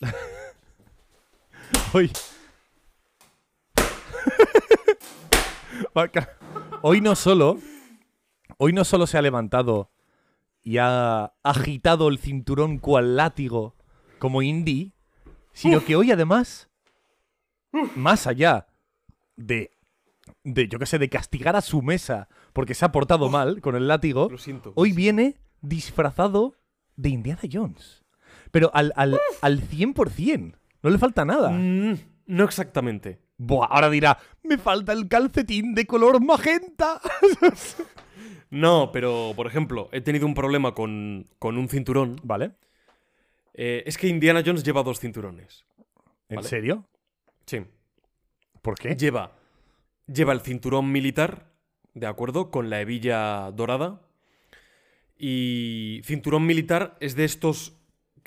Hoy. Hoy no solo. Hoy no solo se ha levantado y ha agitado el cinturón cual látigo como Indy, sino que hoy además, más allá de, de yo qué sé, de castigar a su mesa porque se ha portado mal con el látigo, Lo siento. hoy viene disfrazado de Indiana Jones. Pero al, al, al 100%. No le falta nada. Mm, no exactamente. Buah, ahora dirá, me falta el calcetín de color magenta. No, pero por ejemplo, he tenido un problema con, con un cinturón. vale. Eh, es que Indiana Jones lleva dos cinturones. ¿En serio? Sí. ¿Por qué? Lleva, lleva el cinturón militar, ¿de acuerdo? Con la hebilla dorada. Y cinturón militar es de estos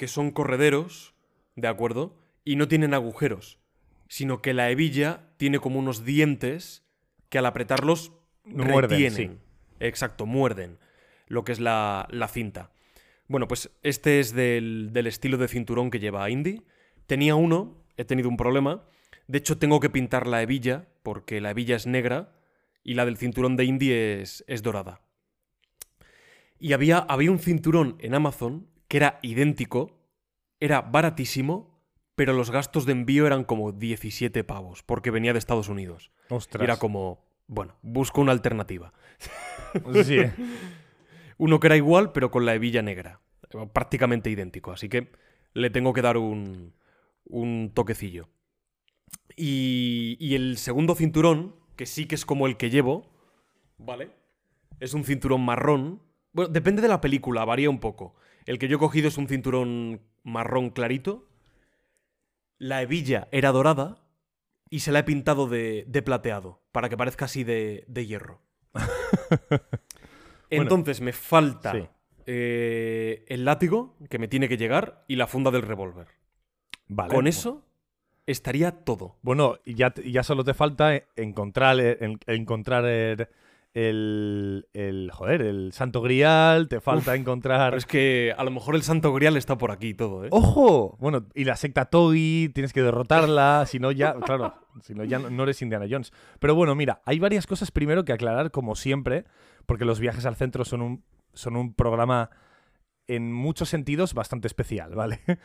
que son correderos, ¿de acuerdo? Y no tienen agujeros, sino que la hebilla tiene como unos dientes que al apretarlos Muerden, retienen. Exacto, muerden lo que es la, la cinta. Bueno, pues este es del, del estilo de cinturón que lleva Indy. Tenía uno, he tenido un problema. De hecho, tengo que pintar la hebilla, porque la hebilla es negra y la del cinturón de Indy es, es dorada. Y había, había un cinturón en Amazon que era idéntico, era baratísimo, pero los gastos de envío eran como 17 pavos, porque venía de Estados Unidos. Y Ostras. era como, bueno, busco una alternativa. Sí. Uno que era igual, pero con la hebilla negra. Prácticamente idéntico. Así que le tengo que dar un, un toquecillo. Y, y el segundo cinturón, que sí que es como el que llevo, ¿vale? Es un cinturón marrón. Bueno, depende de la película, varía un poco. El que yo he cogido es un cinturón marrón clarito. La hebilla era dorada y se la he pintado de, de plateado, para que parezca así de, de hierro. Entonces me falta Sí. eh, el látigo que me tiene que llegar y la funda del revólver. Vale. Con eso estaría todo. Bueno, y ya, ya solo te falta encontrar, en- encontrar el, el, el- Joder, el Santo Grial, te falta encontrar... Es que a lo mejor el Santo Grial está por aquí y todo, ¿eh? ¡Ojo! Bueno, y la secta Toy, tienes que derrotarla, si no ya, claro, si no ya no no eres Indiana Jones. Pero bueno, mira, hay varias cosas primero que aclarar, como siempre, porque los viajes al centro son un, son un programa en muchos sentidos bastante especial, ¿vale?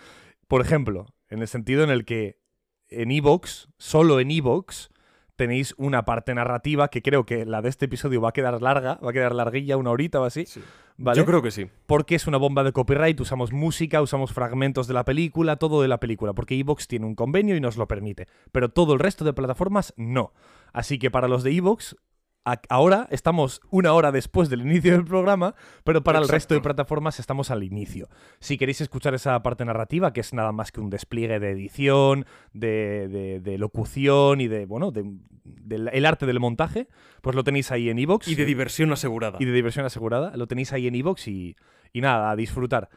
Por ejemplo, en el sentido en el que en Evox, solo en Evox, tenéis una parte narrativa que creo que la de este episodio va a quedar larga, va a quedar larguilla, una horita o así, Sí. ¿vale? Yo creo que sí. porque es una bomba de copyright, usamos música, usamos fragmentos de la película, todo de la película, porque Evox tiene un convenio y nos lo permite, pero todo el resto de plataformas no. Así que para los de Evox, ahora estamos una hora después del inicio del programa, pero para el resto de plataformas estamos al inicio. Si queréis escuchar esa parte narrativa, que es nada más que un despliegue de edición, de, de- de locución y de, bueno, de, el arte del montaje, pues lo tenéis ahí en Evox Y de diversión asegurada. y de diversión asegurada. Lo tenéis ahí en iVoox y, y nada, a disfrutar.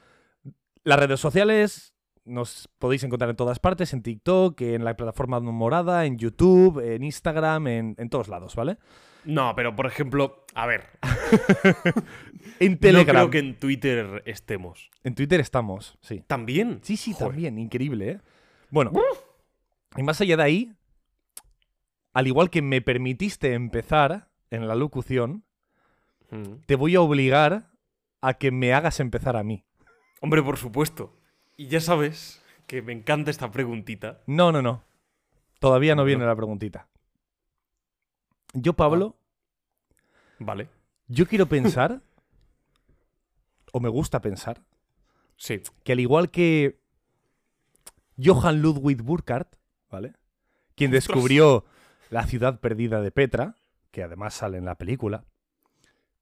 Las redes sociales nos podéis encontrar en todas partes, en TikTok, en la plataforma morada, en YouTube, en Instagram, en, en todos lados, ¿vale? No, pero por ejemplo, a ver, En no Telegram. creo que en Twitter estemos. En Twitter estamos, sí. ¿También? Sí, sí, Joder. también, increíble, ¿eh? Bueno, y más allá de ahí, al igual que me permitiste empezar en la locución, Mm. te voy a obligar a que me hagas empezar a mí. Hombre, por supuesto. Y ya sabes que me encanta esta preguntita. No, no, no. Todavía no viene la preguntita. Yo, Pablo, Vale. yo quiero pensar, o me gusta pensar, Sí. que al igual que Johann Ludwig Burkhardt, ¿vale? Quien Ostras. descubrió la ciudad perdida de Petra, que además sale en la película,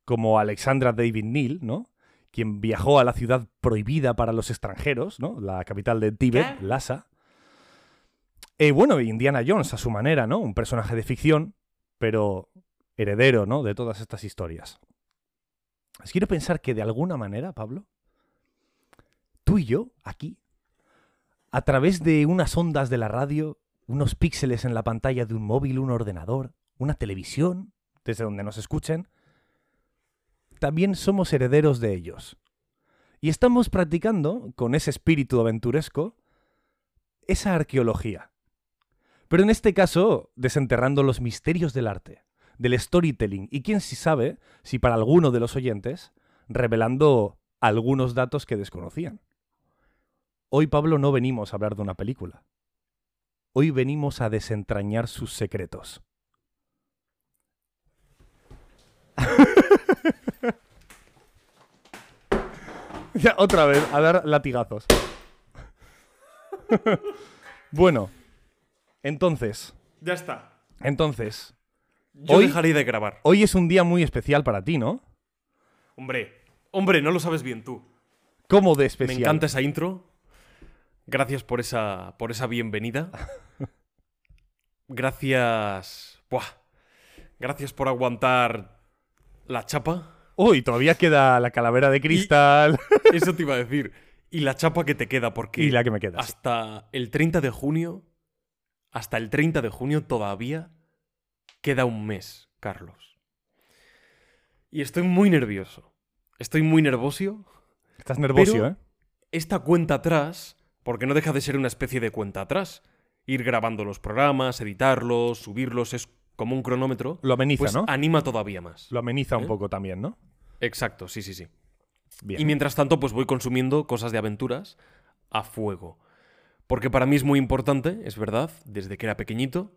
como Alexandra David Neal, ¿no? Quien viajó a la ciudad prohibida para los extranjeros, ¿no? La capital de Tíbet, ¿Qué? Lhasa. Eh, bueno, Indiana Jones a su manera, ¿no? Un personaje de ficción, pero heredero, ¿no? De todas estas historias. Os quiero pensar que de alguna manera, Pablo, tú y yo, aquí, a través de unas ondas de la radio, unos píxeles en la pantalla de un móvil, un ordenador, una televisión, desde donde nos escuchen, también somos herederos de ellos. Y estamos practicando, con ese espíritu aventuresco, esa arqueología. Pero en este caso, desenterrando los misterios del arte, del storytelling, y quién si sabe, si para alguno de los oyentes, revelando algunos datos que desconocían. Hoy, Pablo, no venimos a hablar de una película. Hoy venimos a desentrañar sus secretos. ya, otra vez, a dar latigazos. bueno, entonces, Ya está. entonces, Yo Hoy- dejaré de grabar. hoy es un día muy especial para ti, ¿no? Hombre, hombre, no lo sabes bien tú. ¿Cómo de Me especial? encanta esa intro. Gracias por esa, por esa bienvenida. Gracias. Buah. Gracias por aguantar la chapa. Uy, todavía queda la calavera de cristal. Eso te iba a decir. Y la chapa que te queda, porque y la que me queda. hasta el 30 de junio, hasta el 30 de junio todavía queda un mes, Carlos. Y estoy muy nervioso. Estoy muy nervioso. Estás nervioso, ¿eh? esta cuenta atrás, porque no deja de ser una especie de cuenta atrás. Ir grabando los programas, editarlos, subirlos, es como un cronómetro. Lo ameniza, Pues ¿no? anima todavía más. Lo ameniza un ¿Eh? poco también, ¿no? Exacto, sí, sí, sí. Bien. Y mientras tanto, pues voy consumiendo cosas de aventuras a fuego. Porque para mí es muy importante, es verdad, desde que era pequeñito.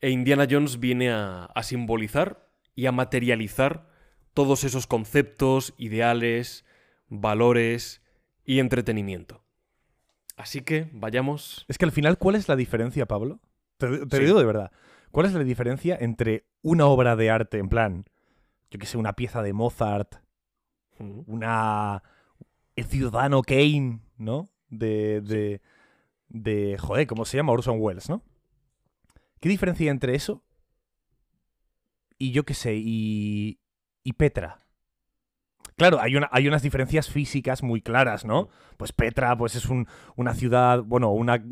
E Indiana Jones viene a, a simbolizar y a materializar todos esos conceptos, ideales, valores y entretenimiento. Así que vayamos. Es que al final, ¿cuál es la diferencia, Pablo? Te, te Sí. digo de verdad. ¿Cuál es la diferencia entre una obra de arte, en plan, yo que sé, una pieza de Mozart, una. El Ciudadano Kane, ¿no? De. de. De. Joder, ¿cómo se llama? Orson Welles, ¿no? ¿Qué diferencia hay entre eso? Y yo qué sé, y. y Petra. Claro, hay, una, hay unas diferencias físicas muy claras, ¿no? Pues Petra, pues es un, una ciudad, bueno, una.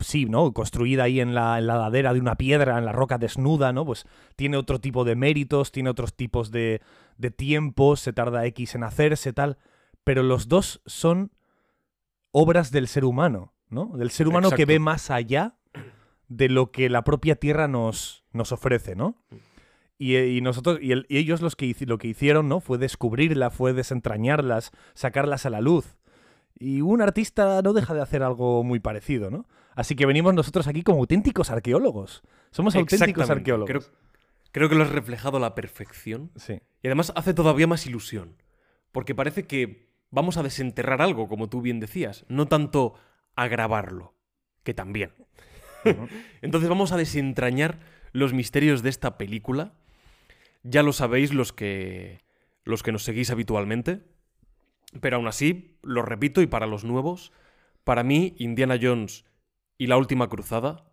Sí, ¿no? Construida ahí en la, en la ladera de una piedra, en la roca desnuda, ¿no? Pues tiene otro tipo de méritos, tiene otros tipos de, de tiempos, se tarda X en hacerse, tal. Pero los dos son obras del ser humano, ¿no? Del ser humano que ve más allá de lo que la propia tierra nos, nos ofrece, ¿no? Y, eh, y nosotros, y, el- y ellos los que, lo que hicieron, ¿no? Fue descubrirla, fue desentrañarlas, sacarlas a la luz. Y un artista no deja de hacer algo muy parecido, ¿no? Así que venimos nosotros aquí como auténticos arqueólogos. Somos auténticos arqueólogos. Creo, creo que lo has reflejado a la perfección. Sí. Y además hace todavía más ilusión. Porque parece que vamos a desenterrar algo, como tú bien decías. No tanto a grabarlo, que también. Entonces vamos a desentrañar los misterios de esta película. Ya lo sabéis los que, los que nos seguís habitualmente. Pero aún así, lo repito y para los nuevos, para mí Indiana Jones y la Última Cruzada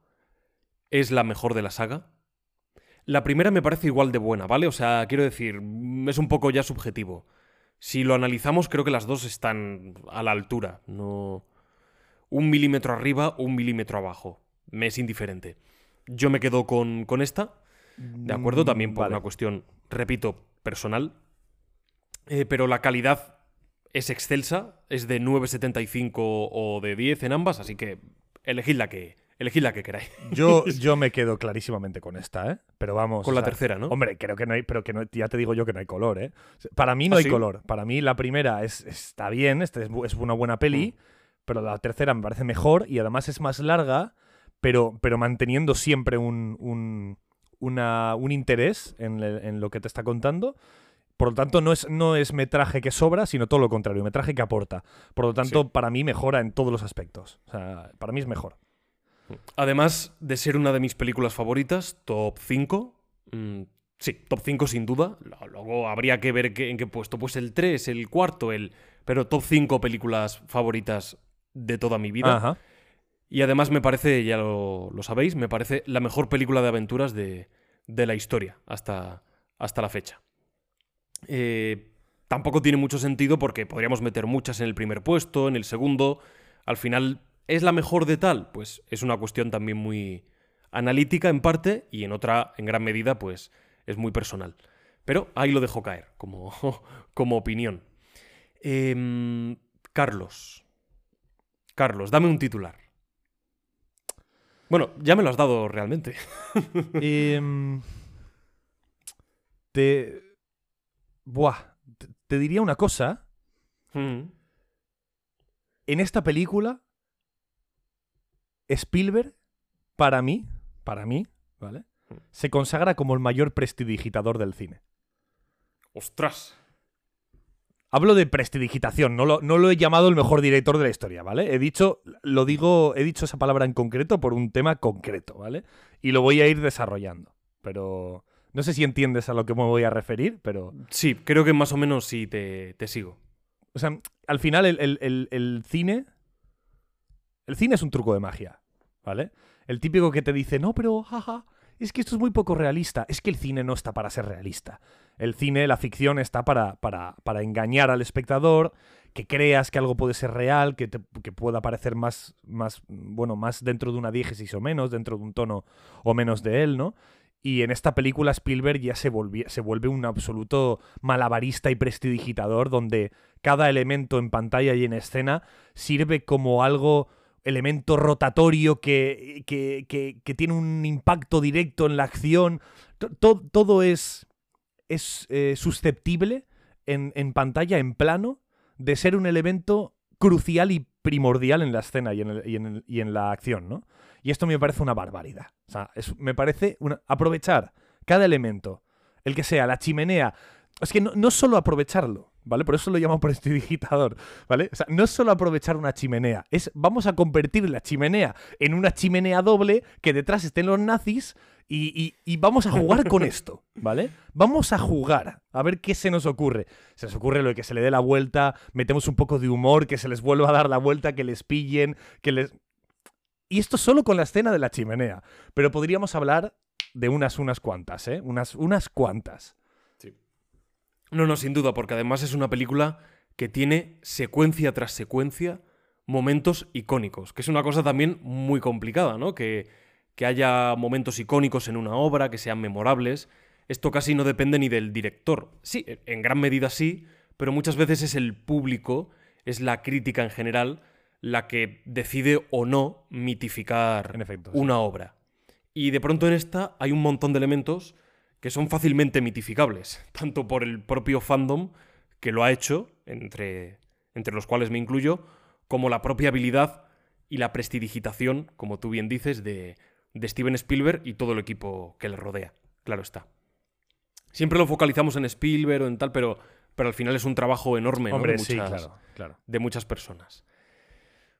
es la mejor de la saga. La primera me parece igual de buena, ¿vale? O sea, quiero decir, mm, es un poco ya subjetivo. Si lo analizamos, creo que las dos están a la altura. No. Un milímetro arriba, un milímetro abajo. Me es indiferente. Yo me quedo con, con esta, ¿de acuerdo? También por Mm, Vale. una cuestión, repito, personal. Eh, pero la calidad es excelsa, es de 9,75 o de 10 en ambas, así que elegid la que, elegid la que queráis. Yo, yo me quedo clarísimamente con esta, ¿eh? Pero vamos. Con o la sea, tercera, ¿no? Hombre, creo que no hay, pero que no, ya te digo yo que no hay color, ¿eh? Para mí no ¿Ah, hay sí? color. Para mí la primera es, está bien, esta es, es una buena peli, Mm. Pero la tercera me parece mejor y además es más larga, pero, pero manteniendo siempre un, un, una- un interés en, le- en lo que te está contando. Por lo tanto, no es, no es metraje que sobra, sino todo lo contrario, metraje que aporta. Por lo tanto, Sí. para mí mejora en todos los aspectos. O sea, para mí es mejor. Además de ser una de mis películas favoritas, top 5. mm, sí, top 5 sin duda. Luego habría que ver qué- en qué puesto. Pues el 3, el cuarto, el. Pero top 5 películas favoritas de toda mi vida. Ajá. Y además me parece, ya lo, lo sabéis, me parece la mejor película de aventuras de, de la historia hasta, hasta la fecha. Eh, tampoco tiene mucho sentido porque podríamos meter muchas en el primer puesto, en el segundo. Al final, ¿es la mejor de tal? Pues es una cuestión también muy analítica en parte y en otra, en gran medida, pues es muy personal. Pero ahí lo dejo caer como, como opinión. Em, Carlos. Carlos, dame un titular. Bueno, ya me lo has dado realmente. Em, te. Buah. te- Te diría una cosa. Mm. En esta película, Spielberg, para mí, para mí, ¿vale? Se consagra como el mayor prestidigitador del cine. Ostras. Hablo de prestidigitación, no lo, no lo he llamado el mejor director de la historia, ¿vale? He dicho, lo digo, he dicho esa palabra en concreto por un tema concreto, ¿vale? Y lo voy a ir desarrollando. Pero no sé si entiendes a lo que me voy a referir, pero. Sí, creo que más o menos sí te, te sigo. O sea, al final el, el- el- el cine. El cine es un truco de magia, ¿vale? El típico que te dice, no, pero jaja, es que esto es muy poco realista. Es que el cine no está para ser realista. El cine, la ficción, está para, para, para engañar al espectador, que creas que algo puede ser real, que, que pueda parecer más, más, bueno, más dentro de una diégesis o menos, dentro de un tono o menos de él, ¿no? Y en esta película Spielberg ya se, se vuelve un absoluto malabarista y prestidigitador donde cada elemento en pantalla y en escena sirve como algo, elemento rotatorio que, que, que- tiene un impacto directo en la acción. To- to- todo es, es eh, susceptible en, en pantalla, en plano, de ser un elemento crucial y primordial en la escena y en, el- y en la acción, ¿no? Y esto me parece una barbaridad. O sea, me parece aprovechar cada elemento, el que sea, la chimenea. Es que no, no solo aprovecharlo, ¿vale? Por eso lo llamo prestidigitador, ¿vale? O sea, no es solo aprovechar una chimenea, es vamos a convertir la chimenea en una chimenea doble que detrás estén los nazis y, y- y vamos a jugar con esto, ¿vale? Vamos a jugar, a ver qué se nos ocurre. Se nos ocurre lo de que se le dé la vuelta, metemos un poco de humor, que se les vuelva a dar la vuelta, que les pillen, que les... Y esto solo con la escena de la chimenea. Pero podríamos hablar de unas, unas cuantas, ¿eh? Unas, unas cuantas. No, no, sin duda, porque además es una película que tiene secuencia tras secuencia momentos icónicos, que es una cosa también muy complicada, ¿no? Que, que haya momentos icónicos en una obra, que sean memorables. Esto casi no depende ni del director. Sí, en gran medida sí, pero muchas veces es el público, es la crítica en general, la que decide o no mitificar En efecto, sí. una obra. Y de pronto en esta hay un montón de elementos que son fácilmente mitificables, tanto por el propio fandom que lo ha hecho, entre, entre los cuales me incluyo, como la propia habilidad y la prestidigitación, como tú bien dices, de, de Steven Spielberg y todo el equipo que le rodea. Claro está. Siempre lo focalizamos en Spielberg o en tal, pero, pero al final es un trabajo enorme ¿no? Hombre, de, sí, muchas, claro, claro. de muchas personas.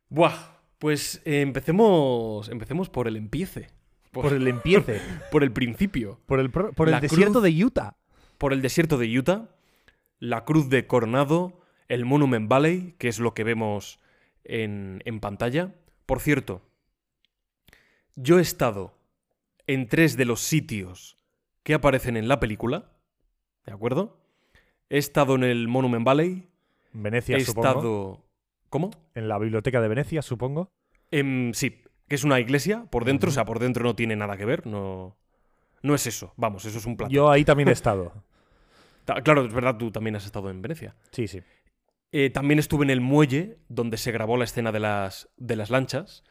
Buah, pues eh, empecemos, empecemos por el empiece. Por el empiece, por el principio. por el, por el desierto cruz- de Utah. Por el desierto de Utah, la cruz de Coronado, el Monument Valley, que es lo que vemos en, en pantalla. Por cierto, yo he estado en tres de los sitios que aparecen en la película, ¿de acuerdo? He estado en el Monument Valley, En Venecia, he supongo. estado... ¿Cómo? En la biblioteca de Venecia, supongo. Em, sí, que es una iglesia por dentro, o sea, por dentro no tiene nada que ver, no... No es eso, vamos, eso es un plato. Yo ahí también he estado. Ta- Claro, es verdad, tú también has estado en Venecia. Sí, sí. Eh, también estuve en el muelle donde se grabó la escena de las, de las lanchas.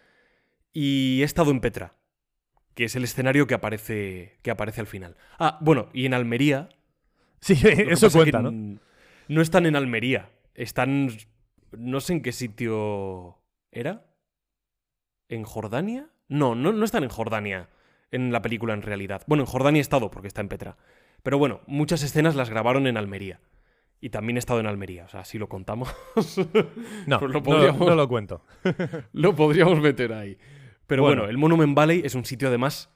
Y he estado en Petra, que es el escenario que aparece, que aparece al final. Ah, bueno, y en Almería. Sí, eso es que cuenta, ¿no? No están en Almería. Están. No sé en qué sitio. ¿Era? ¿En Jordania? No, no, no están en Jordania. En la película, en realidad. Bueno, en Jordania he estado porque está en Petra. Pero bueno, muchas escenas las grabaron en Almería. Y también he estado en Almería. O sea, si lo contamos. No, Pues no, lo podríamos- no lo cuento. Lo podríamos meter ahí. Pero bueno. Bueno. el Monument Valley es un sitio además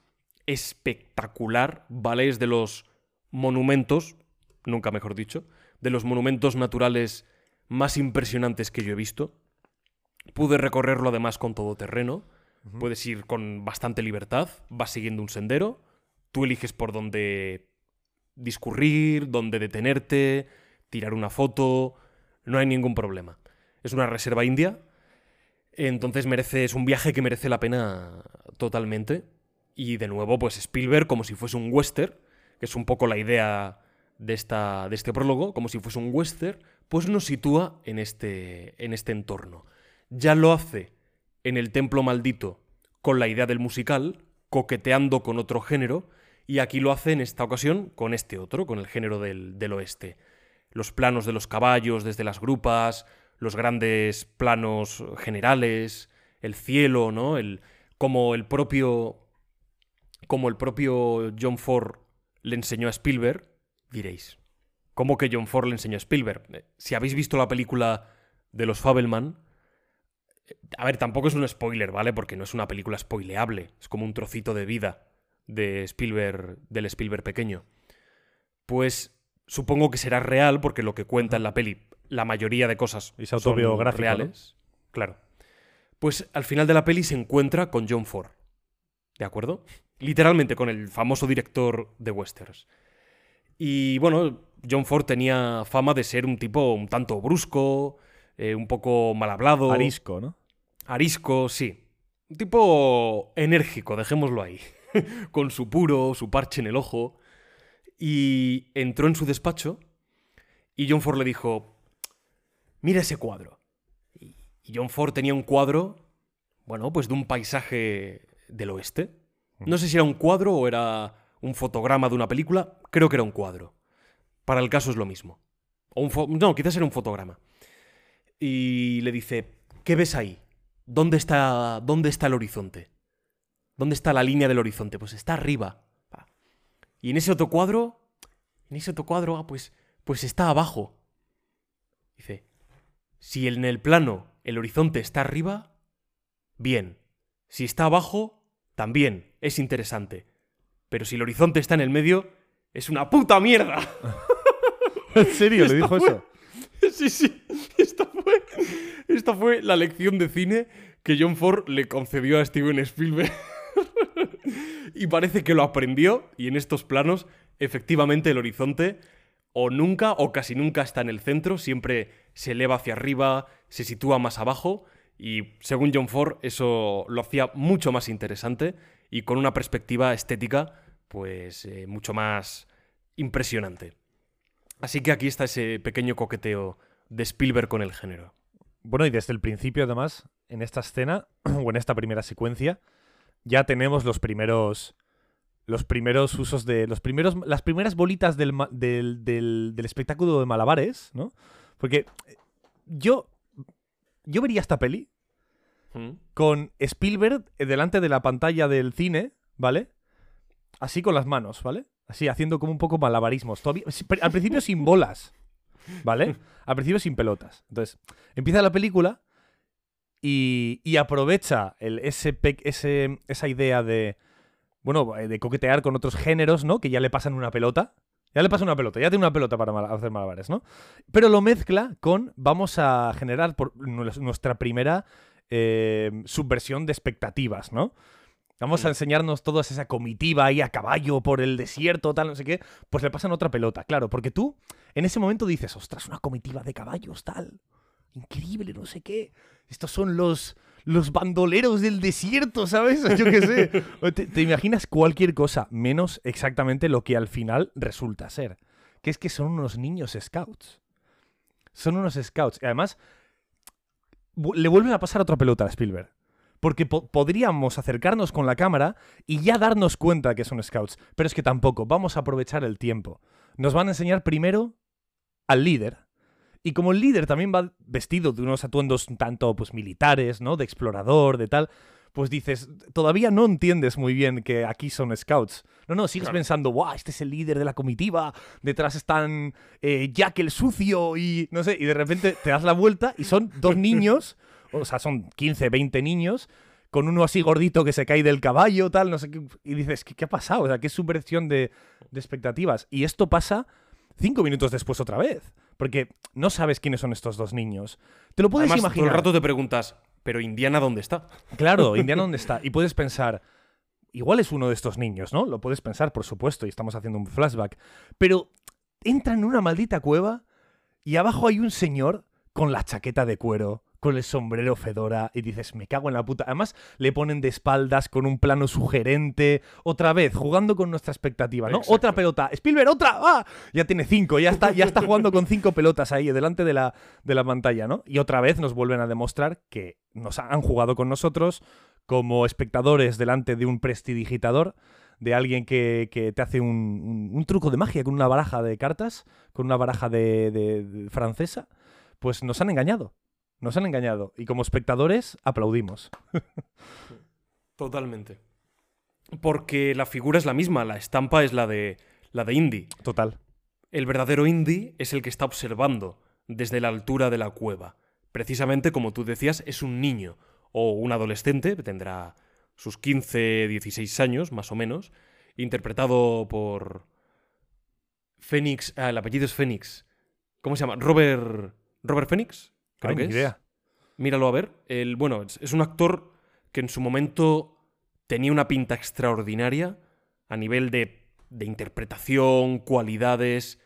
espectacular, ¿vale? Es de los monumentos, nunca mejor dicho, de los monumentos naturales más impresionantes que yo he visto. Pude recorrerlo además con todo terreno. Puedes ir con bastante libertad, vas siguiendo un sendero, tú eliges por dónde discurrir, dónde detenerte, tirar una foto, no hay ningún problema. Es una reserva india, entonces merece, es un viaje que merece la pena totalmente. Y de nuevo, pues Spielberg, como si fuese un western, que es un poco la idea de, esta, de este prólogo, como si fuese un western, pues nos sitúa en este, en este entorno. Ya lo hace en el templo maldito con la idea del musical, coqueteando con otro género, y aquí lo hace en esta ocasión con este otro, con el género del, del oeste. Los planos de los caballos desde las grupas, los grandes planos generales, el cielo, ¿no? El, como el propio. Como el propio John Ford le enseñó a Spielberg, diréis. ¿Cómo que John Ford le enseñó a Spielberg? Eh, Si habéis visto la película de los Fabelman. A ver, tampoco es un spoiler, ¿vale? Porque no es una película spoileable. Es como un trocito de vida de Spielberg, del Spielberg pequeño. Pues supongo que será real, porque lo que cuenta en la peli, la mayoría de cosas Es son autobiográfico, ¿no? reales. Claro. Pues al final de la peli se encuentra con John Ford. ¿De acuerdo? Literalmente con el famoso director de westerns. Y bueno, John Ford tenía fama de ser un tipo un tanto brusco, eh, un poco mal hablado. Arisco, ¿no? Arisco, sí. Un tipo enérgico, dejémoslo ahí. Con su puro, su parche en el ojo. Y entró en su despacho y John Ford le dijo, mira ese cuadro. Y John Ford tenía un cuadro, bueno, pues de un paisaje del oeste. No sé si era un cuadro o era un fotograma de una película, creo que era un cuadro. Para el caso es lo mismo. O un no, quizás era un fotograma. Y le dice, ¿qué ves ahí? ¿Dónde está, ¿Dónde está el horizonte? ¿Dónde está la línea del horizonte? Pues está arriba. Y en ese otro cuadro, en ese otro cuadro, ah, pues, pues está abajo. Dice, si en el plano el horizonte está arriba, bien. Si está abajo, también es interesante. Pero si el horizonte está en el medio, es una puta mierda. ¿En serio? ¿Le dijo eso? Sí, sí. Esta fue, esta fue la lección de cine que John Ford le concedió a Steven Spielberg. y parece que lo aprendió y en estos planos, efectivamente, el horizonte o nunca o casi nunca está en el centro, siempre se eleva hacia arriba, se sitúa más abajo y según John Ford eso lo hacía mucho más interesante y con una perspectiva estética pues eh, mucho más impresionante. Así que aquí está ese pequeño coqueteo de Spielberg con el género. Bueno, y desde el principio, además, en esta escena, o en esta primera secuencia, ya tenemos los primeros. Los primeros usos de. Los primeros, las primeras bolitas del, del, del- del espectáculo de malabares, ¿no? Porque eh, yo. Yo vería esta peli con Spielberg eh, delante de la pantalla del cine, ¿vale? Así con las manos, ¿vale? Así, haciendo como un poco malabarismos. Todavía, al principio sin bolas, ¿vale? Al principio sin pelotas. Entonces, empieza la película y, aprovecha ese, esa idea de, bueno, eh, de coquetear con otros géneros, ¿no? Que ya le pasan una pelota. Ya le pasa una pelota, ya tiene una pelota para hacer malabares, ¿no? Pero lo mezcla con, vamos a generar por nues- nuestra primera eh, subversión de expectativas, ¿no? Vamos a enseñarnos toda esa comitiva ahí a caballo por el desierto, tal, no sé qué. Pues le pasan otra pelota, claro, porque tú en ese momento dices, ostras, una comitiva de caballos, tal. Increíble, no sé qué. Estos son los, los bandoleros del desierto, ¿sabes? Yo qué sé. Te, te imaginas cualquier cosa, menos exactamente lo que al final resulta ser. Que es que son unos niños scouts. Son unos scouts. Y además, le vuelven a pasar otra pelota a Spielberg. Porque po- podríamos acercarnos con la cámara y ya darnos cuenta que son scouts. Pero es que tampoco. Vamos a aprovechar el tiempo. Nos van a enseñar primero al líder. Y como el líder también va vestido de unos atuendos tanto pues militares, ¿no? De explorador, de tal, pues dices, todavía no entiendes muy bien que aquí son scouts. No, no, sigues Claro. pensando, guau, este es el líder de la comitiva, detrás están eh, Jack el sucio y no sé, y de repente te das la vuelta y son dos niños, o sea, son 15, 20 niños, con uno así gordito que se cae del caballo, tal, no sé qué, y dices, ¿qué, qué ha pasado? O sea, qué subversión de, de expectativas. Y esto pasa cinco minutos después otra vez, porque no sabes quiénes son estos dos niños. Te lo puedes Además, todo imaginar. el rato te preguntas, ¿pero Indiana dónde está? Claro, Indiana dónde está. Y puedes pensar, igual es uno de estos niños, ¿no? Lo puedes pensar, por supuesto, y estamos haciendo un flashback. Pero entra en una maldita cueva y abajo hay un señor con la chaqueta de cuero, con el sombrero fedora, y dices, me cago en la puta. Además, le ponen de espaldas con un plano sugerente, otra vez, jugando con nuestra expectativa, ¿no? Exacto. Otra pelota, Spielberg, otra, ¡ah! Ya tiene cinco, ya está, ya está jugando con cinco pelotas ahí delante de la, de la pantalla, ¿no? Y otra vez nos vuelven a demostrar que nos han jugado con nosotros, como espectadores delante de un prestidigitador, de alguien que, que te hace un, un- un truco de magia con una baraja de cartas, con una baraja de, de- de francesa, pues nos han engañado. Nos han engañado. Y como espectadores, aplaudimos. Totalmente. Porque la figura es la misma, la estampa es la de, la de Indy. Total. El verdadero Indy es el que está observando desde la altura de la cueva. Precisamente, como tú decías, es un niño o un adolescente, tendrá sus 15, 16 años, más o menos, interpretado por Fénix, ah, el apellido es Fénix. ¿Cómo se llama? Robert Robert Fénix, creo Ay, que ni es. idea. Míralo a ver. El, bueno, es, es un actor que en su momento tenía una pinta extraordinaria a nivel de, de interpretación, cualidades,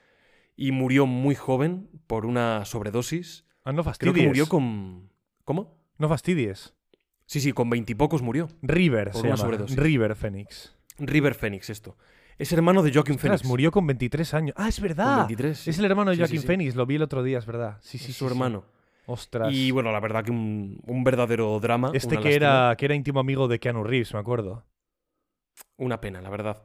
y murió muy joven por una sobredosis. Ah, no Creo fastidies. que murió con... ¿Cómo? No fastidies. Sí, sí, con veintipocos murió. River Por se una llama. sobredosis. River Phoenix. River Phoenix, esto. Es hermano de Joaquin Phoenix. murió con 23 años. Ah, es con verdad. 23. sí. Es el hermano de Joaquin sí, sí. Phoenix. Lo vi el otro día, es verdad. Sí, sí, Es sí, su hermano. Ostras. Y bueno, la verdad que un, un verdadero drama. este que lástima. era, que era íntimo amigo de Keanu Reeves, me acuerdo. Una pena, la verdad.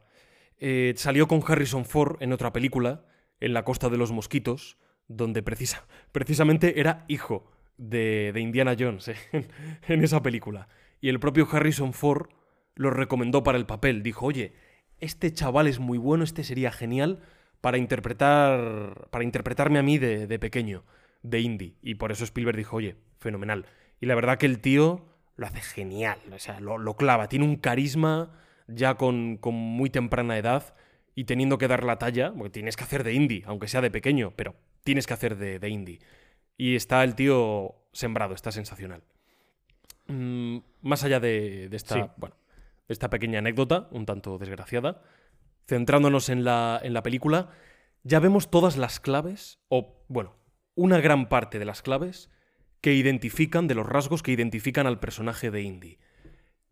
Eh, salió con Harrison Ford en otra película, En la costa de los mosquitos, donde precisa, precisamente era hijo de, de Indiana Jones eh, en, en esa película. Y el propio Harrison Ford lo recomendó para el papel. Dijo, oye, este chaval es muy bueno, este sería genial para interpretar, para interpretarme a mí de, de pequeño, de indie. Y por eso Spielberg dijo, oye, fenomenal. Y la verdad que el tío lo hace genial, o sea, lo, lo clava, tiene un carisma ya con, con muy temprana edad y teniendo que dar la talla, porque tienes que hacer de indie, aunque sea de pequeño, pero tienes que hacer de, de indie. Y está el tío sembrado, está sensacional. Mm, más allá de, de esta, Sí. bueno, de esta pequeña anécdota, un tanto desgraciada, centrándonos en la, en la película, ya vemos todas las claves, o bueno, una gran parte de las claves que identifican, de los rasgos que identifican al personaje de Indy.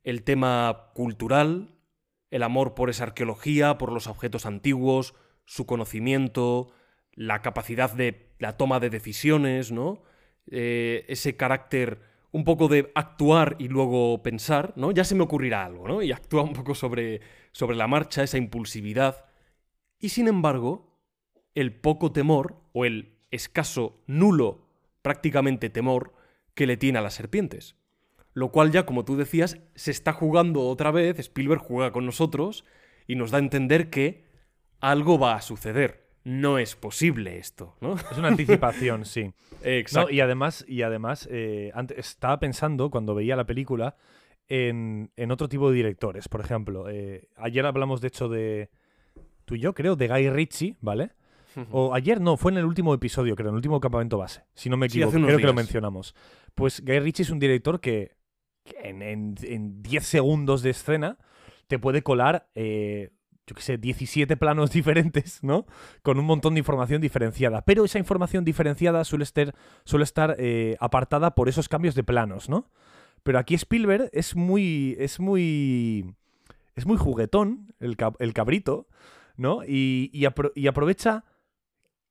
El tema cultural, el amor por esa arqueología, por los objetos antiguos, su conocimiento, la capacidad de la toma de decisiones, ¿no? Eh, ese carácter un poco de actuar y luego pensar, ¿no? Ya se me ocurrirá algo, ¿no? Y actúa un poco sobre, sobre la marcha, esa impulsividad. Y sin embargo, el poco temor, o el escaso, nulo, prácticamente temor, que le tiene a las serpientes. Lo cual ya, como tú decías, se está jugando otra vez, Spielberg juega con nosotros y nos da a entender que algo va a suceder. No es posible esto, ¿no? Es una anticipación, sí. Exacto. No, y además, y además eh, ante- estaba pensando cuando veía la película en, en otro tipo de directores. Por ejemplo, eh, ayer hablamos de hecho de tú y yo, creo, de Guy Ritchie, ¿vale? O ayer no, fue en el último episodio, creo, en el último campamento base. Si no me equivoco, creo que lo mencionamos. Pues Guy Ritchie es un director que, que en, en- en 10 segundos de escena te puede colar, eh, yo qué sé, 17 planos diferentes, ¿no? Con un montón de información diferenciada. Pero esa información diferenciada suele estar, suele estar eh, apartada por esos cambios de planos, ¿no? Pero aquí Spielberg es muy. es muy. es muy juguetón, el, cab- el cabrito, ¿no? Y, y apro- y aprovecha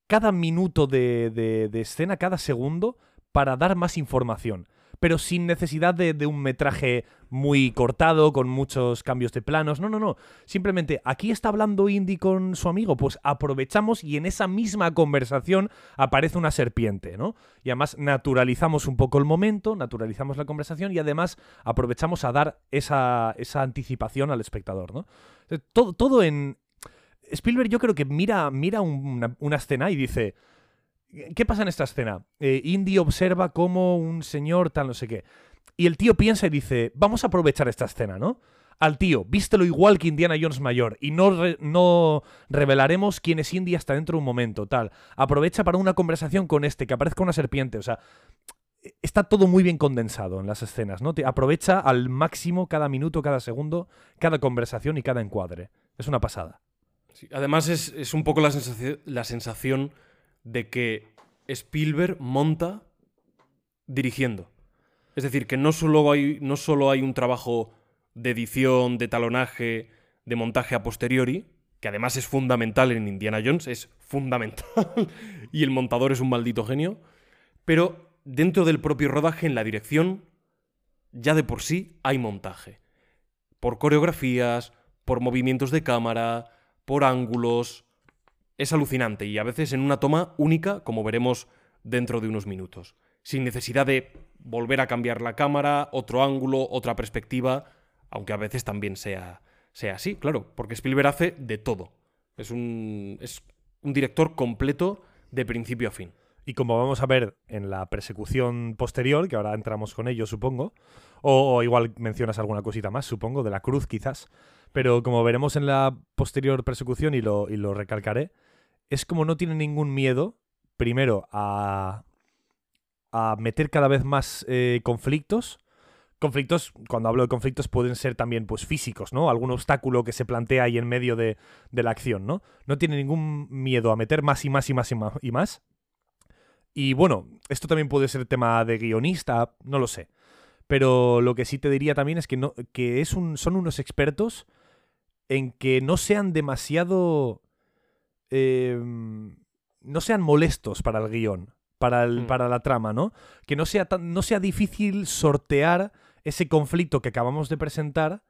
cada minuto de, de- escena, cada segundo, para dar más información. Pero sin necesidad de, un metraje muy cortado, con muchos cambios de planos. No, no, no. Simplemente, aquí está hablando Indy con su amigo, pues aprovechamos y en esa misma conversación aparece una serpiente, ¿no? Y además naturalizamos un poco el momento, naturalizamos la conversación y además aprovechamos a dar esa, esa anticipación al espectador, ¿no? Todo, todo en... Spielberg yo creo que mira, mira una, escena y dice, ¿qué pasa en esta escena? Eh, Indy observa cómo un señor tal no sé qué. Y el tío piensa y dice, vamos a aprovechar esta escena, ¿no? Al tío, vístelo igual que Indiana Jones mayor y no, no revelaremos quién es Indy hasta dentro de un momento, tal. Aprovecha para una conversación con este, que aparezca una serpiente, o sea, está todo muy bien condensado en las escenas, ¿no? Te aprovecha al máximo cada minuto, cada segundo, cada conversación y cada encuadre. Es una pasada. Además, es, es un poco la sensación, la sensación de que Spielberg monta dirigiendo. Es decir, que no solo no solo hay un trabajo de edición, de talonaje, de montaje a posteriori, que además es fundamental en Indiana Jones, es fundamental, y el montador es un maldito genio, pero dentro del propio rodaje, en la dirección, ya de por sí hay montaje. Por coreografías, por movimientos de cámara, por ángulos. Es alucinante y a veces en una toma única, como veremos dentro de unos minutos. Sin necesidad de volver a cambiar la cámara, otro ángulo, otra perspectiva, aunque a veces también sea, sea así, claro, porque Spielberg hace de todo. Es un, es un director completo de principio a fin. Y como vamos a ver en la persecución posterior, que ahora entramos con ello, supongo, o, o, igual mencionas alguna cosita más, supongo, de la cruz quizás, pero como veremos en la posterior persecución, y lo, y lo recalcaré, es como no tiene ningún miedo, primero, a, a meter cada vez más eh, conflictos. Conflictos, cuando hablo de conflictos, pueden ser también pues físicos, ¿no? Algún obstáculo que se plantea ahí en medio de, de la acción, ¿no? No tiene ningún miedo a meter más y más y más y más y más. Y bueno, esto también puede ser tema de guionista, no lo sé. Pero lo que sí te diría también es que, no, que es un, son unos expertos en que no sean demasiado... Eh, no sean molestos para el guion, para, el, Mm. para la trama, ¿no? Que no sea, tan, no sea difícil sortear ese conflicto que acabamos de presentar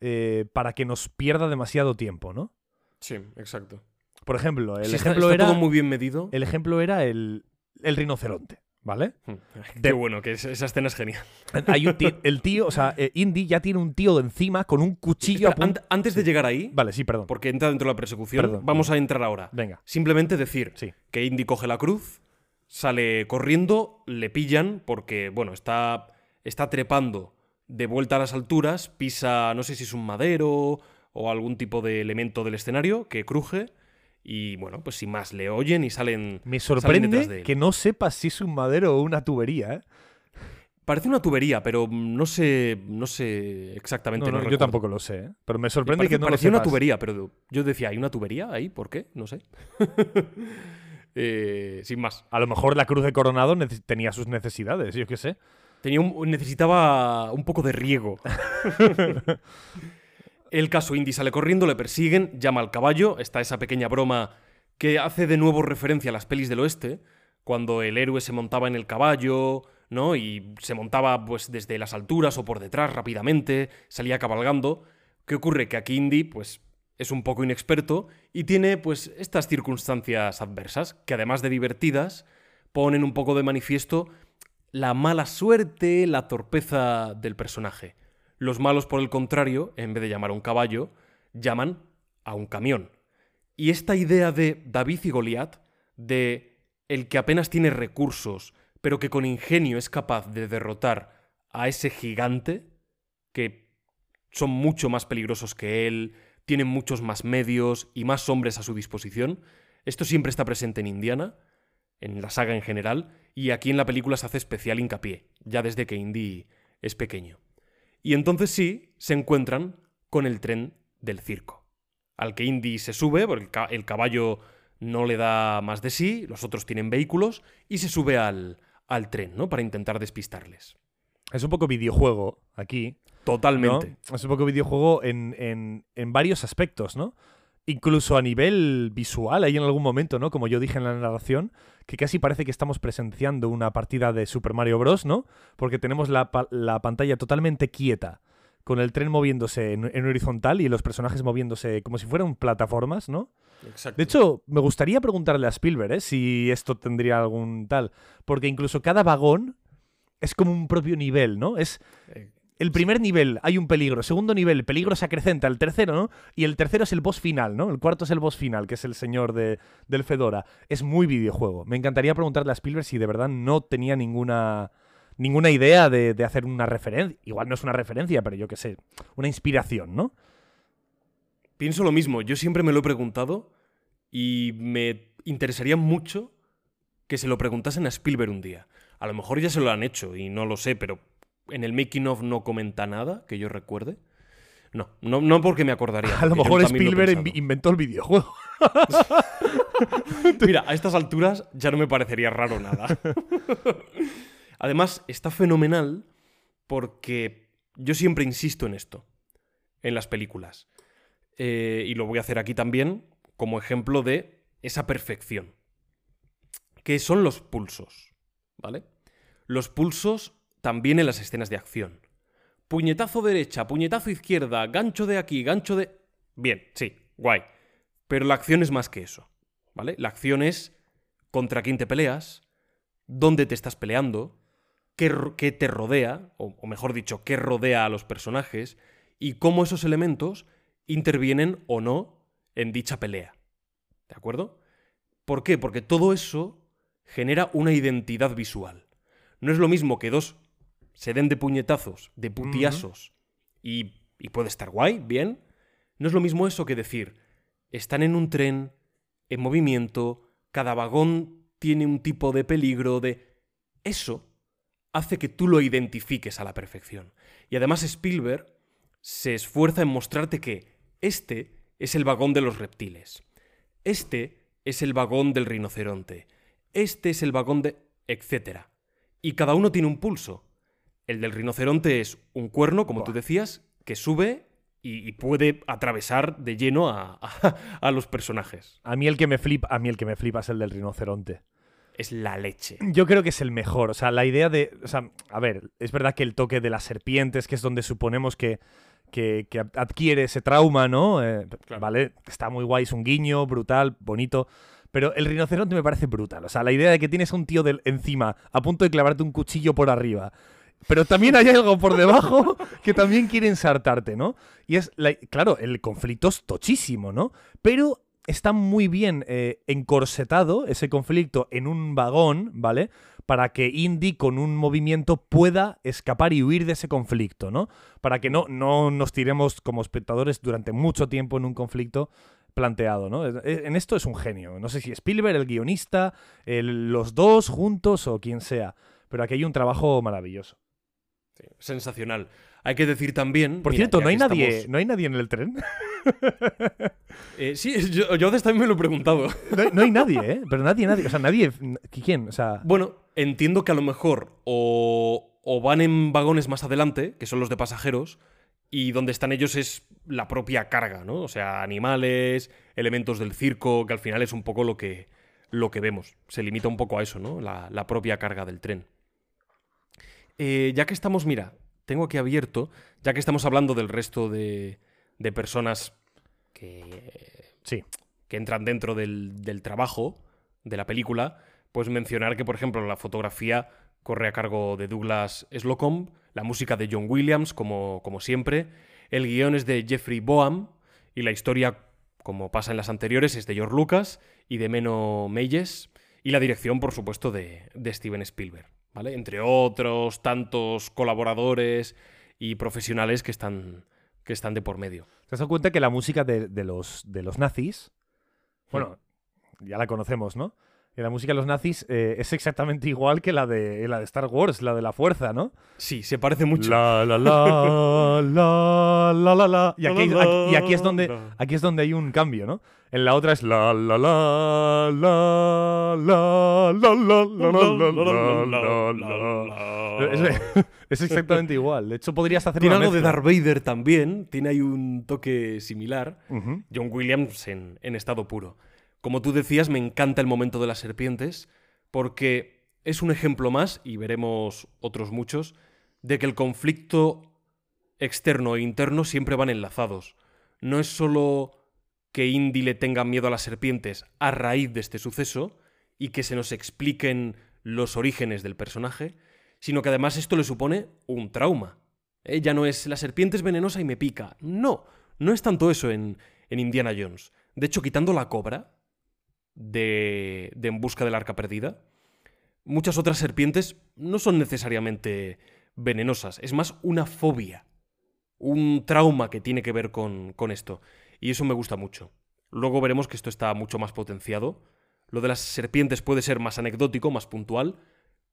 eh, para que nos pierda demasiado tiempo, ¿no? Sí, exacto. Por ejemplo, el Sí, está- ejemplo está era... todo muy bien medido. El ejemplo era el, el rinoceronte, ¿vale? Hmm. De- Qué bueno, que es- esa escena es genial. Hay un ti- el tío, o sea, eh, Indy ya tiene un tío de encima con un cuchillo a punto... antes de llegar ahí, Vale, sí, perdón. porque entra dentro de la persecución, Perdón, vamos a entrar ahora. Venga, Simplemente decir sí. que Indy coge la cruz, sale corriendo, le pillan porque, bueno, está, está trepando de vuelta a las alturas, pisa, no sé si es un madero o algún tipo de elemento del escenario que cruje y, bueno, pues sin más, le oyen y salen... Me salen detrás de sorprende que no sepas si es un madero o una tubería, ¿eh? Parece una tubería, pero no sé, no sé exactamente. No, no, no yo recuerdo. tampoco lo sé, ¿eh? Pero me sorprende Parece- que no lo parecía una sepas. tubería, pero yo decía, ¿hay una tubería ahí? ¿Por qué? No sé. Eh, sin más. A lo mejor la cruz de Coronado tenía sus necesidades, yo qué sé. Tenía un- necesitaba un poco de riego. El caso Indy sale corriendo, le persiguen, llama al caballo. Está esa pequeña broma que hace de nuevo referencia a las pelis del oeste, cuando el héroe se montaba en el caballo, ¿no? Y se montaba pues desde las alturas o por detrás rápidamente, salía cabalgando. ¿Qué ocurre? Que aquí Indy, pues, es un poco inexperto y tiene, pues, estas circunstancias adversas, que además de divertidas, ponen un poco de manifiesto la mala suerte, la torpeza del personaje. Los malos, por el contrario, en vez de llamar a un caballo, llaman a un camión. Y esta idea de David y Goliat, de el que apenas tiene recursos, pero que con ingenio es capaz de derrotar a ese gigante, que son mucho más peligrosos que él, tienen muchos más medios y más hombres a su disposición, esto siempre está presente en Indiana, en la saga en general, y aquí en la película se hace especial hincapié, ya desde que Indy es pequeño. Y entonces sí, se encuentran con el tren del circo, al que Indy se sube, porque el ca- el caballo no le da más de sí, los otros tienen vehículos, y se sube al, al tren, ¿no? Para intentar despistarles. Es un poco videojuego aquí. ¿no? Totalmente. Es un poco videojuego en, en, en varios aspectos, ¿no? Incluso a nivel visual, hay en algún momento, ¿no? Como yo dije en la narración, que casi parece que estamos presenciando una partida de Super Mario Bros., ¿no? Porque tenemos la, pa- la pantalla totalmente quieta, con el tren moviéndose en, en horizontal y los personajes moviéndose como si fueran plataformas, ¿no? Exacto. De hecho, me gustaría preguntarle a Spielberg ¿eh? si esto tendría algún tal. Porque incluso cada vagón es como un propio nivel, ¿no? Es Eh, el primer nivel, hay un peligro. Segundo nivel, el peligro se acrecenta. El tercero, ¿no? Y el tercero es el boss final, ¿no? El cuarto es el boss final, que es el señor de, del Fedora. Es muy videojuego. Me encantaría preguntarle a Spielberg si de verdad no tenía ninguna ninguna idea de, de hacer una referencia. Igual no es una referencia, pero yo qué sé, una inspiración, ¿no? Pienso lo mismo, yo siempre me lo he preguntado y me interesaría mucho que se lo preguntasen a Spielberg un día. A lo mejor ya se lo han hecho y no lo sé, pero en el making of no comenta nada que yo recuerde. No, no, no porque me acordaría. A lo mejor lo Spielberg inventó el videojuego. Mira, a estas alturas ya no me parecería raro nada. Además, está fenomenal porque yo siempre insisto en esto, en las películas. Eh, y lo voy a hacer aquí también como ejemplo de esa perfección. Que son los pulsos, ¿vale? Los pulsos también en las escenas de acción. puñetazo derecha, puñetazo izquierda, gancho de aquí, gancho de... Bien, sí, guay. Pero la acción es más que eso, ¿vale? La acción es contra quién te peleas, dónde te estás peleando, qué, qué te rodea, o, o mejor dicho, qué rodea a los personajes, y cómo esos elementos intervienen o no en dicha pelea. ¿De acuerdo? ¿Por qué? Porque todo eso genera una identidad visual. No es lo mismo que dos se den de puñetazos, de putiazos, y, y puede estar guay, bien. No es lo mismo eso que decir, están en un tren, en movimiento, cada vagón tiene un tipo de peligro, de... Eso hace que tú lo identifiques a la perfección. Y además Spielberg se esfuerza en mostrarte que este es el vagón de los reptiles, este es el vagón del rinoceronte, este es el vagón de... etcétera. Y cada uno tiene un pulso. El del rinoceronte es un cuerno, como tú decías, que sube y, y puede atravesar de lleno a, a- a los personajes. A mí el que me flipa, a mí el que me flipa es el del rinoceronte. Es la leche. Yo creo que es el mejor. O sea, la idea de. O sea, a ver, es verdad que el toque de las serpientes, que es donde suponemos que, que, que adquiere ese trauma, ¿no? Eh, Claro. Vale, está muy guay, es un guiño, brutal, bonito. Pero el rinoceronte me parece brutal. O sea, la idea de que tienes un tío del, encima a punto de clavarte un cuchillo por arriba. Pero también hay algo por debajo que también quiere ensartarte, ¿no? Y es, la- claro, el conflicto es tochísimo, ¿no? Pero está muy bien eh, encorsetado ese conflicto en un vagón, ¿vale? Para que Indy con un movimiento pueda escapar y huir de ese conflicto, ¿no? Para que no, no nos tiremos como espectadores durante mucho tiempo en un conflicto planteado, ¿no? En esto es un genio. No sé si Spielberg, el guionista, los dos juntos o quien sea. Pero aquí hay un trabajo maravilloso. Sí, sensacional. Hay que decir también. Por mira, cierto, no hay nadie, estamos- no hay nadie en el tren. Eh, sí, yo, yo antes también me lo he preguntado. No hay, no hay nadie, ¿eh? Pero nadie, nadie. O sea, nadie. ¿Quién? O sea. Bueno, entiendo que a lo mejor o, o van en vagones más adelante, que son los de pasajeros, y donde están ellos es la propia carga, ¿no? O sea, animales, elementos del circo, que al final es un poco lo que, lo que vemos. Se limita un poco a eso, ¿no? La, la propia carga del tren. Eh, ya que estamos, mira, tengo aquí abierto, ya que estamos hablando del resto de, personas que, Sí. que entran dentro del, trabajo de la película, pues mencionar que, por ejemplo, la fotografía corre a cargo de Douglas Slocum, la música de John Williams, como, siempre, el guion es de Jeffrey Boam y la historia, como pasa en las anteriores, es de George Lucas y de Meno Meyes y la dirección, por supuesto, de Steven Spielberg, ¿vale? Entre otros tantos colaboradores y profesionales que están, que están de por medio. ¿Te has dado cuenta que la música de, de los, de los nazis, bueno, ya la conocemos, ¿no? Y la música de los nazis eh, es exactamente igual que la de, la de Star Wars, la de la fuerza, ¿no? Sí, se parece mucho. La, la, la, la, la, la, la. Y aquí, aquí- y aquí es donde, aquí es donde hay un cambio, ¿no? En la otra es la, la, la, la, la, la, la, la, la, la, la, la, la. Es, exactamente igual. De hecho, podrías hacer Tiene algo de. Darth Vader también, tiene ahí un toque similar. John Williams en estado puro. Como tú decías, me encanta el momento de las serpientes, porque es un ejemplo más, y veremos otros muchos, de que el conflicto externo e interno siempre van enlazados. No es solo que Indy le tenga miedo a las serpientes a raíz de este suceso y que se nos expliquen los orígenes del personaje, sino que además esto le supone un trauma. ¿Eh? Ya no es la serpiente es venenosa y me pica. No, no es tanto eso en, en Indiana Jones. De hecho, quitando la cobra de, de En Busca del Arca Perdida, muchas otras serpientes no son necesariamente venenosas, es más una fobia, un trauma que tiene que ver con, con esto. Y eso me gusta mucho. Luego veremos que esto está mucho más potenciado. Lo de las serpientes puede ser más anecdótico, más puntual,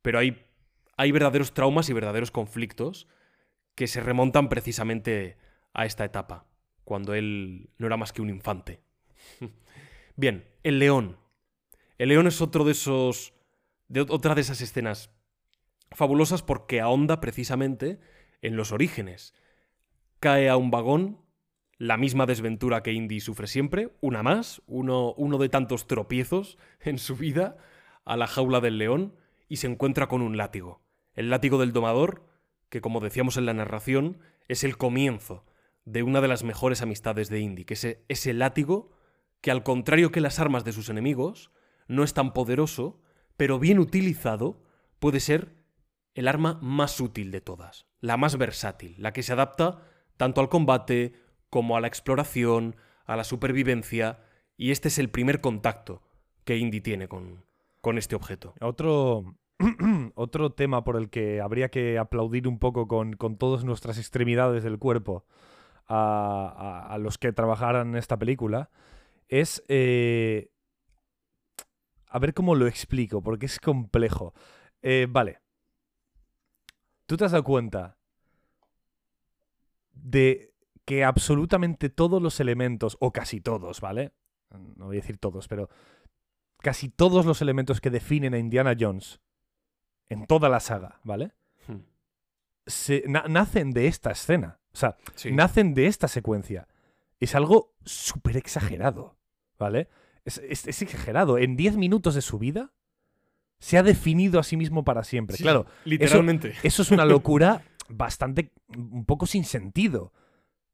pero hay, hay verdaderos traumas y verdaderos conflictos que se remontan precisamente a esta etapa, cuando él no era más que un infante. Bien, el león. El león es otro de esos. De otra de esas escenas fabulosas porque ahonda precisamente en los orígenes. Cae a un vagón, la misma desventura que Indy sufre siempre, una más, uno, uno de tantos tropiezos en su vida, a la jaula del león y se encuentra con un látigo. El látigo del domador que como decíamos en la narración, es el comienzo de una de las mejores amistades de Indy, que es e, ese látigo que al contrario que las armas de sus enemigos, no es tan poderoso, pero bien utilizado puede ser el arma más útil de todas, la más versátil, la que se adapta tanto al combate como a la exploración, a la supervivencia, y este es el primer contacto que Indy tiene con, con este objeto. Otro, otro tema por el que habría que aplaudir un poco con, con todas nuestras extremidades del cuerpo a, a, los que trabajaran en esta película es... Eh, a ver cómo lo explico, porque es complejo. Eh, vale. ¿Tú te has dado cuenta de que absolutamente todos los elementos, o casi todos, ¿vale? No voy a decir todos, pero casi todos los elementos que definen a Indiana Jones en toda la saga, ¿vale? Hmm. Se, na- nacen de esta escena. O sea, Sí. nacen de esta secuencia. Es algo súper exagerado, ¿vale? Es, es- es exagerado. En 10 minutos de su vida se ha definido a sí mismo para siempre. Sí, Claro, literalmente. eso es una locura bastante, un poco sin sentido.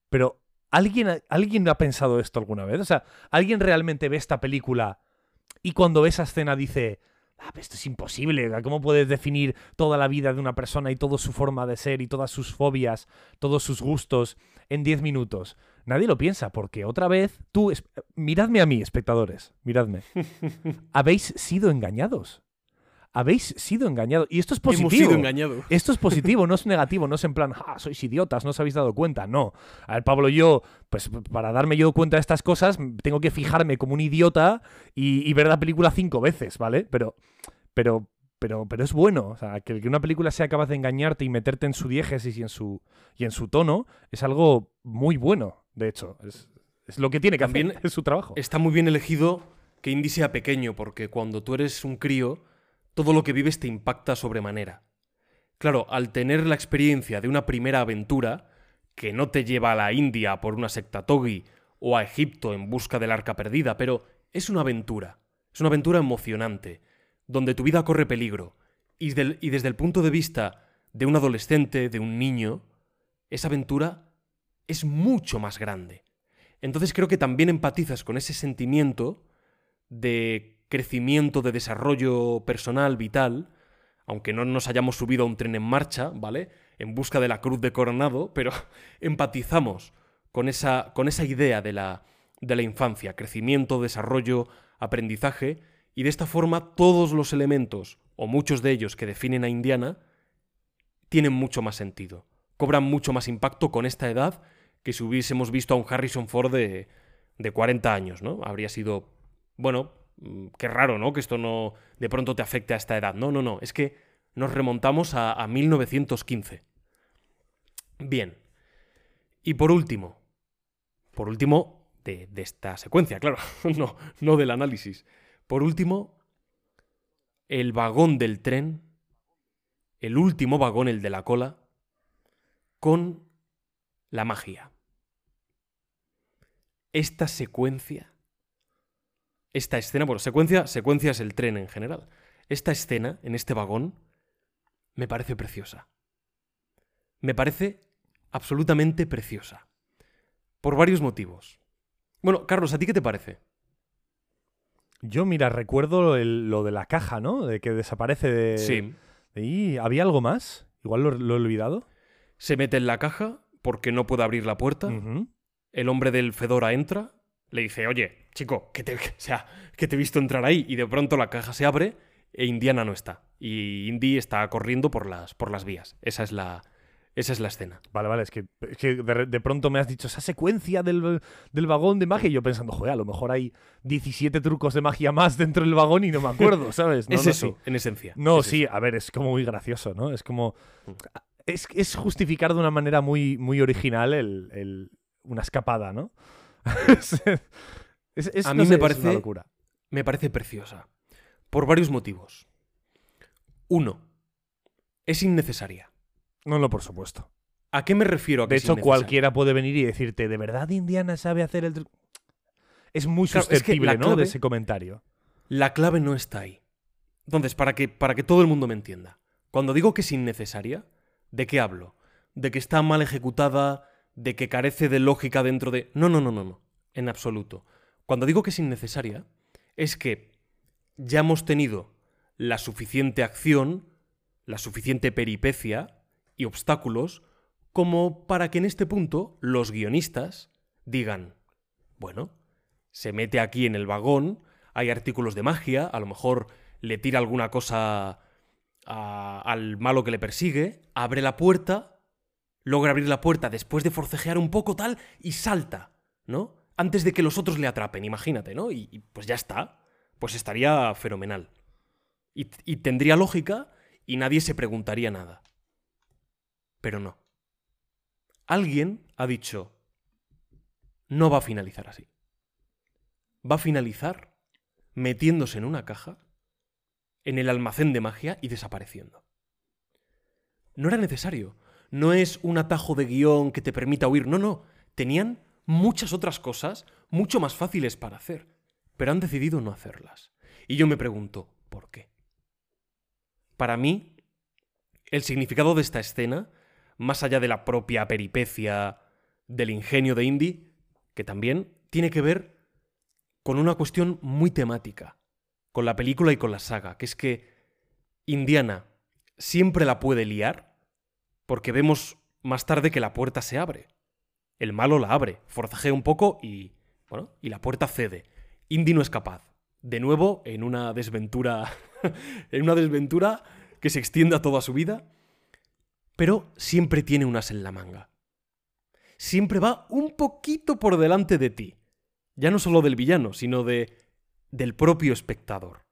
Pero, ¿alguien, ha- ¿alguien ha pensado esto alguna vez? O sea, ¿alguien realmente ve esta película y cuando ve esa escena dice, ah, esto es imposible, ¿cómo puedes definir toda la vida de una persona y toda su forma de ser y todas sus fobias, todos sus gustos en 10 minutos? Nadie lo piensa, porque otra vez, tú, miradme a mí, espectadores, miradme. Habéis sido engañados. Habéis sido engañados. Y esto es positivo. Hemos sido engañados. Esto es positivo, no es negativo, no es en plan, ah, sois idiotas, no os habéis dado cuenta. No. A ver, Pablo, yo, pues para darme yo cuenta de estas cosas, tengo que fijarme como un idiota y, y ver la película cinco veces, ¿vale? Pero, pero, pero, pero es bueno. O sea, que, que una película sea capaz de engañarte y meterte en su diégesis y en su, y en su tono es algo muy bueno, de hecho. Es, es lo que tiene que También hacer, es su trabajo. Está muy bien elegido que Indy sea pequeño, porque cuando tú eres un crío, todo lo que vives te impacta sobremanera. Claro, al tener la experiencia de una primera aventura, que no te lleva a la India por una secta Togi o a Egipto en busca del arca perdida, pero es una aventura. Es una aventura emocionante, donde tu vida corre peligro. Y, del- y desde el punto de vista de un adolescente, de un niño, esa aventura es mucho más grande. Entonces creo que también empatizas con ese sentimiento de crecimiento, de desarrollo personal, vital, aunque no nos hayamos subido a un tren en marcha, ¿vale? En busca de la cruz de coronado, pero empatizamos con esa, con esa idea de la, de la infancia, crecimiento, desarrollo, aprendizaje, y de esta forma todos los elementos, o muchos de ellos que definen a Indiana, tienen mucho más sentido, cobran mucho más impacto con esta edad que si hubiésemos visto a un Harrison Ford de, de 40 años, ¿no? Habría sido, bueno, mm, qué raro, ¿no? Que esto no de pronto te afecte a esta edad. No, no, no, es que nos remontamos a, a 1915. Bien. Y por último, por último de, de esta secuencia, claro, no, no del análisis. Por último, el vagón del tren, el último vagón, el de la cola, con la magia. Esta secuencia, esta escena, bueno, secuencia, secuencia es el tren en general. Esta escena en este vagón me parece preciosa. Me parece absolutamente preciosa. Por varios motivos. Bueno, Carlos, ¿a ti qué te parece? Yo, mira, recuerdo el- lo de la caja, ¿no? De que desaparece de... Sí. de ahí. ¿Había algo más? Igual lo, lo he olvidado. Se mete en la caja porque no puede abrir la puerta. El hombre del Fedora entra, le dice, oye, chico, que te, o sea, que te he visto entrar ahí. Y de pronto la caja se abre e Indiana no está. Y Indy está corriendo por las, por las vías. Esa es la, esa es la escena. Vale, vale, es que, es que de, de pronto me has dicho esa secuencia del, del vagón de magia y yo pensando, joder, a lo mejor hay 17 trucos de magia más dentro del vagón y no me acuerdo, ¿sabes? No, es no, eso, sí. en esencia. No, Es sí, eso. a ver, es como muy gracioso, ¿no? Es como... Es, es justificar de una manera muy, muy original el, el- una escapada, ¿no? es, A no mí sé, me parece- una locura. Me parece preciosa. Por varios motivos. Uno, es innecesaria. No, no, por supuesto. ¿A qué me refiero a que De hecho, cualquiera puede venir y decirte, ¿de verdad Indiana sabe hacer el truco? Es muy Claro, es que susceptible, ¿no? De ese comentario. La clave no está ahí. Entonces, para que, para que todo el mundo me entienda, cuando digo que es innecesaria, ¿De qué hablo? ¿De que está mal ejecutada? ¿De que carece de lógica dentro de... No, no, no, no, no. En absoluto. Cuando digo que es innecesaria, es que ya hemos tenido la suficiente acción, la suficiente peripecia y obstáculos como para que en este punto los guionistas digan, bueno, se mete aquí en el vagón, hay artículos de magia, a lo mejor le tira alguna cosa al malo que le persigue, abre la puerta, logra abrir la puerta después de forcejear un poco tal y salta, ¿no? Antes de que los otros le atrapen, imagínate, ¿no? Y, pues ya está, pues estaría fenomenal. y tendría lógica y nadie se preguntaría nada. Pero no. Alguien ha dicho, no va a finalizar así. Va a finalizar metiéndose en una caja en el almacén de magia y desapareciendo. No era necesario. No es un atajo de guion que te permita huir. No, no. Tenían muchas otras cosas mucho más fáciles para hacer. Pero han decidido no hacerlas. Y yo me pregunto, ¿por qué? Para mí, el significado de esta escena, más allá de la propia peripecia del ingenio de Indy, que también tiene que ver con una cuestión muy temática con la película y con la saga, que es que Indiana siempre la puede liar, porque vemos más tarde que la puerta se abre. El malo la abre, forcejea un poco y. bueno, y la puerta cede. Indy no es capaz. De nuevo, en una desventura. en una desventura que se extiende a toda su vida. Pero siempre tiene unas en la manga. Siempre va un poquito por delante de ti. Ya no solo del villano, sino de del propio espectador.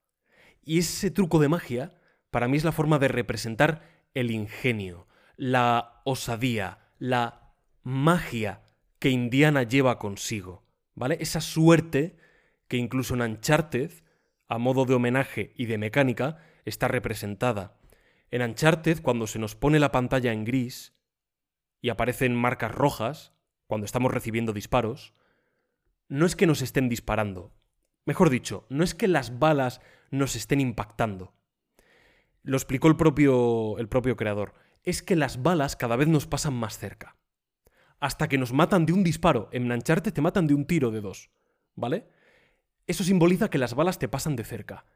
Y ese truco de magia, para mí es la forma de representar el ingenio, la osadía, la magia que Indiana lleva consigo, ¿vale? Esa suerte que incluso en Uncharted, a modo de homenaje y de mecánica, está representada. En Uncharted, cuando se nos pone la pantalla en gris y aparecen marcas rojas, cuando estamos recibiendo disparos, no es que nos estén disparando, Mejor dicho, no es que las balas nos estén impactando. Lo explicó el propio, el propio creador. Es que las balas cada vez nos pasan más cerca. Hasta que nos matan de un disparo. En Nancharte te matan de un tiro de dos. ¿Vale? Eso simboliza que las balas te pasan de cerca.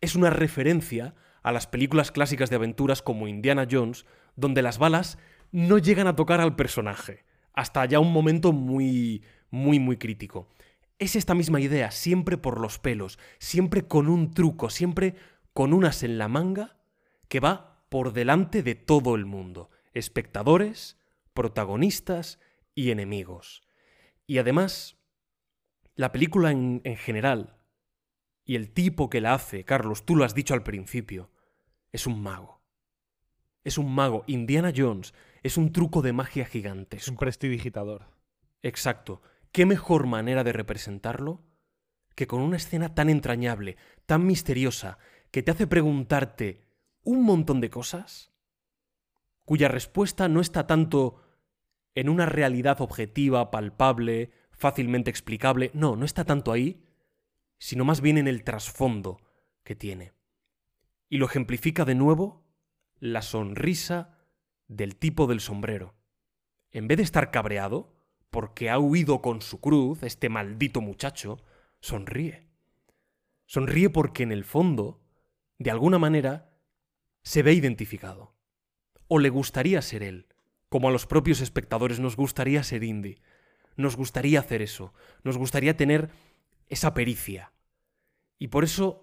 Es una referencia a las películas clásicas de aventuras como Indiana Jones, donde las balas no llegan a tocar al personaje. Hasta ya un momento muy, muy, muy crítico. Es esta misma idea, siempre por los pelos, siempre con un truco, siempre con unas en la manga que va por delante de todo el mundo, espectadores, protagonistas y enemigos. Y además, la película en, en general, y el tipo que la hace, Carlos, tú lo has dicho al principio, es un mago. Es un mago. Indiana Jones es un truco de magia gigante. Es un prestidigitador. Exacto. ¿Qué mejor manera de representarlo que con una escena tan entrañable, tan misteriosa, que te hace preguntarte un montón de cosas, cuya respuesta no está tanto en una realidad objetiva, palpable, fácilmente explicable, no, no está tanto ahí, sino más bien en el trasfondo que tiene. Y lo ejemplifica de nuevo la sonrisa del tipo del sombrero. En vez de estar cabreado, porque ha huido con su cruz, este maldito muchacho, sonríe. Sonríe porque en el fondo, de alguna manera, se ve identificado. O le gustaría ser él, como a los propios espectadores nos gustaría ser Indy. Nos gustaría hacer eso, nos gustaría tener esa pericia. Y por eso,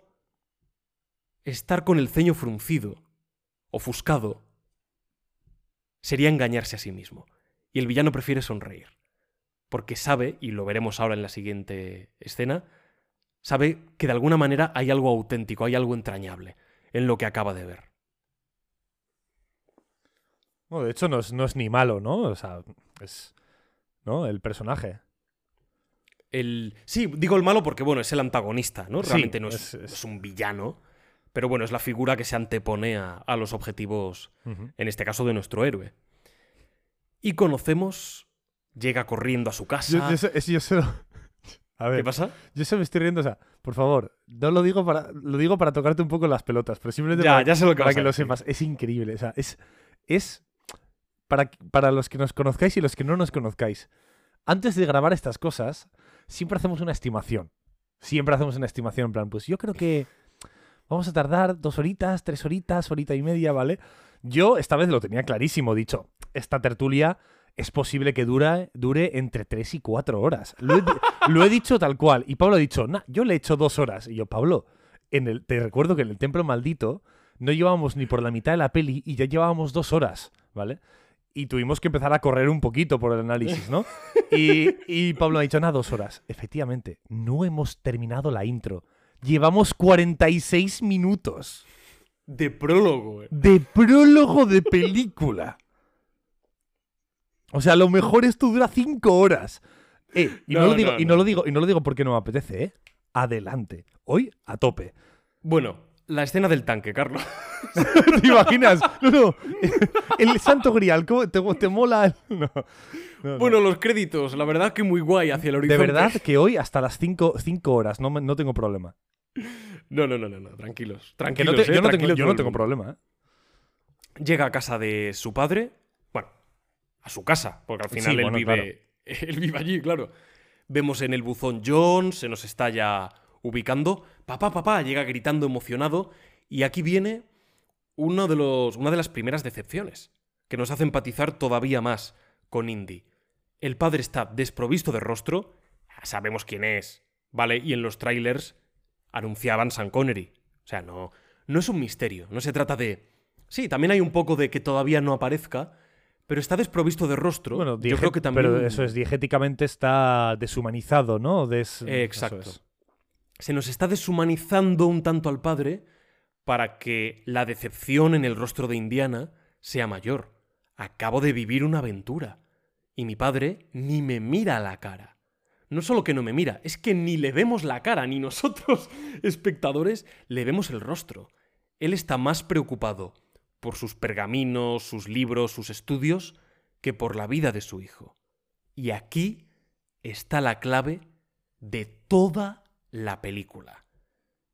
estar con el ceño fruncido, ofuscado, sería engañarse a sí mismo. Y el villano prefiere sonreír porque sabe, y lo veremos ahora en la siguiente escena, sabe que de alguna manera hay algo auténtico, hay algo entrañable en lo que acaba de ver. Bueno, de hecho, no es, ni malo, ¿no? O sea, es. ¿No? El personaje. El. Sí, digo el malo porque, bueno, es el antagonista, ¿no? Realmente no es, un villano. Pero bueno, es la figura que se antepone a, los objetivos, en este caso, de nuestro héroe. Y conocemos llega corriendo a su casa. Yo, yo, A ver, ¿Qué pasa? Yo se me estoy riendo, o sea, por favor, no lo digo para, lo digo para tocarte un poco las pelotas, pero simplemente ya, para, ya sé lo que, para que lo sepas. Es increíble, o sea, es, es para, para los que nos conozcáis y los que no nos conozcáis, antes de grabar estas cosas, siempre hacemos una estimación. Siempre hacemos una estimación, en plan, pues yo creo que vamos a tardar dos horitas, tres horitas, horita y media, ¿vale? Yo esta vez lo tenía clarísimo, dicho, esta tertulia es posible que dura, dure entre tres y cuatro horas. Lo he, di- lo he dicho tal cual. Y Pablo ha dicho, nah, yo le he hecho dos horas. Y yo, Pablo, en el, te recuerdo que en el Templo Maldito no llevábamos ni por la mitad de la peli y ya llevábamos dos horas, ¿vale? Y tuvimos que empezar a correr un poquito por el análisis, ¿no? Y, y Pablo ha dicho, nada, dos horas. Efectivamente, no hemos terminado la intro. Llevamos 46 minutos De prólogo, eh. de prólogo de película. O sea, lo mejor esto dura cinco horas. Eh, y no, No, lo digo, no, y no lo digo, y no lo digo porque no me apetece, ¿eh? Adelante. Hoy a tope. Bueno, la escena del tanque, Carlos. ¿Te imaginas? No, no. El Santo Grial, ¿cómo te, te mola? el- No. No, no. Bueno, los créditos, la verdad que muy guay hacia el de horizonte. verdad que hoy hasta las cinco, cinco horas, no, no tengo problema. No, no, no, no, no, tranquilos. Tranquilos, te- eh, yo no tengo, yo no tengo problema. ¿eh? Llega a casa de su padre. A su casa, porque al final Sí, él, bueno, vive, claro. él vive allí, claro. Vemos en el buzón John, se nos está ya ubicando. Papá, papá, llega gritando emocionado. Y aquí viene uno de los, una de las primeras decepciones, que nos hace empatizar todavía más con Indy. El padre está desprovisto de rostro, sabemos quién es, ¿vale? Y en los trailers anunciaban San Connery. O sea, no, no es un misterio, no se trata de... Sí, también hay un poco de que todavía no aparezca, pero está desprovisto de rostro. Bueno, Yo creo que también... pero eso es, diegéticamente está deshumanizado, ¿no? Des- Eh, exacto. es. Se nos está deshumanizando un tanto al padre para que la decepción en el rostro de Indiana sea mayor. Acabo de vivir una aventura. Y mi padre ni me mira a la cara. No solo que no me mira, es que ni le vemos la cara, ni nosotros, espectadores, le vemos el rostro. Él está más preocupado por sus pergaminos, sus libros, sus estudios, que por la vida de su hijo. Y aquí está la clave de toda la película.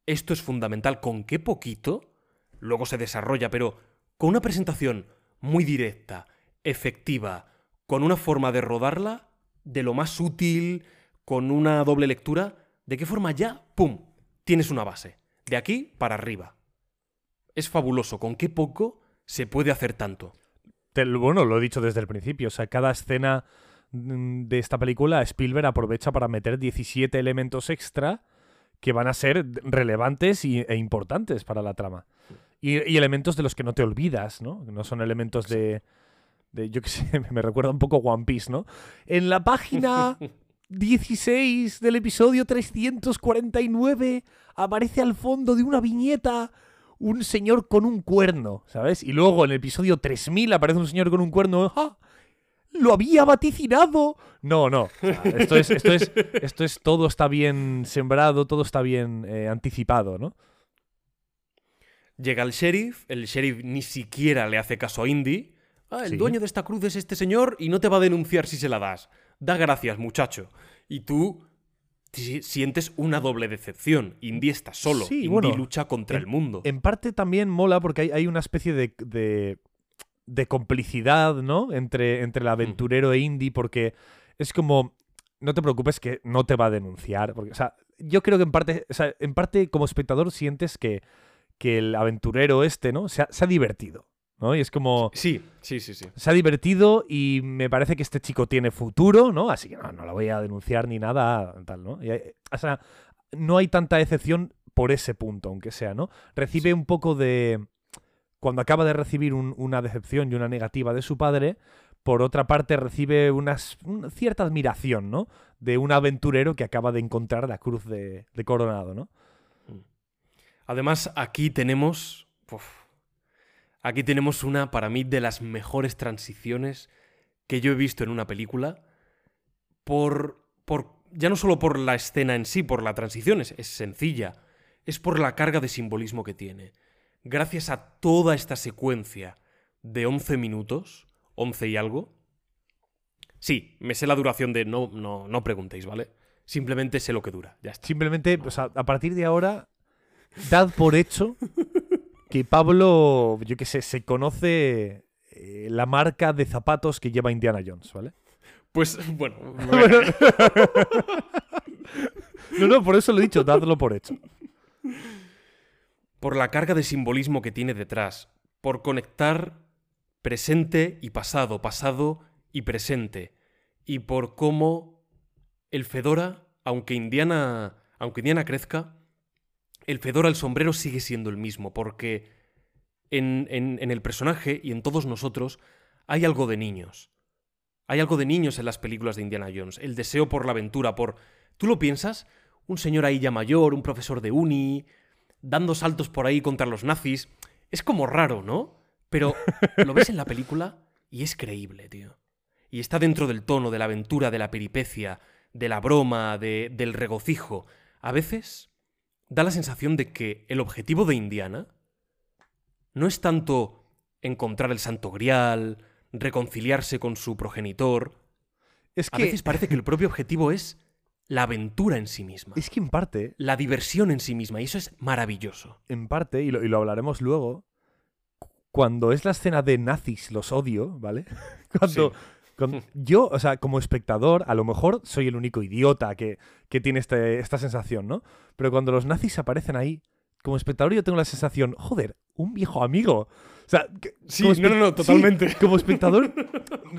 Esto es fundamental. ¿Con qué poquito? Luego se desarrolla, pero con una presentación muy directa, efectiva, con una forma de rodarla de lo más útil, con una doble lectura, ¿de qué forma ya? ¡Pum! Tienes una base. De aquí para arriba. Es fabuloso. ¿Con qué poco se puede hacer tanto? Bueno, lo he dicho desde el principio. O sea, cada escena mm, de esta película, Spielberg aprovecha para meter 17 elementos extra que van a ser relevantes y- e importantes para la trama. Y, y elementos de los que no te olvidas, ¿no? No son elementos de, de. Yo qué sé, me recuerda un poco One Piece, ¿no? En la página 16 del episodio 349 aparece al fondo de una viñeta un señor con un cuerno, ¿sabes? Y luego en el episodio 3000 aparece un señor con un cuerno. ¡Ah! ¡Lo había vaticinado! No, no. o sea, esto, es, esto, es, esto es. Todo está bien sembrado, todo está bien eh, anticipado, ¿no? Llega el sheriff, el sheriff ni siquiera le hace caso a Indy. Ah, el Sí. dueño de esta cruz es este señor y no te va a denunciar si se la das. Da gracias, muchacho. Y tú sientes una doble decepción. Indy está solo. Sí, Indy bueno, lucha contra en- el mundo. En parte también mola porque hay, hay una especie de, de, de complicidad, ¿no? Entre, entre el aventurero e Indy, porque es como. No te preocupes que no te va a denunciar. Porque, o sea, yo creo que en parte. O sea, en parte, como espectador, sientes que, que el aventurero este, ¿no? Se ha, se ha divertido. ¿No? Y es como. Sí, sí, sí, sí. Se ha divertido y me parece que este chico tiene futuro, ¿no? Así que no, no lo voy a denunciar ni nada, tal, ¿no? Y o sea, no hay tanta decepción por ese punto, aunque sea, ¿no? Recibe un poco de... Cuando acaba de recibir un- una decepción y una negativa de su padre, por otra parte recibe unas, una cierta admiración, ¿no? De un aventurero que acaba de encontrar la cruz de, de Coronado, ¿no? Además, aquí tenemos. uf, aquí tenemos una, para mí, de las mejores transiciones que yo he visto en una película. Por. por ya no solo por la escena en sí, por la transición, es, sencilla. Es por la carga de simbolismo que tiene. Gracias a toda esta secuencia de 11 minutos, 11 y algo. Sí, me sé la duración de. No, no, no preguntéis, ¿vale? Simplemente sé lo que dura. Ya. Simplemente, a partir de ahora, dad por hecho que Pablo, yo qué sé, se conoce eh, la marca de zapatos que lleva Indiana Jones, ¿vale? Pues, bueno, No, no, por eso lo he dicho, dadlo por hecho. por la carga de simbolismo que tiene detrás, por conectar presente y pasado, pasado y presente, y por cómo el Fedora, aunque Indiana, aunque Indiana crezca, el Fedora, el sombrero sigue siendo el mismo, porque en, en- en el personaje y en todos nosotros hay algo de niños. Hay algo de niños en las películas de Indiana Jones, el deseo por la aventura, por... ¿Tú lo piensas? Un señor ahí ya mayor, un profesor de uni, dando saltos por ahí contra los nazis. Es como raro, ¿no? Pero lo ves en la película y es creíble, tío. Y está dentro del tono, de la aventura, de la peripecia, de la broma, de- del regocijo. A veces da la sensación de que el objetivo de Indiana no es tanto encontrar el santo grial, reconciliarse con su progenitor. Es A que, veces parece que el propio objetivo es la aventura en sí misma, es que en parte, la diversión en sí misma, y eso es maravilloso. en parte, y lo, y lo hablaremos luego, cuando es la escena de nazis, los odio, ¿vale? Cuando, yo, o sea, como espectador, a lo mejor soy el único idiota que, que tiene este- esta sensación, ¿no? Pero cuando los nazis aparecen ahí, como espectador yo tengo la sensación, joder, un viejo amigo. O sea, que- Sí, como no, no, no, sí, totalmente. como espectador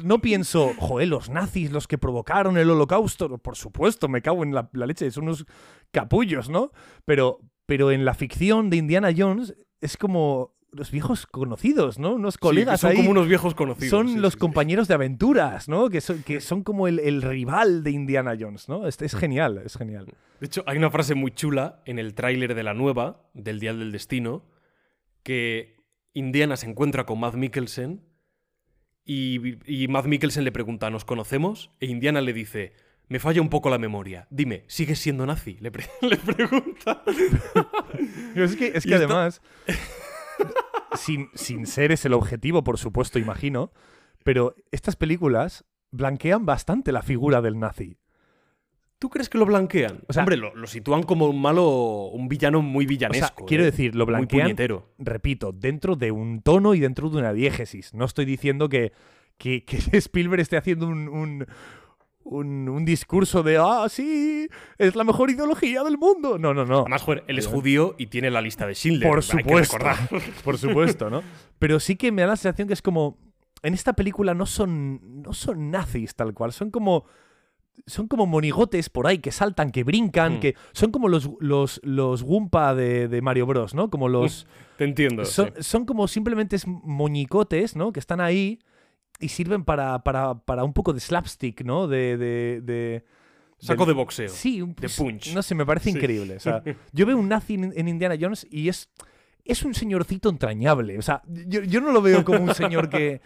no pienso, joder, los nazis, los que provocaron el holocausto, por supuesto, me cago en la, la leche, son unos capullos, ¿no? Pero, pero en la ficción de Indiana Jones es como los viejos conocidos, ¿no? Unos colegas Sí, son ahí. como unos viejos conocidos. son sí, los sí, compañeros de aventuras, ¿no? Que son, que son como el, el rival de Indiana Jones, ¿no? Es, es genial, es genial. De hecho, hay una frase muy chula en el tráiler de la nueva, del Dial del Destino, que Indiana se encuentra con Matt Mikkelsen y, y Matt Mikkelsen le pregunta, ¿nos conocemos? E Indiana le dice, me falla un poco la memoria. Dime, ¿sigues siendo nazi? Le, pre- le pregunta. Es que, es que además, sin, sin ser ese el objetivo, por supuesto, imagino, pero estas películas blanquean bastante la figura del nazi. ¿Tú crees que lo blanquean? O sea- Hombre, lo, lo sitúan como un malo, un villano muy O sea, villanesco. quiero ¿eh? decir, lo blanquean, repito, dentro de un tono y dentro de una diégesis. No estoy diciendo que, que, que Spielberg esté haciendo un, un, un- un discurso de, ah, sí, es la mejor ideología del mundo. No, no, no. Además, joder, él es judío y tiene la lista de Schindler. Por hay que supuesto. Por supuesto, ¿no? Pero sí que me da la sensación que es como. En esta película no son. no son nazis tal cual. Son como. Son como monigotes por ahí que saltan, que brincan, Hmm. que. Son como los, los, los Wumpa de, de Mario Bros, ¿no? Como los. Te entiendo. son, sí. son como simplemente es moñicotes, ¿no? Que están ahí y sirven para, para, para un poco de slapstick, ¿no? De. de, de- Saco del- de boxeo. Sí, un- de punch. No sé, me parece Sí. increíble. O sea, yo veo un nazi en, en Indiana Jones y es, es un señorcito entrañable. O sea, yo, yo no lo veo como un señor que.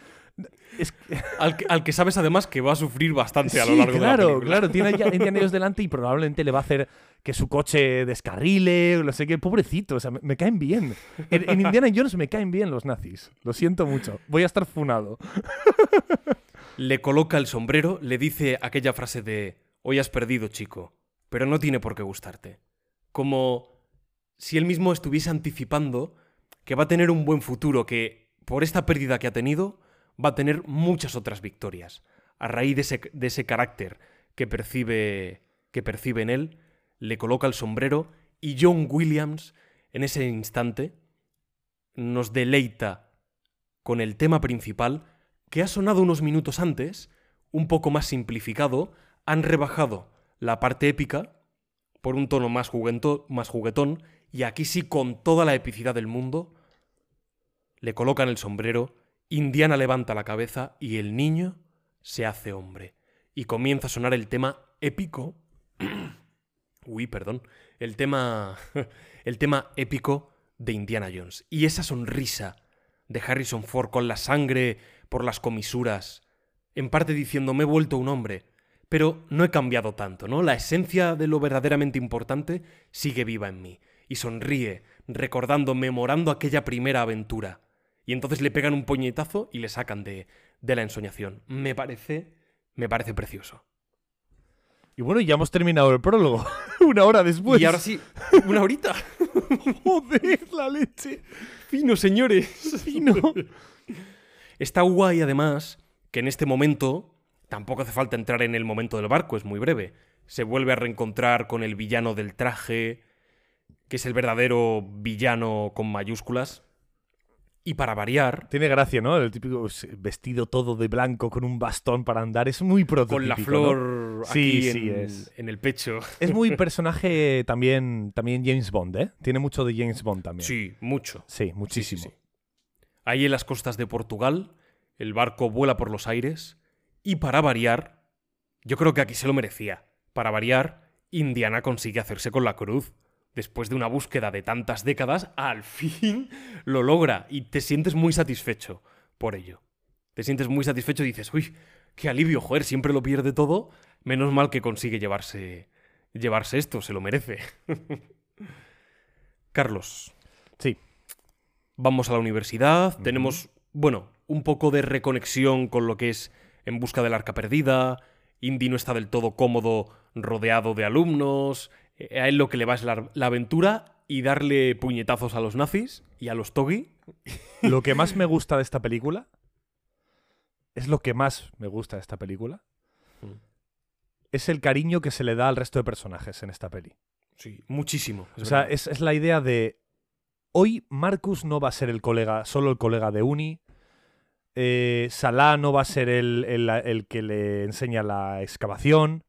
Es, Al que, al que sabes además que va a sufrir bastante a lo sí, largo de la claro, película. claro. Tiene a Indiana Jones delante y probablemente le va a hacer que su coche descarrile, no sé qué. Pobrecito, o sea, me, me caen bien. En, en Indiana Jones me caen bien los nazis. Lo siento mucho. Voy a estar funado. Le coloca el sombrero, le dice aquella frase de hoy has perdido, chico, pero no tiene por qué gustarte. Como si él mismo estuviese anticipando que va a tener un buen futuro, que por esta pérdida que ha tenido va a tener muchas otras victorias. A raíz de ese, de ese carácter que percibe, que percibe en él, le coloca el sombrero y John Williams, en ese instante, nos deleita con el tema principal que ha sonado unos minutos antes, un poco más simplificado, han rebajado la parte épica por un tono más, más juguetón y aquí sí con toda la epicidad del mundo le colocan el sombrero, Indiana levanta la cabeza y el niño se hace hombre y comienza a sonar el tema épico Uy, perdón. El tema. El tema épico de Indiana Jones. Y esa sonrisa de Harrison Ford con la sangre por las comisuras. En parte diciendo, me he vuelto un hombre. Pero no he cambiado tanto, ¿no? La esencia de lo verdaderamente importante sigue viva en mí. Y sonríe, recordando, memorando aquella primera aventura. Y entonces le pegan un puñetazo y le sacan de, de la ensoñación. Me parece. Me parece precioso. Y bueno, ya hemos terminado el prólogo. Una hora después. y ahora sí, una horita. Joder, la leche. Fino, señores. Fino. Está guay, además, que en este momento tampoco hace falta entrar en el momento del barco, es muy breve. Se vuelve a reencontrar con el villano del traje, que es el verdadero villano con mayúsculas. Y para variar, Tiene gracia, ¿no? El típico vestido todo de blanco con un bastón para andar. Es muy prototípico, con la ¿no? flor Sí, aquí sí, en, es. en el pecho. Es muy personaje también, también James Bond, ¿eh? Tiene mucho de James Bond también. Sí, mucho. Sí, Sí, sí, muchísimo. sí. Ahí en las costas de Portugal, el barco vuela por los aires y para variar, yo creo que aquí se lo merecía. Para variar, Indiana consigue hacerse con la cruz. Después de una búsqueda de tantas décadas, al fin lo logra y te sientes muy satisfecho por ello. Te sientes muy satisfecho y dices, uy, qué alivio, joder, siempre lo pierde todo. Menos mal que consigue llevarse, llevarse esto, se lo merece. Carlos, Sí. vamos a la universidad, tenemos, bueno, un poco de reconexión con lo que es En busca del arca perdida, Indy no está del todo cómodo rodeado de alumnos, a él lo que le va es la, la aventura y darle puñetazos a los nazis y a los Togi. Lo que más me gusta de esta película es lo que más me gusta de esta película. Mm. Es el cariño que se le da al resto de personajes en esta peli. Sí, muchísimo. es o sea, es, es la idea de. Hoy Marcus no va a ser el colega, solo el colega de Uni. Eh, Salah no va a ser el, el- el que le enseña la excavación.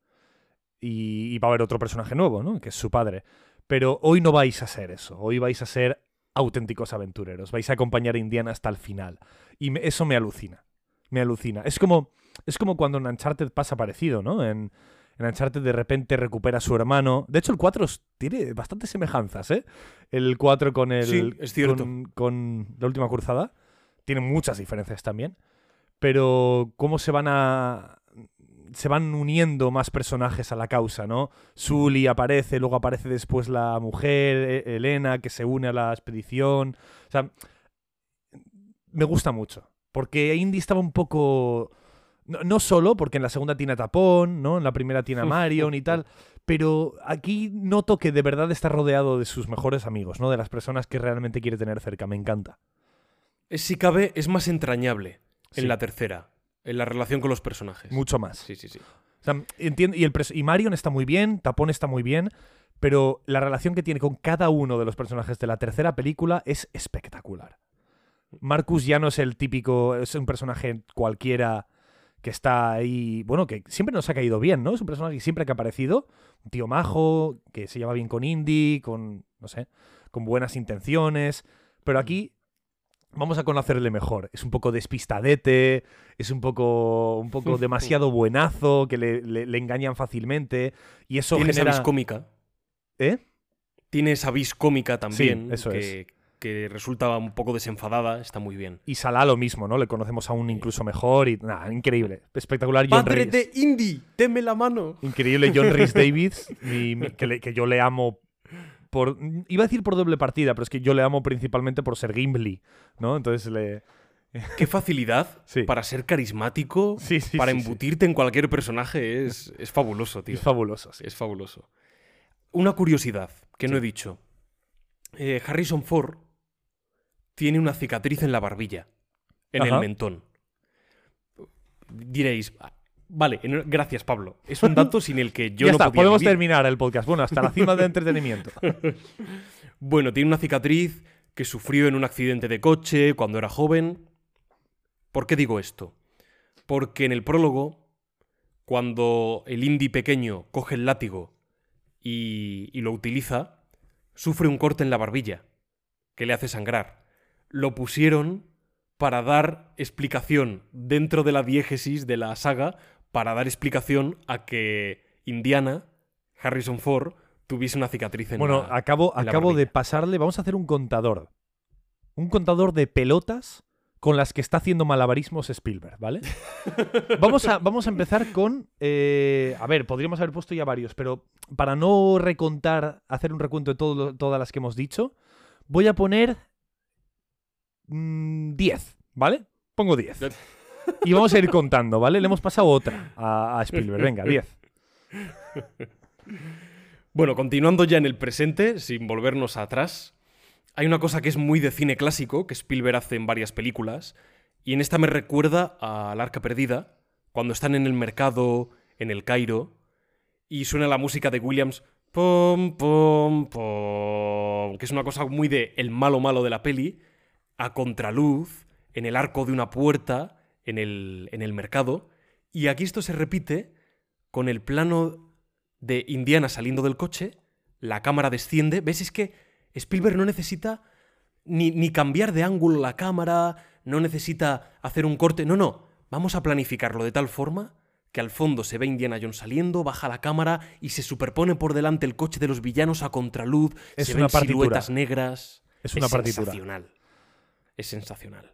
Y, y va a haber otro personaje nuevo, ¿no? Que es su padre. Pero hoy no vais a ser eso. Hoy vais a ser auténticos aventureros. Vais a acompañar a Indiana hasta el final. Y me- eso me alucina. Me alucina. Es como, es como cuando en Uncharted pasa parecido, ¿no? En, en Uncharted de repente recupera a su hermano. De hecho, el 4 es- tiene bastantes semejanzas, ¿eh? El 4 con el. Sí, es cierto. Con, con la última cruzada. Tiene muchas diferencias también. Pero cómo se van a. Se van uniendo más personajes a la causa, ¿no? Sully aparece, luego aparece después la mujer, E- Elena, que se une a la expedición. O sea, me gusta mucho. Porque Indy estaba un poco. No, no solo, porque en la segunda tiene a Tapón, ¿no? En la primera tiene a Marion y tal. Pero aquí noto que de verdad está rodeado de sus mejores amigos, ¿no? De las personas que realmente quiere tener cerca. Me encanta. Es, si cabe, es más entrañable Sí. en la tercera, en la relación con los personajes. Mucho más. Sí, sí, sí. O sea, entiendo, y, el pres- y Marion está muy bien, Tapón está muy bien, pero la relación que tiene con cada uno de los personajes de la tercera película es espectacular. Marcus ya no es el típico, es un personaje cualquiera que está ahí, bueno, que siempre nos ha caído bien, ¿no? Es un personaje que siempre que ha aparecido, un tío majo, que se lleva bien con Indy, con, no sé, con buenas intenciones, pero aquí vamos a conocerle mejor. Es un poco despistadete, es un poco, un poco demasiado buenazo, que le, le- le engañan fácilmente, y eso Tiene esa vis cómica. ¿Eh? Tiene esa vis cómica también. eso que, que resulta un poco desenfadada. Está muy bien. Y Salah lo mismo, ¿no? Le conocemos aún incluso mejor y nada, increíble. Espectacular John ¡Padre Rhys. de Indy! ¡Teme la mano! Increíble John Rhys Davids, mi- mi- que, le- que yo le amo por... Iba a decir por doble partida, pero es que yo le amo principalmente por ser Gimli, ¿no? Entonces le... ¡Qué facilidad Sí. para ser carismático! Sí, sí, para embutirte en cualquier personaje es, es fabuloso, tío. Es fabuloso, sí. Es fabuloso. Una curiosidad que no he dicho. Eh, Harrison Ford tiene una cicatriz en la barbilla, en Ajá. el mentón. Diréis, "Ah, vale, gracias Pablo. Es un dato sin el que yo ya no está, podía podemos vivir. terminar el podcast. Bueno, hasta la cima del entretenimiento. Bueno, tiene una cicatriz que sufrió en un accidente de coche cuando era joven. ¿Por qué digo esto? Porque en el prólogo, cuando el indie pequeño coge el látigo y, y lo utiliza, sufre un corte en la barbilla que le hace sangrar. Lo pusieron para dar explicación dentro de la diégesis de la saga, para dar explicación a que Indiana, Harrison Ford, tuviese una cicatriz en Bueno, la, acabo, en la acabo de pasarle. Vamos a hacer un contador. Un contador de pelotas con las que está haciendo malabarismos Spielberg, ¿vale? vamos, a, vamos a empezar con. eh, a ver, podríamos haber puesto ya varios, pero para no recontar, hacer un recuento de todo todas las que hemos dicho, voy a poner. mm, 10, ¿vale? Pongo 10. Y vamos a ir contando, ¿vale? Le hemos pasado otra a, a Spielberg. Venga, 10. Bueno, continuando ya en el presente, sin volvernos atrás, hay una cosa que es muy de cine clásico, que Spielberg hace en varias películas, Y en esta me recuerda al Arca Perdida, cuando están en el mercado en el Cairo y suena la música de Williams, pom, pom, pom, que es una cosa muy de el malo malo de la peli, a contraluz, en el arco de una puerta, en el, en el mercado. Y aquí esto se repite con el plano de Indiana saliendo del coche, la cámara desciende. ¿Ves? Es que Spielberg no necesita ni, ni cambiar de ángulo la cámara, no necesita hacer un corte. No, no. Vamos a planificarlo de tal forma que al fondo se ve Indiana Jones saliendo, baja la cámara y se superpone por delante el coche de los villanos a contraluz, Es se una ven partitura. siluetas negras. Es una partitura. sensacional. Es sensacional.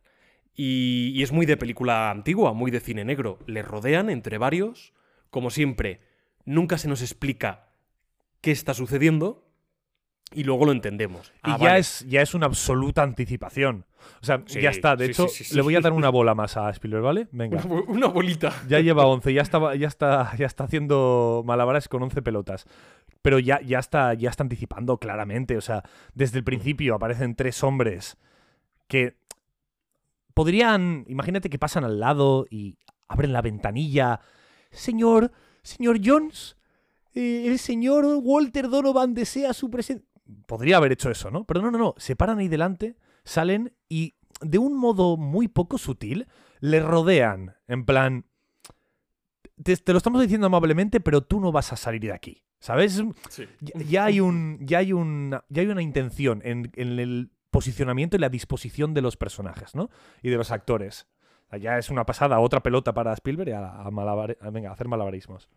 Y, y es muy de película antigua, muy de cine negro. Le rodean entre varios. Como siempre, nunca se nos explica qué está sucediendo y luego lo entendemos. Y Ah, ya, vale. es, ya es una absoluta anticipación. O sea, Sí, ya está. De sí, hecho, sí. le voy a dar una bola más a Spielberg, ¿vale? Venga. Una, una bolita. Ya lleva 11, ya está, ya está, ya está haciendo malabares con 11 pelotas. Pero ya, ya, está, ya está anticipando claramente. O sea, desde el principio aparecen tres hombres que podrían. Imagínate que pasan al lado y abren la ventanilla. Señor, señor Jones, eh, el señor Walter Donovan desea su presencia. Podría haber hecho eso, ¿no? Pero no, no, no. Se paran ahí delante, salen y de un modo muy poco sutil le rodean. En plan, te, te lo estamos diciendo amablemente, pero tú no vas a salir de aquí. ¿Sabes? Ya, ya hay un. Ya hay un. Ya hay una intención en, en el posicionamiento y la disposición de los personajes, ¿no? Y de los actores. Ya es una pasada, otra pelota para Spielberg y a, a malabar- a- venga, a hacer malabarismos.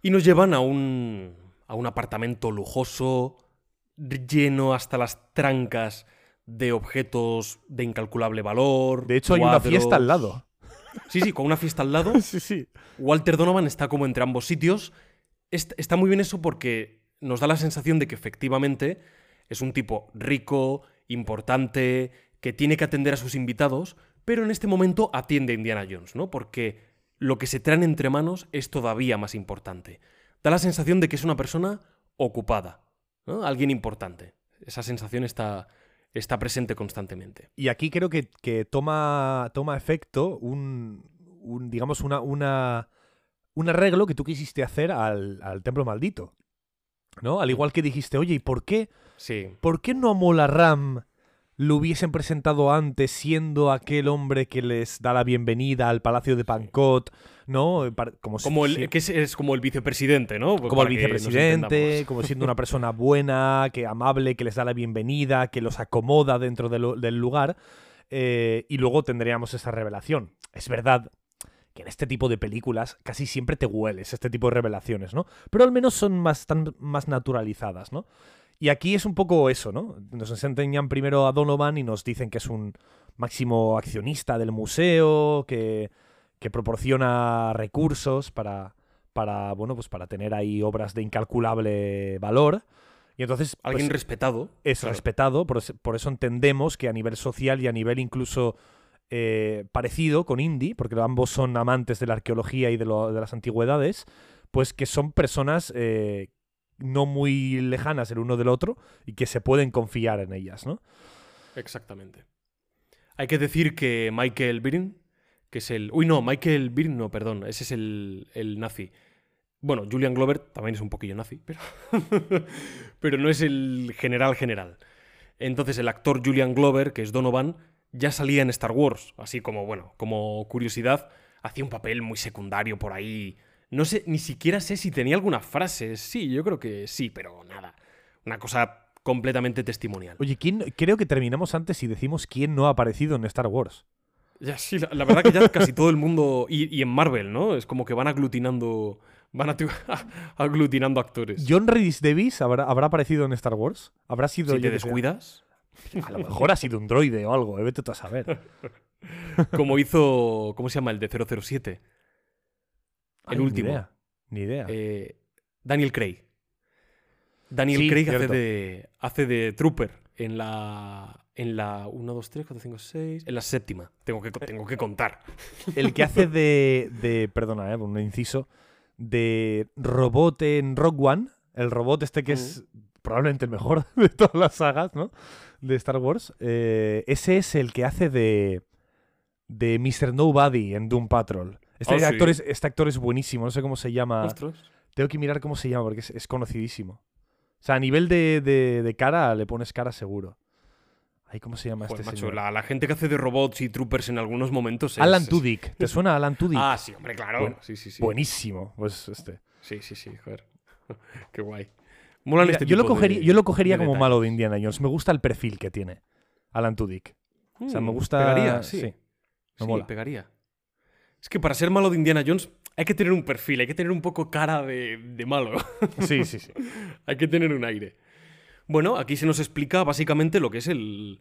Y nos llevan a un, a un apartamento lujoso, lleno hasta las trancas de objetos de incalculable valor. De hecho, hay una fiesta al lado. Sí, sí, con una fiesta al lado. sí, sí. Walter Donovan está como entre ambos sitios. Est- está muy bien eso porque nos da la sensación de que efectivamente es un tipo rico, importante, que tiene que atender a sus invitados, pero en este momento atiende Indiana Jones, ¿no? Porque lo que se traen entre manos es todavía más importante. Da la sensación de que es una persona ocupada, ¿no? Alguien importante. Esa sensación está, está presente constantemente. Y aquí creo que, que toma, toma efecto un, un, digamos, una, una, un arreglo que tú quisiste hacer al, al templo maldito. ¿No? Al igual que dijiste, oye, ¿y por qué, Sí. por qué no a Mola Ram lo hubiesen presentado antes siendo aquel hombre que les da la bienvenida al palacio de Pancot? ¿No? Como, si- Como el, si- que es, es como el vicepresidente, ¿no? como el Para vicepresidente, como siendo una persona buena, que amable, que les da la bienvenida, que los acomoda dentro de lo- del lugar. eh, y luego tendríamos esa revelación. Es verdad que en este tipo de películas casi siempre te hueles este tipo de revelaciones, ¿no? Pero al menos son más, están más naturalizadas, ¿no? Y aquí es un poco eso, ¿no? Nos enseñan primero a Donovan y nos dicen que es un máximo accionista del museo, que, que proporciona recursos para, para, bueno, pues para tener ahí obras de incalculable valor. Y entonces pues, Alguien respetado. es claro. respetado, por, por eso entendemos que a nivel social y a nivel incluso eh, parecido con Indy, porque ambos son amantes de la arqueología y de, lo- de las antigüedades, pues que son personas eh, no muy lejanas el uno del otro y que se pueden confiar en ellas, ¿no? Exactamente. Hay que decir que Michael Byrne, que es el. Uy, no, Michael Byrne, no, perdón, ese es el, el nazi. Bueno, Julian Glover también es un poquillo nazi, pero, pero no es el general general. Entonces, el actor Julian Glover, que es Donovan, ya salía en Star Wars, así como, bueno, como curiosidad, hacía un papel muy secundario por ahí. No sé, ni siquiera sé si tenía alguna frase. Sí, yo creo que sí, pero nada. Una cosa completamente testimonial. Oye, ¿quién, creo que terminamos antes y decimos quién no ha aparecido en Star Wars. Ya, sí, la, la verdad que ya casi todo el mundo. Y, y en Marvel, ¿no? Es como que van aglutinando. Van aglutinando actores. ¿John Rhys Davis habrá, habrá aparecido en Star Wars? ¿Habrá sido si te descuidas, A lo mejor ha sido un droide o algo, eh, vete tú a saber. como hizo. ¿Cómo se llama? El de 007. Ay, El último. Ni idea. Ni idea. Eh, Daniel Craig. Daniel Sí, Craig hace de, hace de Trooper en la. En la 1, 2, 3, 4, 5, 6. En la séptima. Tengo que, tengo que contar. El que hace de, de perdona, eh, un inciso, de robot en Rock One, el robot este que es probablemente el mejor de todas las sagas, ¿no? De Star Wars. eh, ese es el que hace de, de Mr. Nobody en Doom Patrol. Este, Ah, sí. actor, es, este actor es buenísimo, no sé cómo se llama. Ostras. Tengo que mirar cómo se llama porque es, es conocidísimo. O sea, a nivel de, de- de cara, le pones cara seguro. Ay, ¿cómo se llama Joder, este macho, señor? la, la gente que hace de robots y troopers en algunos momentos es- Alan es- Tudyk. ¿Te suena Alan Tudyk? Ah, sí, hombre, claro. Bueno, sí, sí, sí. Buenísimo. Pues este. Sí, sí, sí, joder. Qué guay. Molan Mira, este yo, lo de- cogería, yo lo cogería como malo de. Indiana Jones. Me gusta el perfil que tiene Alan Tudyk. O sea, me Mm, gusta. Pegaría, sí. sí. Sí, me mola. pegaría. Es que para ser malo de Indiana Jones hay que tener un perfil, hay que tener un poco cara de, de malo. Sí, sí, sí. hay que tener un aire. Bueno, aquí se nos explica básicamente lo que es el,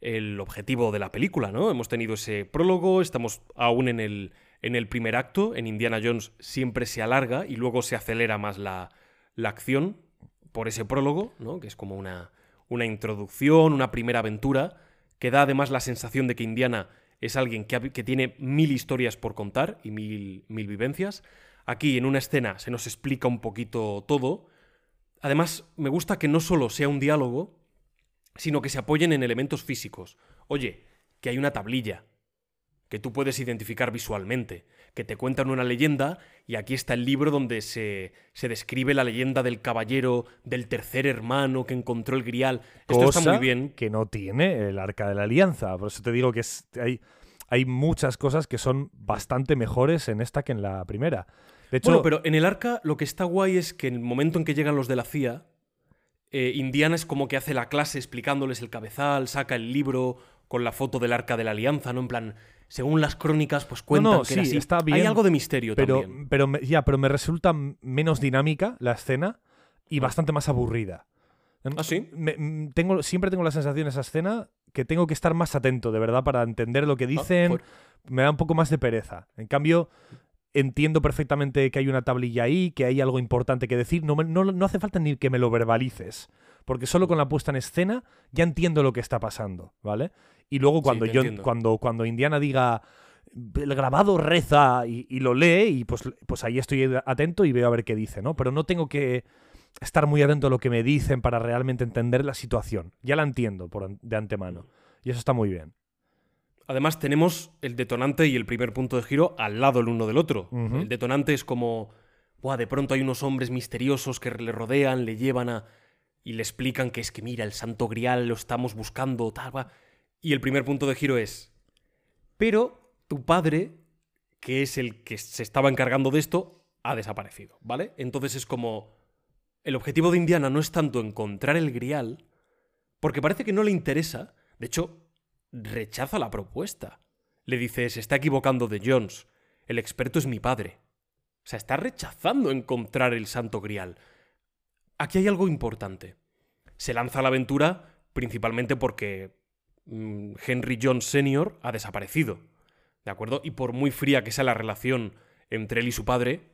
el objetivo de la película, ¿no? Hemos tenido ese prólogo, estamos aún en el, en el primer acto. En Indiana Jones siempre se alarga y luego se acelera más la, la acción por ese prólogo, ¿no? Que es como una, una introducción, una primera aventura, que da además la sensación de que Indiana es alguien que, tiene mil historias por contar y mil, mil vivencias. Aquí en una escena se nos explica un poquito todo. Además, me gusta que no solo sea un diálogo, sino que se apoyen en elementos físicos. Oye, que hay una tablilla, que tú puedes identificar visualmente, que te cuentan una leyenda y aquí está el libro donde se, se describe la leyenda del caballero, del tercer hermano que encontró el grial. Esto Cosa está muy bien. que no tiene el Arca de la Alianza. Por eso te digo que es- hay, hay muchas cosas que son bastante mejores en esta que en la primera. De hecho, Bueno, pero en el arca lo que está guay es que en el momento en que llegan los de la CIA, eh, Indiana es como que hace la clase explicándoles el cabezal, saca el libro con la foto del arca de la alianza, ¿no? En plan, según las crónicas, pues cuentan no, que era sí, así. está Hay bien, algo de misterio pero, también. pero me- ya, pero me resulta menos dinámica la escena y bastante más aburrida. Em, ¿Ah, sí? me- mm, tengo, siempre tengo la sensación en esa escena que tengo que estar más atento, de verdad, para entender lo que Ah, dicen. me da un poco más de pereza. En cambio, entiendo perfectamente que hay una tablilla ahí, que hay algo importante que decir. No, me- no, no hace falta ni que me lo verbalices. Porque solo con la puesta en escena ya entiendo lo que está pasando, ¿vale? Y luego cuando yo cuando, cuando Indiana diga el grabado reza y, y lo lee, y pues, pues ahí estoy atento y veo a ver qué dice, ¿no? Pero no tengo que estar muy atento a lo que me dicen para realmente entender la situación. Ya la entiendo por, de antemano. Y eso está muy bien. Además, tenemos el detonante y el primer punto de giro al lado el uno del otro. El detonante es como, Buah, de pronto hay unos hombres misteriosos que le rodean, le llevan a... y le explican que es que, mira, el santo grial lo estamos buscando, tal, va. Y el primer punto de giro es, pero tu padre, que es el que se estaba encargando de esto, ha desaparecido, ¿vale? Entonces es como, el objetivo de Indiana no es tanto encontrar el grial, porque parece que no le interesa, de hecho, rechaza la propuesta. Le dice, se está equivocando de Jones, el experto es mi padre. O sea, está rechazando encontrar el santo grial. Aquí hay algo importante. Se lanza a la aventura principalmente porque Henry Jones Sr. ha desaparecido. ¿De acuerdo? Y por muy fría que sea la relación entre él y su padre,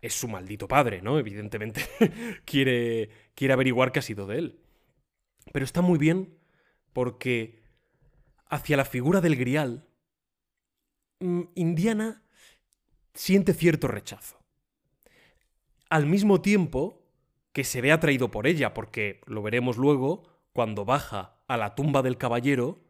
es su maldito padre, ¿no? Evidentemente quiere, quiere averiguar qué ha sido de él. Pero está muy bien porque hacia la figura del grial, mm, Indiana siente cierto rechazo. Al mismo tiempo que se ve atraído por ella, porque lo veremos luego, cuando baja a la tumba del caballero,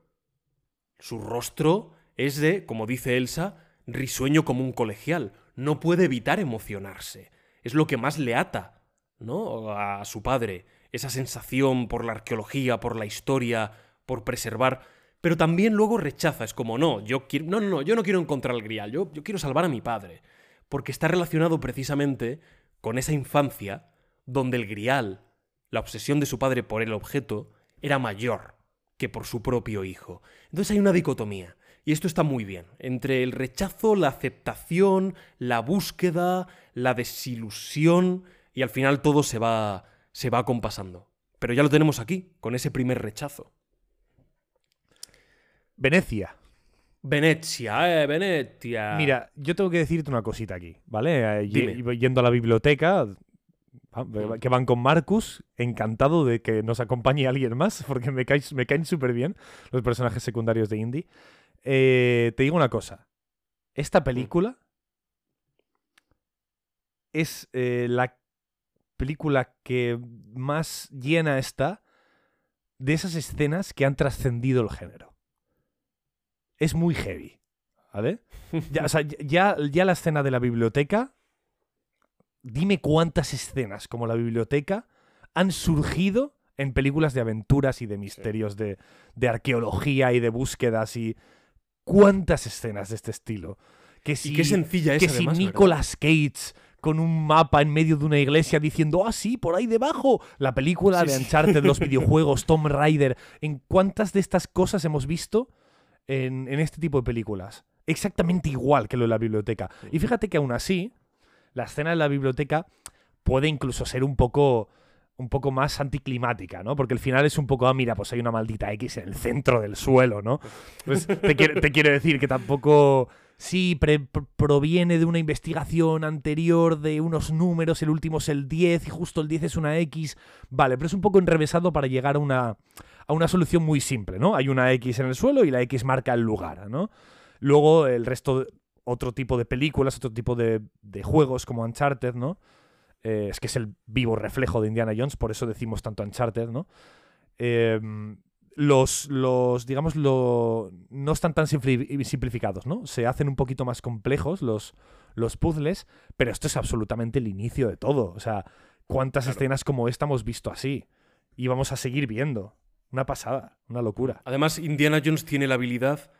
su rostro es de, como dice Elsa, risueño como un colegial. No puede evitar emocionarse. Es lo que más le ata, ¿no? A su padre. Esa sensación por la arqueología, por la historia, por preservar. Pero también luego rechaza. Es como, no, yo quiero. No, no, no, yo no quiero encontrar el grial. Yo, yo quiero salvar a mi padre. Porque está relacionado precisamente con esa infancia donde el grial, la obsesión de su padre por el objeto, era mayor que por su propio hijo. Entonces hay una dicotomía. Y esto está muy bien. Entre el rechazo, la aceptación, la búsqueda, la desilusión. Y al final todo se va. se va acompasando. Pero ya lo tenemos aquí, con ese primer rechazo. Venecia. Venecia, eh, Venecia. Mira, yo tengo que decirte una cosita aquí, ¿vale? Eh, Dime. Yendo a la biblioteca, que van con Marcus, encantado de que nos acompañe alguien más, porque me, caes- me caen súper bien los personajes secundarios de Indie. Eh, te digo una cosa, esta película es eh, la película que más llena está de esas escenas que han trascendido el género. Es muy heavy. ¿vale? Ya, o sea, ya, ya la escena de la biblioteca, dime cuántas escenas como la biblioteca han surgido en películas de aventuras y de misterios, de, de arqueología y de búsquedas y cuántas escenas de este estilo. Que si, y qué sencilla es que si. Nicolas Cage con un mapa en medio de una iglesia diciendo, ah, sí, por ahí debajo. La película Sí, de sí. Uncharted, los videojuegos, Tomb Raider. ¿En cuántas de estas cosas hemos visto en, en este tipo de películas? Exactamente igual que lo de la biblioteca. Y fíjate que aún así, la escena de la biblioteca puede incluso ser un poco un poco más anticlimática, ¿no? Porque el final es un poco, ah, mira, pues hay una maldita X en el centro del suelo, ¿no? Pues te, quiero, te quiero decir que tampoco... Sí, proviene de una investigación anterior de unos números, el último es el 10 y justo el 10 es una X. Vale, pero es un poco enrevesado para llegar a una, a una solución muy simple, ¿no? Hay una X en el suelo y la X marca el lugar, ¿no? Luego el resto, otro tipo de películas, otro tipo de, de juegos como Uncharted, ¿no? Eh, es que es el vivo reflejo de Indiana Jones, por eso decimos tanto Uncharted, ¿no? Eh, los, los, digamos, lo, no están tan simpli- simplificados, ¿no? Se hacen un poquito más complejos los, los puzzles, pero esto es absolutamente el inicio de todo. O sea, ¿cuántas Claro. escenas como esta hemos visto así? Y vamos a seguir viendo. Una pasada, una locura. Además, Indiana Jones tiene la habilidad,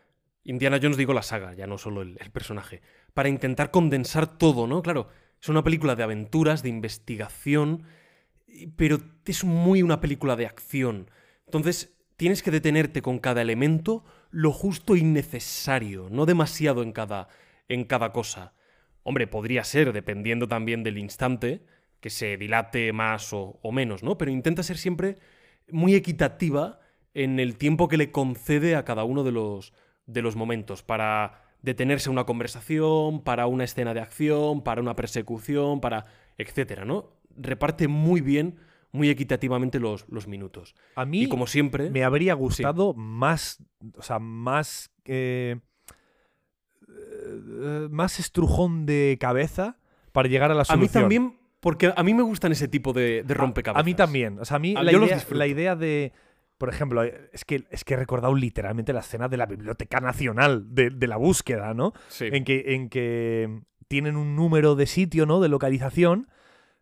Indiana Jones digo la saga, ya no solo el, personaje, para intentar condensar todo, ¿no? Claro, es una película de aventuras, de investigación, pero es muy una película de acción. Entonces, tienes que detenerte con cada elemento lo justo y necesario, no demasiado en cada, en cada cosa. Hombre, podría ser, dependiendo también del instante, que se dilate más o menos, ¿no? Pero intenta ser siempre muy equitativa en el tiempo que le concede a cada uno de los, de los momentos para detenerse a una conversación, para una escena de acción, para una persecución, para etcétera, ¿no? Reparte muy bien, muy equitativamente los, los minutos. A mí Y como siempre, me habría gustado más, o sea, más, eh, eh, más estrujón de cabeza para llegar a la a mí solución. también, porque a mí me gustan ese tipo de, de rompecabezas. A mí también. O sea, a mí Ah, la, idea, la idea de. Por ejemplo, eh, es que, es que he recordado literalmente la escena de la Biblioteca Nacional, de, de la búsqueda, ¿no? Sí. En, que, en que tienen un número de sitio, ¿no? De localización.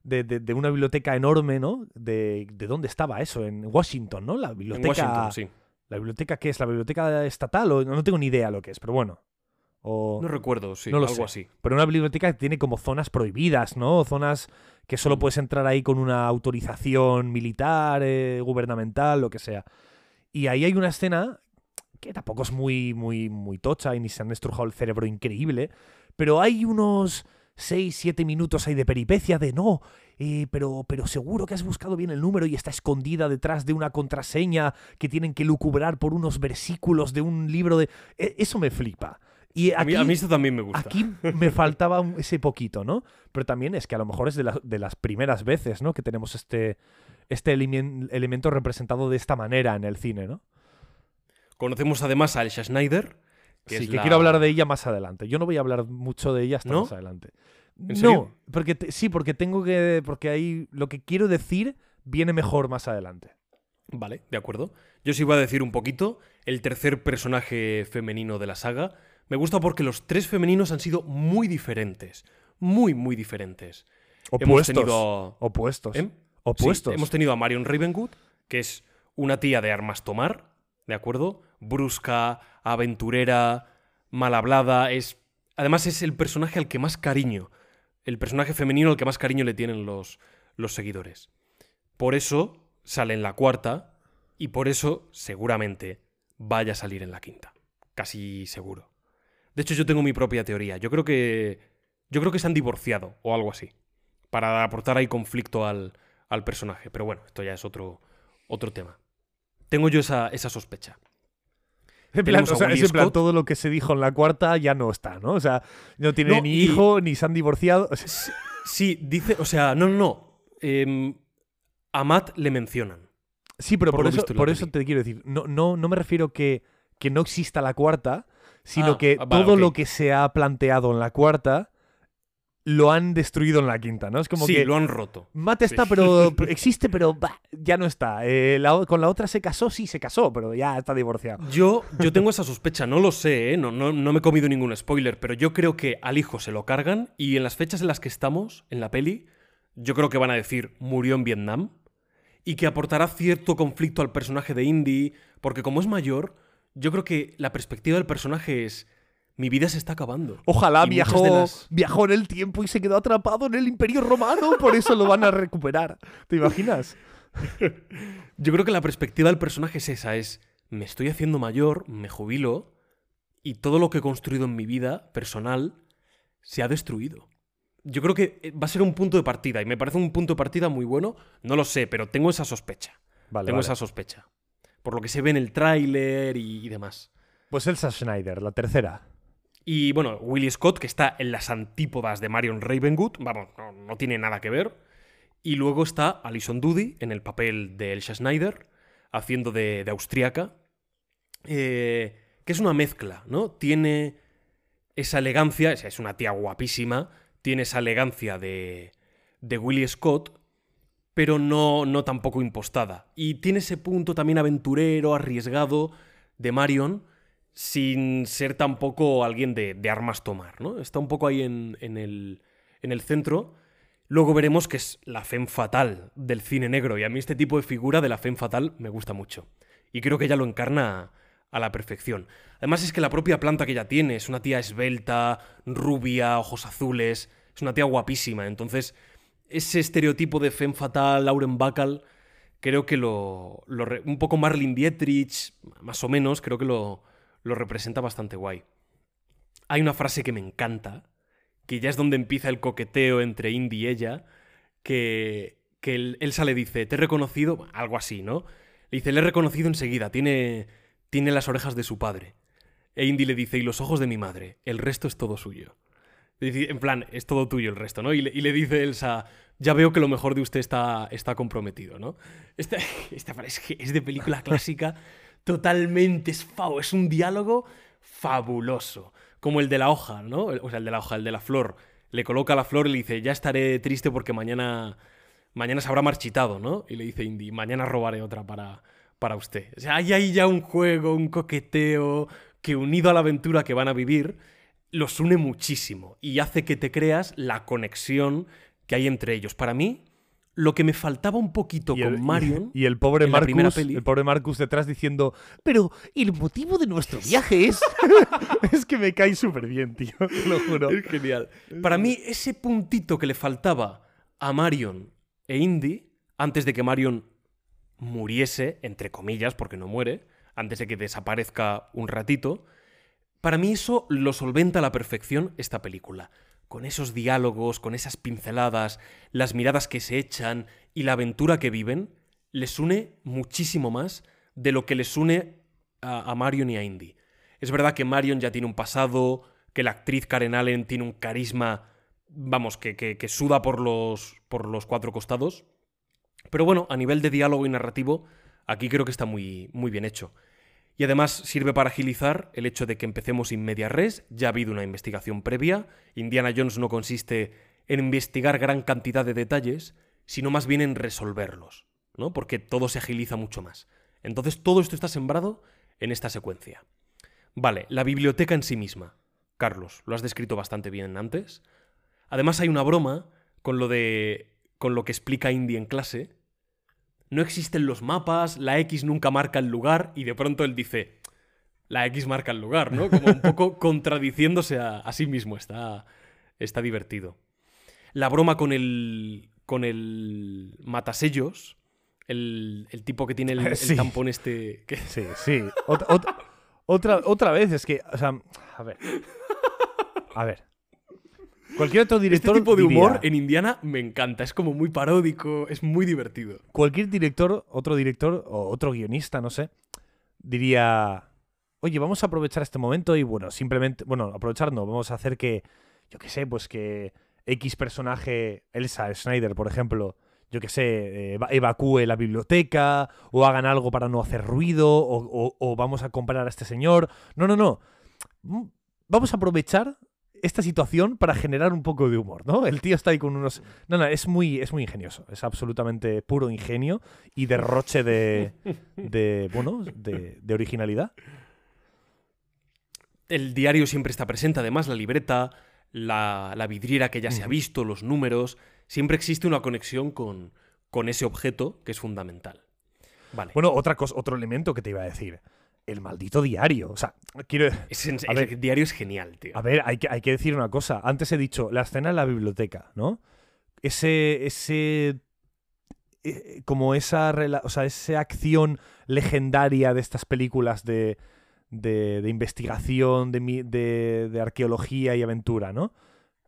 De, de- de una biblioteca enorme, ¿no? De, ¿De dónde estaba eso? En Washington, ¿no? La En biblioteca. Washington, sí. ¿La biblioteca qué es? ¿La biblioteca estatal? O, no tengo ni idea lo que es, pero bueno. O, No recuerdo, sí, No lo algo sé. así. pero una biblioteca tiene como zonas prohibidas, ¿no? Zonas que solo Mm. puedes entrar ahí con una autorización militar, eh, gubernamental, lo que sea. Y ahí hay una escena que tampoco es muy, muy, muy tocha y ni se han estrujado el cerebro increíble, pero hay unos 6, 7 minutos ahí de peripecia de no, eh, pero, pero seguro que has buscado bien el número y está escondida detrás de una contraseña que tienen que lucubrar por unos versículos de un libro de... e- Eso me flipa. Y A mí, aquí, a mí esto también me gusta. Aquí me faltaba un- ese poquito, ¿no? Pero también es que a lo mejor es de, la- de las primeras veces, ¿no? Que tenemos este, este elemento representado de esta manera en el cine, ¿no? Conocemos además a Elsa Schneider. Que sí, es que la- quiero hablar de ella más adelante. Yo no voy a hablar mucho de ella hasta ¿No? más adelante. ¿En no, porque te- sí, porque tengo que. Porque ahí lo que quiero decir viene mejor más adelante. Vale, de acuerdo. Yo sí voy a decir un poquito. El tercer personaje femenino de la saga. Me gusta porque los tres femeninos han sido muy diferentes. Muy, muy diferentes. Hemos Opuestos. tenido. Opuestos. ¿Eh? Opuestos. Sí, hemos tenido a Marion Ravenwood, que es una tía de armas tomar, ¿de acuerdo? Brusca, aventurera, mal hablada. Es, además, es el personaje al que más cariño, el personaje femenino al que más cariño le tienen los, los seguidores. Por eso sale en la cuarta y por eso seguramente vaya a salir en la quinta. Casi seguro. De hecho, yo tengo mi propia teoría. Yo creo que. Yo creo que se han divorciado o algo así. Para aportar ahí conflicto al, al personaje. Pero bueno, esto ya es otro, otro tema. Tengo yo esa, esa sospecha. En plan, Tenemos o a sea, Willy es en plan, Scott. todo lo que se dijo en la cuarta ya no está, ¿no? O sea, no tiene No, ni y- hijo, ni se han divorciado. O sea, Sí, sí, dice. O sea, no, no, no. Em, a Matt le mencionan. Sí, pero Por por, eso, por eso te quiero decir, no, no, no me refiero que, que no exista la cuarta, sino Ah, que ah, vale, todo lo que se ha planteado en la cuarta lo han destruido en la quinta, ¿no? Es como sí, que lo han roto. Matt está, pero pero existe, pero bah, ya no está. Eh, la con la otra se casó, sí, se casó, pero ya está divorciado. Yo, yo tengo esa sospecha, no lo sé, ¿eh? no, no, no me he comido ningún spoiler, pero yo creo que al hijo se lo cargan y en las fechas en las que estamos, en la peli, yo creo que van a decir murió en Vietnam y que aportará cierto conflicto al personaje de Indy, porque como es mayor, yo creo que la perspectiva del personaje es mi vida se está acabando. Ojalá viajó, las- viajó en el tiempo y se quedó atrapado en el Imperio Romano, por eso lo van a recuperar. ¿Te imaginas? Yo creo que la perspectiva del personaje es esa, es me estoy haciendo mayor, me jubilo y todo lo que he construido en mi vida personal se ha destruido. Yo creo que eh, va a ser un punto de partida y me parece un punto de partida muy bueno, no lo sé, pero tengo esa sospecha. Vale, tengo vale. esa sospecha. Por lo que se ve en el tráiler y, y demás. Pues Elsa Schneider, la tercera. Y bueno, Willie Scott, que está en las antípodas de Marion Ravenwood, vamos, no, no tiene nada que ver. Y luego está Alison Doody en el papel de Elsa Schneider, haciendo de, de austríaca, eh, que es una mezcla, ¿no? Tiene esa elegancia, es- es una tía guapísima, tiene esa elegancia de, de Willie Scott, pero no, no tampoco impostada. Y tiene ese punto también aventurero, arriesgado de Marion, sin ser tampoco alguien de, armas tomar, ¿no? Está un poco ahí en, en el, en el centro. Luego veremos que es la femme fatal del cine negro, y a mí este tipo de figura de la femme fatal me gusta mucho. Y creo que ella lo encarna a la perfección. Además es que la propia planta que ella tiene es una tía esbelta, rubia, ojos azules, es una tía guapísima, entonces ese estereotipo de femme fatal, Lauren Bacall, creo que lo, un poco Marlene Dietrich, más o menos, creo que lo, lo representa bastante guay. Hay una frase que me encanta, que ya es donde empieza el coqueteo entre Indy y ella, que, que el- Elsa le dice, te he reconocido, algo así, ¿no? Le dice, le he reconocido enseguida, tiene, tiene las orejas de su padre. E Indy le dice, y los ojos de mi madre, el resto es todo suyo. En plan, es todo tuyo el resto, ¿no? Y le, dice Elsa, ya veo que lo mejor de usted está, está comprometido, ¿no? Esta, esta es es de película clásica, totalmente es fao, es un diálogo fabuloso. Como el de la hoja, ¿no? O sea, el de la hoja, el de la flor. Le coloca la flor y le dice, ya estaré triste porque mañana, mañana se habrá marchitado, ¿no? Y le dice Indy, mañana robaré otra para, para usted. O sea, hay ya un juego, un coqueteo, que unido a la aventura que van a vivir, los une muchísimo y hace que te creas la conexión que hay entre ellos. Para mí, lo que me faltaba un poquito el, con Marion... y el pobre Marcus, peli. el pobre Marcus detrás diciendo, pero el motivo de nuestro viaje es... es que me cae súper bien, tío, te lo juro. Es genial. Para mí, ese puntito que le faltaba a Marion e Indy, antes de que Marion muriese, entre comillas, porque no muere, antes de que desaparezca un ratito, para mí eso lo solventa a la perfección esta película. Con esos diálogos, con esas pinceladas, las miradas que se echan y la aventura que viven, les une muchísimo más de lo que les une a, Marion y a Indy. Es verdad que Marion ya tiene un pasado, que la actriz Karen Allen tiene un carisma, vamos, que, que- que suda por los, por los cuatro costados. Pero bueno, a nivel de diálogo y narrativo, aquí creo que está muy, muy bien hecho. Y además sirve para agilizar el hecho de que empecemos in media res, ya ha habido una investigación previa, Indiana Jones no consiste en investigar gran cantidad de detalles, sino más bien en resolverlos, ¿no? Porque todo se agiliza mucho más. Entonces todo esto está sembrado en esta secuencia. Vale, la biblioteca en sí misma. Carlos, lo has descrito bastante bien antes. Además hay una broma con lo de con lo que explica Indy en clase. No existen los mapas, la X nunca marca el lugar y de pronto él dice, la X marca el lugar, ¿no? Como un poco contradiciéndose a, a sí mismo. Está, está divertido. La broma con el, con el matasellos, el, el tipo que tiene el, el Sí. tampón este... que- Sí, sí. Ot- ot- otra, otra vez, es que, o sea, a ver. A ver. Cualquier otro Este director. tipo de diría- humor en Indiana me encanta, es como muy paródico, es muy divertido. Cualquier director, otro director o otro guionista, no sé, diría. Oye, vamos a aprovechar este momento y bueno, simplemente. Bueno, aprovechar no, vamos a hacer que. Yo qué sé, pues que X personaje, Elsa Schneider, por ejemplo, yo qué sé, eh, eva- evacúe la biblioteca o hagan algo para no hacer ruido o, o- o vamos a comprar a este señor. No, no, no. Mm, Vamos a aprovechar esta situación para generar un poco de humor, ¿no? El tío está ahí con unos... No, no, es muy, es muy ingenioso. Es absolutamente puro ingenio y derroche de... de bueno, de, de originalidad. El diario siempre está presente, además, la libreta, la, la vidriera que ya se ha visto, los números. Siempre existe una conexión con, con ese objeto que es fundamental. Vale. Bueno, otra cosa, otro elemento que te iba a decir. El maldito diario. O sea, quiero... Es el diario es genial, tío. A ver, hay que, hay que decir una cosa. Antes he dicho, la escena en la biblioteca, ¿no? Ese. ese eh, como esa, o sea, esa acción legendaria de estas películas de, de, de investigación, de, de, de arqueología y aventura, ¿no?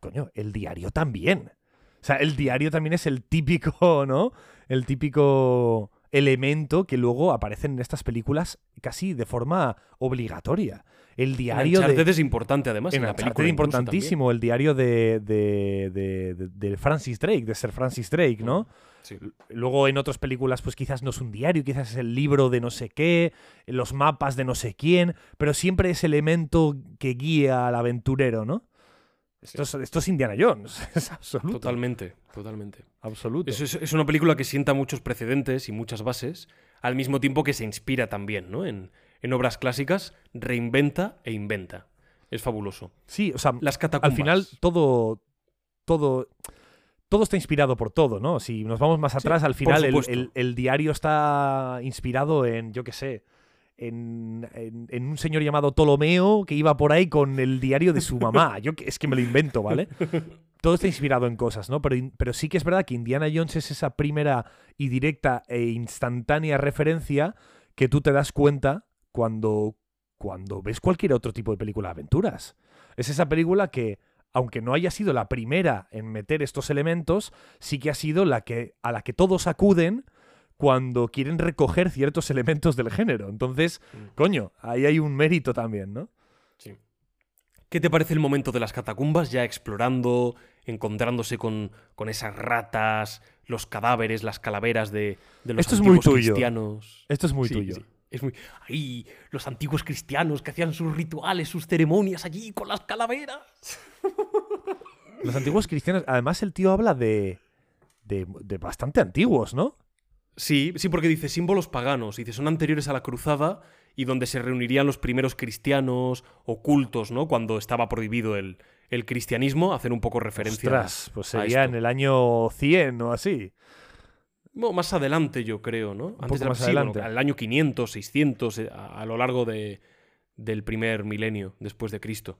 Coño, el diario también. O sea, el diario también es el típico, ¿no? El típico elemento que luego aparece en estas películas casi de forma obligatoria. El diario de... Uncharted es importante, además, en, En la película. incluso importantísimo, el diario de, de, de- de- de Francis Drake, de Sir Francis Drake, ¿no? Sí. Luego en otras películas, pues quizás no es un diario, quizás es el libro de no sé qué, los mapas de no sé quién, pero siempre es elemento que guía al aventurero, ¿no? Esto, es, esto es Indiana Jones, es absoluto. Totalmente, totalmente. Absoluto. Es, es- es una película que sienta muchos precedentes y muchas bases, al mismo tiempo que se inspira también, ¿no? En, en obras clásicas, reinventa e inventa. Es fabuloso. Sí, o sea, Las catacumbas. al final todo, todo, todo está inspirado por todo, ¿no? Si nos vamos más atrás, al final el- el diario está inspirado en, yo qué sé, en, en- en un señor llamado Ptolomeo que iba por ahí con el diario de su mamá. Yo es que me lo invento, ¿vale? Todo está inspirado en cosas, ¿no? Pero, pero sí que es verdad que Indiana Jones es esa primera y directa e instantánea referencia que tú te das cuenta cuando, cuando ves cualquier otro tipo de película de aventuras. Es esa película que, aunque no haya sido la primera en meter estos elementos, sí que ha sido la que, a la que todos acuden cuando quieren recoger ciertos elementos del género. Entonces, Mm. coño, ahí hay un mérito también, ¿no? Sí. ¿Qué te parece el momento de las catacumbas ya explorando, encontrándose con, con esas ratas, los cadáveres, las calaveras de, de los Esto es muy antiguos tuyo. cristianos? Esto es muy Sí, tuyo. sí. Es muy. ¡Ay! Los antiguos cristianos que hacían sus rituales, sus ceremonias allí con las calaveras. Los antiguos cristianos, además el tío habla de, de, de bastante antiguos, ¿no? Sí, sí, porque dice símbolos paganos. Dice, son anteriores a la cruzada y donde se reunirían los primeros cristianos ocultos, ¿no? Cuando estaba prohibido el, el cristianismo, hacer un poco referencia. Ostras, pues sería en el año 100 o así. Bueno, más adelante, yo creo, ¿no? poco de la- más sí, bueno, adelante. al año 500, 600, eh, a, a lo largo de, del primer milenio después de Cristo.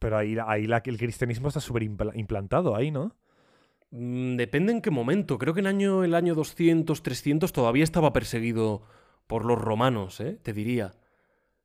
Pero ahí, ahí la- el cristianismo está súper impla- implantado ahí, ¿no? Mm, depende en qué momento. Creo que en año, el año 200, 300 todavía estaba perseguido por los romanos, ¿eh? Te diría.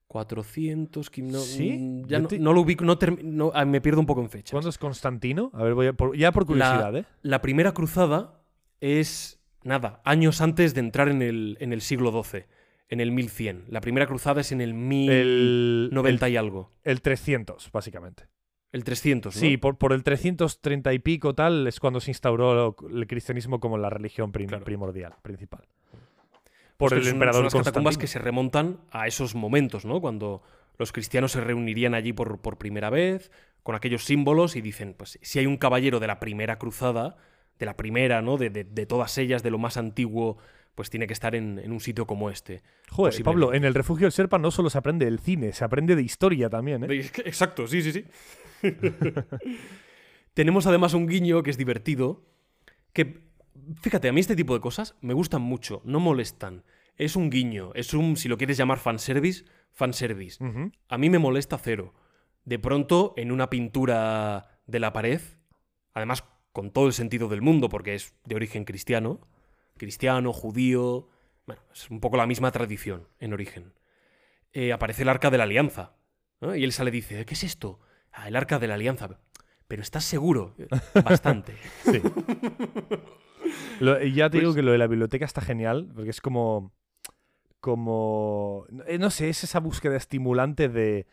400, que no, ¿Sí? mm, ya no, te- no lo ubico, no termi- no, ah, me pierdo un poco en fechas. ¿Cuándo es Constantino? A ver, voy a, por- ya por curiosidad, ¿eh? La primera cruzada es, nada, años antes de entrar en el, en el siglo XII, en el 1100. La primera cruzada es en el 1090 El, y algo. el, el 300, básicamente. El 300, ¿no? Sí, por, por el 330 y pico tal es cuando se instauró el cristianismo como la religión prim- Claro. primordial, principal. Por el emperador son las catacumbas que se remontan a esos momentos, ¿no? Cuando los cristianos se reunirían allí por, por primera vez, con aquellos símbolos, y dicen, pues si hay un caballero de la primera cruzada, de la primera, ¿no? De, de- de todas ellas, de lo más antiguo, pues tiene que estar en, en un sitio como este. Joder, Posiblemente. Pablo, en el refugio del Serpa no solo se aprende del cine, se aprende de historia también, ¿eh? Exacto, sí, sí, sí. Tenemos además un guiño que es divertido, que, fíjate, a mí este tipo de cosas me gustan mucho, no molestan. Es un guiño, es un, si lo quieres llamar fanservice, fanservice. A mí me molesta cero. De pronto, en una pintura de la pared, además con todo el sentido del mundo, porque es de origen cristiano, cristiano, judío, bueno, es un poco la misma tradición en origen. Eh, aparece el arca de la alianza. ¿no? Y Elsa le dice, ¿qué es esto? Ah, el arca de la alianza. Pero ¿estás seguro? "Eh, Bastante. Sí. Lo- y ya te Pues- digo que lo de la biblioteca está genial, porque es como. Como. eh, No sé, es esa búsqueda estimulante de.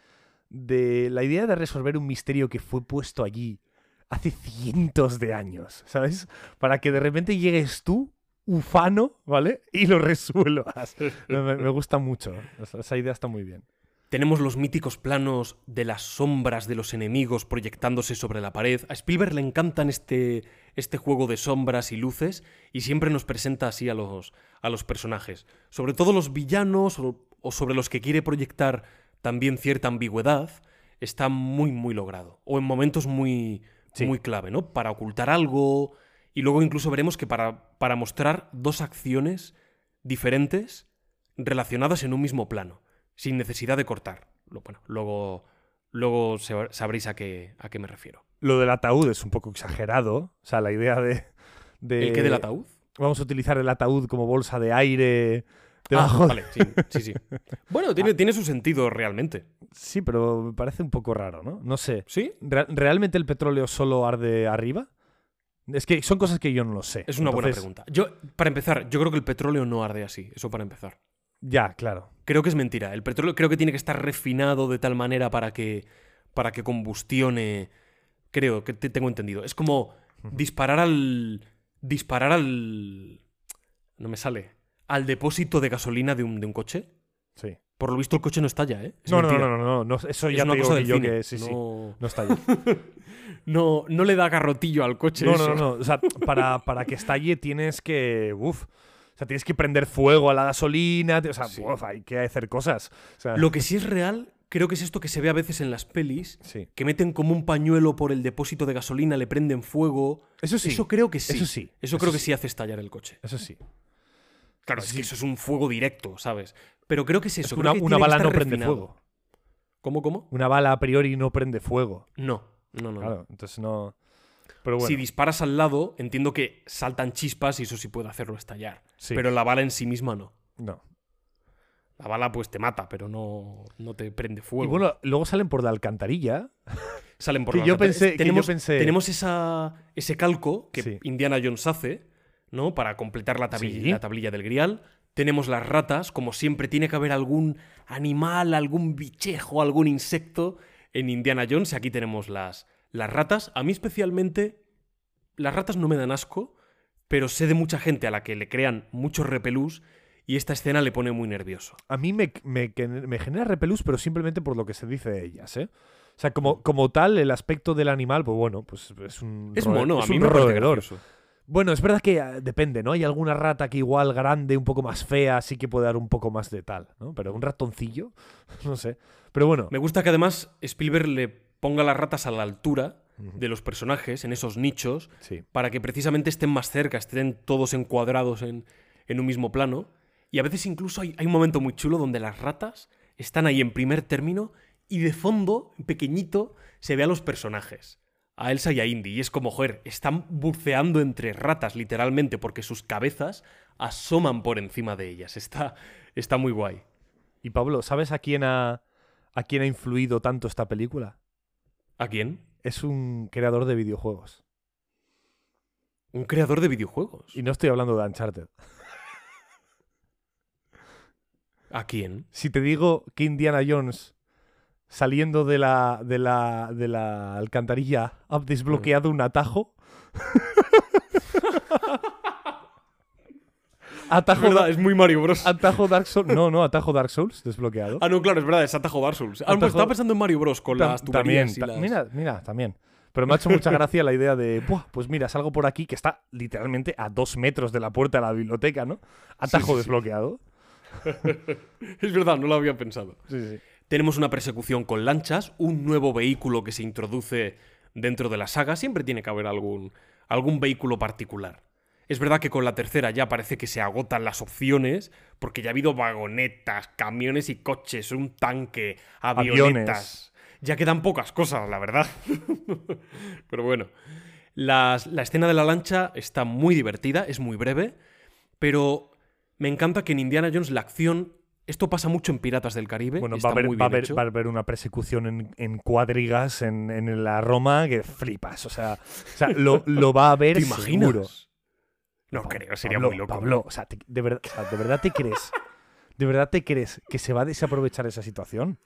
De la idea de resolver un misterio que fue puesto allí hace cientos de años, ¿sabes? Para que de repente llegues tú, ufano, ¿vale? Y lo resuelvas. me, me gusta mucho. Esa, idea está muy bien. Tenemos los míticos planos de las sombras de los enemigos proyectándose sobre la pared. A Spielberg le encantan este, este juego de sombras y luces y siempre nos presenta así a los, a los personajes. Sobre todo los villanos o, o sobre los que quiere proyectar también cierta ambigüedad, está muy, muy logrado. O en momentos muy, Sí. muy clave, ¿no? Para ocultar algo. Y luego incluso veremos que para, para mostrar dos acciones diferentes relacionadas en un mismo plano, sin necesidad de cortar. Bueno, luego, luego sabréis a qué, a qué me refiero. Lo del ataúd es un poco exagerado. O sea, la idea de. de ¿El qué del ataúd? Vamos a utilizar el ataúd como bolsa de aire. Ah, Debajo de- vale, sí, sí, sí. Bueno, tiene, tiene su sentido realmente. Sí, pero me parece un poco raro, ¿no? No sé. ¿Sí? ¿Re- ¿Realmente el petróleo solo arde arriba? Es que son cosas que yo no lo sé. Es una buena pregunta. Yo, para empezar, yo creo que el petróleo no arde así. Eso para empezar. Ya, claro. Creo que es mentira. El petróleo creo que tiene que estar refinado de tal manera para que, para que combustione. Creo que te tengo entendido. Es como disparar al. Disparar al. No me sale. Al depósito de gasolina de un, de un coche. Sí. Por lo visto, el coche no estalla, ¿eh? Es No, no, no, no, no, Eso Es ya una te digo que yo cine. que sí, sí. no, No ahí. no, no le da garrotillo al coche. No, eso. no, no. O sea, para, para que estalle tienes que. Uf. O sea, tienes que prender fuego a la gasolina. O sea, Sí. uf, hay que hacer cosas. O sea, Lo que sí es real, creo que es esto que se ve a veces en las pelis. Sí. que meten como un pañuelo por el depósito de gasolina, le prenden fuego. Eso sí. Eso creo que sí. Eso sí. Eso Eso creo que sí. sí hace estallar el coche. Eso sí. Claro, Eso es sí. que eso es un fuego directo, ¿sabes? Pero creo que es Es eso. que creo una, que una bala no prende fuego. ¿Cómo, cómo? Una bala a priori no prende fuego. No, no, no. no. Claro, entonces no. Pero bueno. Si disparas al lado, entiendo que saltan chispas y eso sí puede hacerlo estallar. sí. Pero la bala en sí misma no. No. La bala pues te mata, pero no, no te prende fuego. Y bueno, luego salen por la alcantarilla. Salen por que la yo alcantarilla. pensé- que yo tenemos, pensé- tenemos esa, ese calco que Sí. Indiana Jones hace, ¿no? Para completar la, Sí. la tablilla del grial. Tenemos las ratas, como siempre tiene que haber algún animal, algún bichejo, algún insecto en Indiana Jones. Aquí tenemos las, las ratas. A mí especialmente, las ratas no me dan asco, pero sé de mucha gente a la que le crean muchos repelús y esta escena le pone muy nervioso. A mí me, me- me genera repelús, pero simplemente por lo que se dice de ellas, ¿eh? O sea, como, como tal, el aspecto del animal, pues bueno, pues es un. Es mono, a mí me parece. Bueno, es verdad que ah, depende, ¿no? Hay alguna rata que igual grande, un poco más fea, sí que puede dar un poco más de tal, ¿no? Pero un ratoncillo, no sé. Pero bueno. Me gusta que además Spielberg le ponga las ratas a la altura de los personajes, en esos nichos, Sí. para que precisamente estén más cerca, estén todos encuadrados en, en un mismo plano. Y a veces incluso hay, hay un momento muy chulo donde las ratas están ahí en primer término y de fondo, pequeñito, se ve a los personajes. A Elsa y a Indy. Y es como, joder, están buceando entre ratas, literalmente, porque sus cabezas asoman por encima de ellas. Está, está muy guay. Y Pablo, ¿sabes a quién ha, a quién ha influido tanto esta película? ¿A quién? Es un creador de videojuegos. Un creador de videojuegos. Y no estoy hablando de Uncharted. ¿A quién? Si te digo que Indiana Jones saliendo de la, de la, de la alcantarilla ha desbloqueado un atajo. atajo, Es verdad, es muy Mario Bros. atajo Dark Souls. No, no, atajo Dark Souls desbloqueado. Ah, no, claro, es verdad, es Atajo Dark Souls. Ah, Atajo- estaba pensando en Mario Bros. con Tam- las también, y las... Mira, mira, también. Pero me ha hecho mucha gracia la idea de, Buah, pues mira, salgo por aquí, que está literalmente a dos metros de la puerta de la biblioteca, ¿no? Atajo sí, sí. desbloqueado. Es verdad, no lo había pensado. Sí, sí. Tenemos una persecución con lanchas, un nuevo vehículo que se introduce dentro de la saga. Siempre tiene que haber algún, algún vehículo particular. Es verdad que con la tercera ya parece que se agotan las opciones, porque ya ha habido vagonetas, camiones y coches, un tanque, avionetas. Aviones. Ya quedan pocas cosas, la verdad. Pero bueno. Las- la escena de la lancha está muy divertida, es muy breve, pero me encanta que en Indiana Jones la acción. Esto pasa mucho en Piratas del Caribe. Bueno, está va a, haber, muy va, a haber, hecho. va a haber una persecución en, en cuadrigas en, en la Roma que flipas. O sea, o sea, lo, lo va a haber ¿Te imaginas? seguro. No creo, sería Pablo, muy loco. Pablo, o sea, te- de, ver- o sea, ¿de verdad te crees? ¿De verdad te crees que se va a desaprovechar esa situación?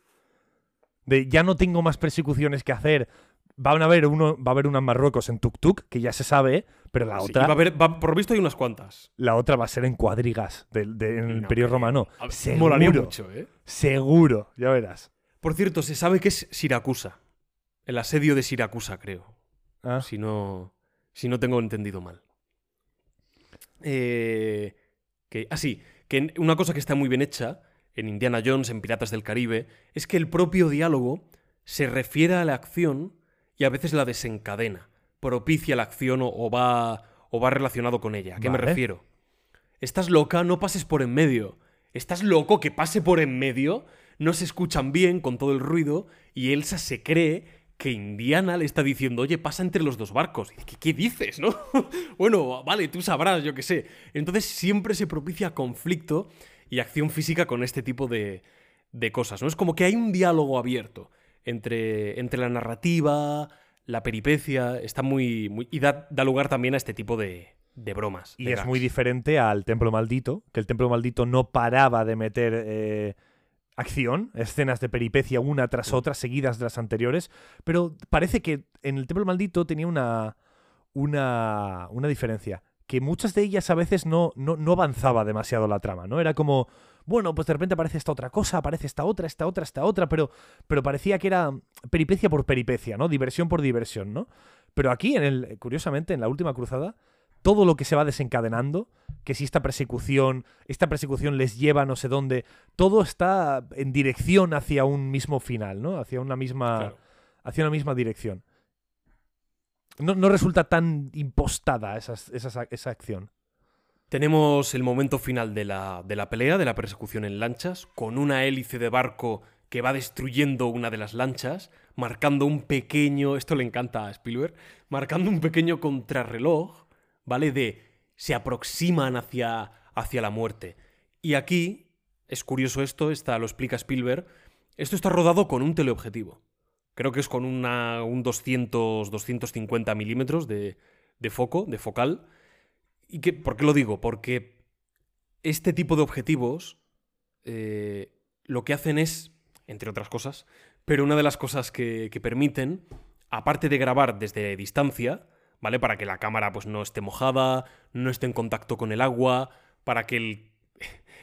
De ya no tengo más persecuciones que hacer. Van a haber uno, va a haber una en Marruecos en tuk-tuk, que ya se sabe, Pero la Sí, otra, va a haber, va- por lo visto hay unas cuantas. la otra va a ser en cuadrigas del de, en el No Imperio. Romano. Ver, Seguro. Mucho, ¿eh? Seguro, ya verás. Por cierto, se sabe que es Siracusa. El asedio de Siracusa, creo. Ah, Si no, si no tengo entendido mal. Eh, que, ah, sí, que una cosa que está muy bien hecha en Indiana Jones, en Piratas del Caribe, es que el propio diálogo se refiere a la acción y a veces la desencadena, propicia la acción o, o va, o va relacionado con ella. ¿A qué me refiero? Estás loca, no pases por en medio. Estás loco que pase por en medio, no se escuchan bien con todo el ruido y Elsa se cree que Indiana le está diciendo, oye, pasa entre los dos barcos. ¿Qué, qué dices, no? bueno, vale, tú sabrás, yo qué sé. Entonces siempre se propicia conflicto y acción física con este tipo de, de cosas, ¿no? Es como que hay un diálogo abierto entre, entre la narrativa, la peripecia, está muy... muy y da, da lugar también a este tipo de, de bromas. Y de es gags. muy diferente al Templo Maldito, que el Templo Maldito no paraba de meter eh, acción, escenas de peripecia una tras otra, seguidas de las anteriores, pero parece que en el Templo Maldito tenía una, una, una diferencia, que muchas de ellas a veces no, no, no avanzaba demasiado la trama, ¿no? Era como, bueno, pues de repente aparece esta otra cosa, aparece esta otra, esta otra, esta otra, pero, pero parecía que era peripecia por peripecia, ¿no? Diversión por diversión, ¿no? Pero aquí, en el, curiosamente, en la última cruzada, todo lo que se va desencadenando, que si esta persecución, esta persecución les lleva a no sé dónde, todo está en dirección hacia un mismo final, ¿no? Hacia una misma, Claro. hacia una misma dirección. No, no resulta tan impostada esas- esas- esa acción. Tenemos el momento final de la, de la pelea, de la persecución en lanchas, con una hélice de barco que va destruyendo una de las lanchas, marcando un pequeño, esto le encanta a Spielberg, marcando un pequeño contrarreloj, ¿vale? De se aproximan hacia, hacia la muerte. Y aquí, es curioso esto, está, lo explica Spielberg, esto está rodado con un teleobjetivo. Creo que es con una, un 200, 250 milímetros de, de foco, de focal. ¿Y qué, por qué lo digo? Porque este tipo de objetivos eh, lo que hacen es, entre otras cosas, pero una de las cosas que, que permiten, aparte de grabar desde distancia, ¿vale? Para que la cámara pues, no esté mojada, no esté en contacto con el agua, para que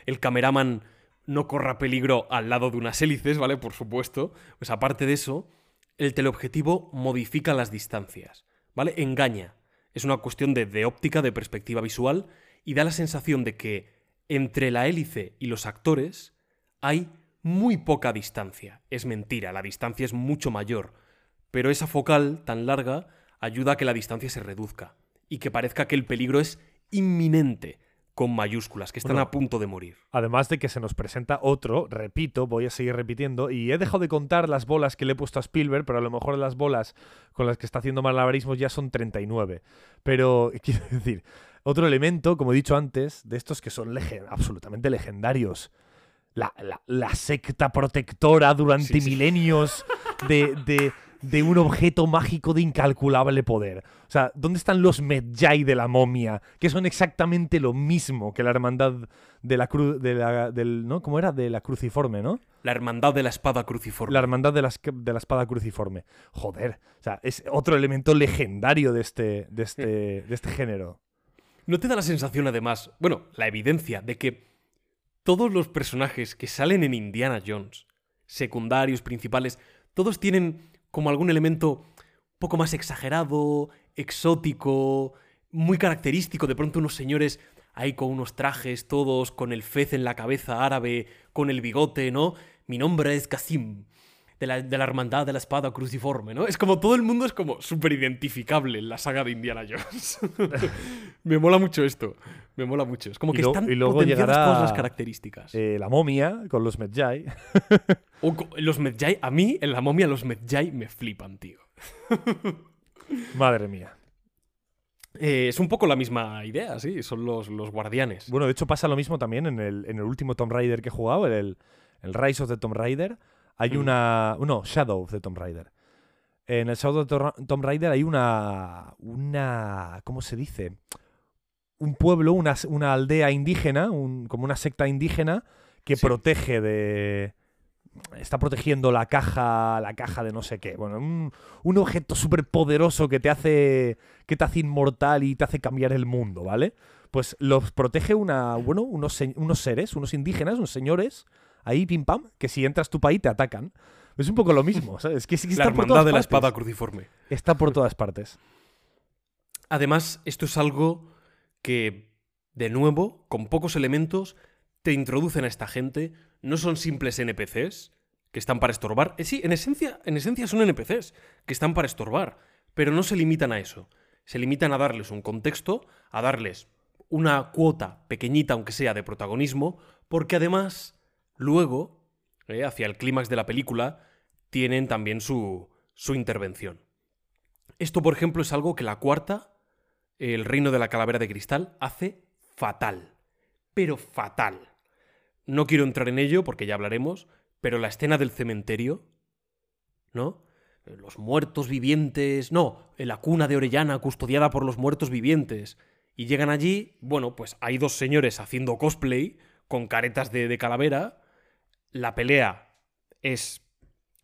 el cameraman no corra peligro al lado de unas hélices, ¿vale? Por supuesto. Pues aparte de eso, el teleobjetivo modifica las distancias, ¿vale? Engaña. Es una cuestión de, de óptica, de perspectiva visual, y da la sensación de que entre la hélice y los actores hay muy poca distancia. Es mentira, la distancia es mucho mayor, pero esa focal tan larga ayuda a que la distancia se reduzca y que parezca que el peligro es inminente, con mayúsculas, que están a punto de morir. Además de que se nos presenta otro, repito, voy a seguir repitiendo, y he dejado de contar las bolas que le he puesto a Spielberg, pero a lo mejor las bolas con las que está haciendo malabarismos ya son 39. Pero, quiero decir, otro elemento, como he dicho antes, de estos que son lege- absolutamente legendarios. La, la- la secta protectora durante Sí, sí. milenios de, de- de un objeto mágico de incalculable poder. O sea, ¿dónde están los Medjay de la momia? Que son exactamente lo mismo que la hermandad de la cruz, de la, del, ¿no? ¿Cómo era? De la cruciforme, ¿no? La hermandad de la espada cruciforme. La hermandad de la, de la espada cruciforme. Joder, o sea, es otro elemento legendario de este, de este, de este género. ¿No te da la sensación, además, bueno, la evidencia de que todos los personajes que salen en Indiana Jones, secundarios, principales, todos tienen como algún elemento un poco más exagerado, exótico, muy característico, de pronto unos señores ahí con unos trajes todos, con el fez en la cabeza árabe, con el bigote, ¿no? Mi nombre es Qasim, de la, de la hermandad de la espada cruciforme, ¿no? Es como todo el mundo es como súper identificable en la saga de Indiana Jones. Me mola mucho esto, me mola mucho. Es como Y que lo- están y luego potenciadas llegará, todas las características. Eh, la momia con los Medjay. Los Medjay, a mí en la momia los Medjay me flipan, tío. Madre mía. Eh, es un poco la misma idea, sí, son los, los guardianes. Bueno, de hecho pasa lo mismo también en el, en el último Tomb Raider que he jugado, el, el Rise of the Tomb Raider. Hay Mm. una... No, Shadow of the Tomb Raider. En el Shadow of the Tor- Tomb Raider hay una... una ¿Cómo se dice? Un pueblo, una, una aldea indígena, un- como una secta indígena que Sí. protege de... está protegiendo la caja, la caja de no sé qué. Bueno, un, un objeto súper poderoso que te hace que te hace inmortal y te hace cambiar el mundo, ¿vale? Pues los protege una, bueno, unos, unos seres, unos indígenas, unos señores, ahí pim pam, que si entras tu país te atacan. Es un poco lo mismo, que, es que La está por hermandad todas de la espada cruciforme. Está por todas partes. Además, esto es algo que, de nuevo, con pocos elementos, te introducen a esta gente. No son simples NPCs que están para estorbar. Eh, sí, en esencia, en esencia son NPCs que están para estorbar, pero no se limitan a eso. Se limitan a darles un contexto, a darles una cuota pequeñita, aunque sea, de protagonismo, porque además, luego, eh, hacia el clímax de la película, tienen también su, su intervención. Esto, por ejemplo, es algo que la cuarta el reino de la calavera de cristal hace fatal. Pero fatal. No quiero entrar en ello porque ya hablaremos, pero la escena del cementerio, ¿no? Los muertos vivientes, no, la cuna de Orellana custodiada por los muertos vivientes. Y llegan allí, bueno, pues hay dos señores haciendo cosplay con caretas de, de calavera. La pelea es...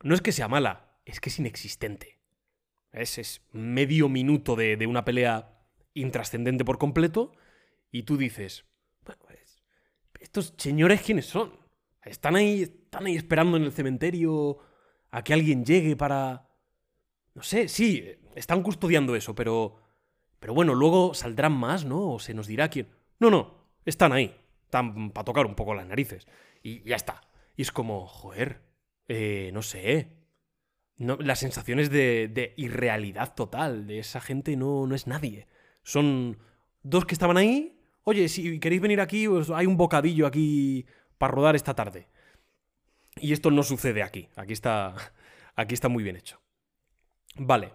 No es que sea mala, es que es inexistente. Es, es medio minuto de, de una pelea intrascendente por completo, y tú dices, "Bueno, ¿estos señores quiénes son? ¿Están ahí, están ahí esperando en el cementerio a que alguien llegue para... No sé, sí, están custodiando eso, pero... Pero bueno, luego saldrán más, ¿no? O se nos dirá quién... No, no, están ahí. Están para tocar un poco las narices. Y ya está. Y es como, joder, eh, no sé. Las sensaciones de, de irrealidad total de esa gente no, no es nadie. Son dos que estaban ahí. Oye, si queréis venir aquí, hay un bocadillo aquí para rodar esta tarde. Y esto no sucede aquí. Aquí está, aquí está muy bien hecho. Vale.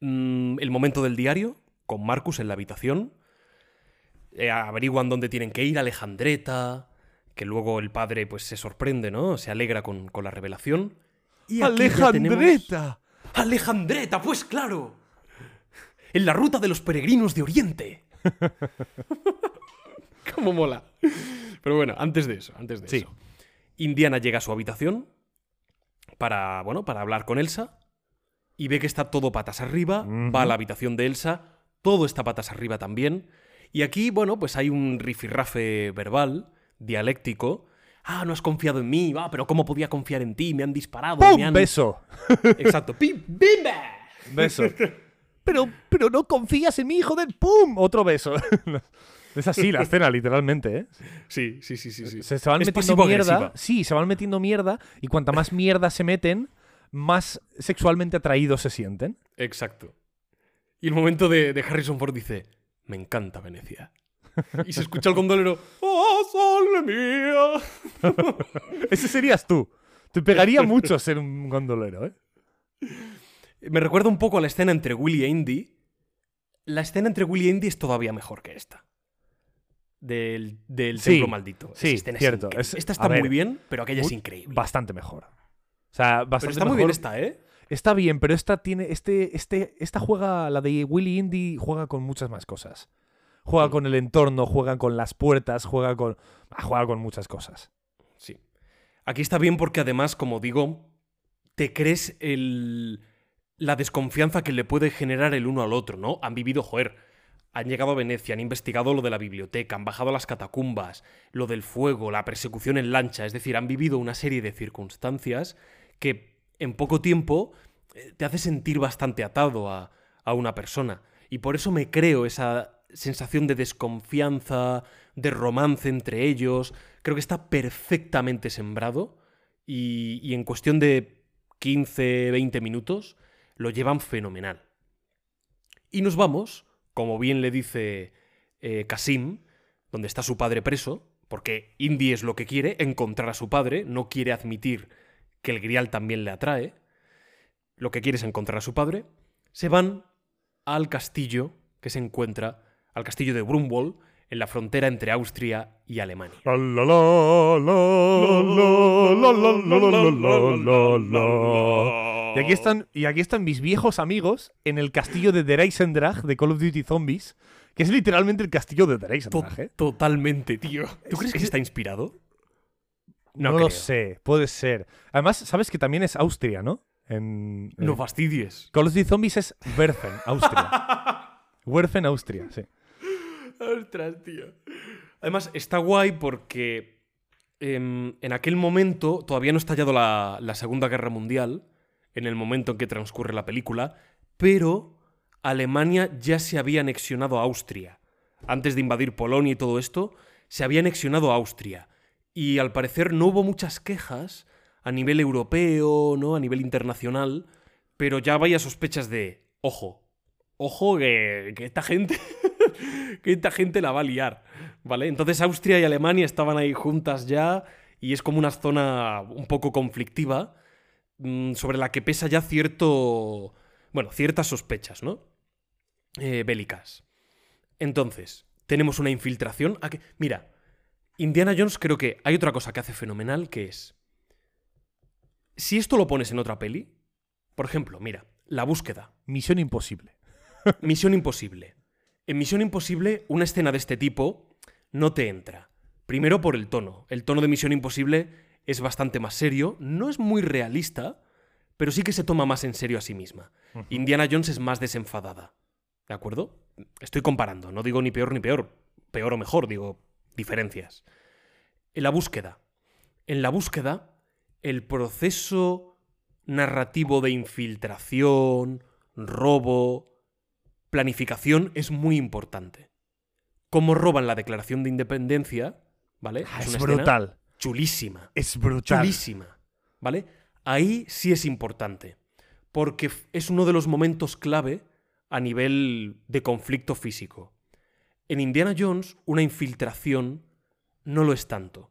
Mm, el momento del diario, con Marcus en la habitación. Eh, averiguan dónde tienen que ir, Alejandreta. Que luego el padre pues se sorprende, ¿no? Se alegra con, con la revelación. Y tenemos- ¡Alejandreta! ¡Alejandreta! Pues claro. En la ruta de los peregrinos de Oriente. ¿Cómo mola? Pero bueno, antes de eso, antes de Sí. eso. Indiana llega a su habitación para, bueno, para hablar con Elsa y ve que está todo patas arriba, va a la habitación de Elsa, todo está patas arriba también. Y aquí, bueno, pues hay un rifirrafe verbal, dialéctico. Ah, no has confiado en mí, va, pero ¿cómo podía confiar en ti? Me han disparado, ¡Pum! me han... Beso. Exacto. ¡Pim, bimba! Beso. pero, pero no confías en mi hijo del ¡pum! Otro beso. es así la escena, literalmente, ¿eh? Sí, sí, sí, sí. sí. Se, se van Es metiendo mierda. Sí, se van metiendo mierda. Y cuanta más mierda se meten, más sexualmente atraídos se sienten. Exacto. Y el momento de, de Harrison Ford dice, me encanta Venecia. Y se escucha el gondolero, ¡Oh, sole mía! Ese serías tú. Te pegaría mucho ser un gondolero, ¿eh? Me recuerda un poco a la escena entre Willy e Indy. La escena entre Willy e Indy es todavía mejor que esta. Del, del Sí, templo maldito. Sí, es cierto. Es- esta está ver, muy bien, pero aquella es increíble. Bastante mejor. O sea, bastante Pero está muy bien esta, ¿eh? Está bien, pero esta tiene. Este, este, esta juega. La de Willy Indy juega con muchas más cosas. Juega Mm. con el entorno, juega con las puertas, juega con. ah, Juega con muchas cosas. Sí. Aquí está bien porque además, como digo, te crees el... la desconfianza que le puede generar el uno al otro, ¿no? Han vivido, joder, han llegado a Venecia, han investigado lo de la biblioteca, han bajado a las catacumbas, lo del fuego, la persecución en lancha, es decir, han vivido una serie de circunstancias que en poco tiempo eh, te hace sentir bastante atado a, a una persona. Y por eso me creo esa sensación de desconfianza, de romance entre ellos. Creo que está perfectamente sembrado y, y en cuestión de 15, 20 minutos lo llevan fenomenal. Y nos vamos, como bien le dice eh, Kasim, donde está su padre preso, porque Indy es lo que quiere, encontrar a su padre, no quiere admitir que el grial también le atrae, lo que quiere es encontrar a su padre, se van al castillo que se encuentra, al castillo de Brumwall, en la frontera entre Austria y Alemania. Y aquí están, y aquí están mis viejos amigos en el castillo de Dreisendrag de Call of Duty Zombies, que es literalmente el castillo de Dreisendrag. ¿eh? Totalmente, tío. ¿Tú crees que está inspirado? No, lo sé, puede ser. Además, sabes que también es Austria, ¿no? En. No fastidies. Call of Duty Zombies es Werfen, Austria. Werfen, Austria, sí. Ostras, tío. Además, está guay porque em, en aquel momento todavía no ha estallado la, la Segunda Guerra Mundial, en el momento en que transcurre la película, pero Alemania ya se había anexionado a Austria. Antes de invadir Polonia y todo esto, se había anexionado a Austria. Y al parecer no hubo muchas quejas a nivel europeo, ¿no? A nivel internacional, pero ya vaya sospechas de, ojo, ojo que, que esta gente que esta gente la va a liar, ¿vale? Entonces Austria y Alemania estaban ahí juntas ya y es como una zona un poco conflictiva mm, sobre la que pesa ya cierto, bueno, ciertas sospechas, ¿no? Eh, bélicas. Entonces, tenemos una infiltración. a que- Mira, Indiana Jones creo que hay otra cosa que hace fenomenal que es, si esto lo pones en otra peli, por ejemplo, mira, la búsqueda. Misión imposible. Misión Imposible. En Misión Imposible, una escena de este tipo no te entra. Primero por el tono. El tono de Misión Imposible es bastante más serio, no es muy realista, pero sí que se toma más en serio a sí misma. Indiana Jones es más desenfadada. ¿De acuerdo? Estoy comparando, no digo ni peor ni peor. Peor o mejor, digo diferencias. En la búsqueda. En la búsqueda, el proceso narrativo de infiltración, robo, planificación es muy importante. Cómo roban la declaración de independencia, ¿vale? Ah, es una escena brutal. Chulísima. Es brutal. Chulísima. ¿Vale? Ahí sí es importante. Porque es uno de los momentos clave a nivel de conflicto físico. En Indiana Jones, una infiltración no lo es tanto.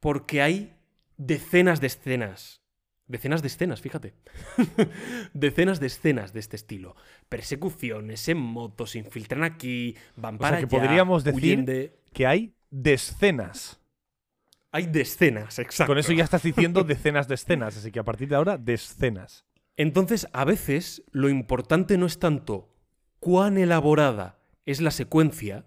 Porque hay decenas de escenas. Decenas de escenas, fíjate. decenas de escenas de este estilo. Persecuciones en motos, se infiltran aquí, van O para sea, que allá, podríamos decir de- que hay decenas. Hay decenas, exacto. Con eso ya estás diciendo decenas de escenas, así que a partir de ahora, decenas. Entonces, a veces lo importante no es tanto cuán elaborada es la secuencia,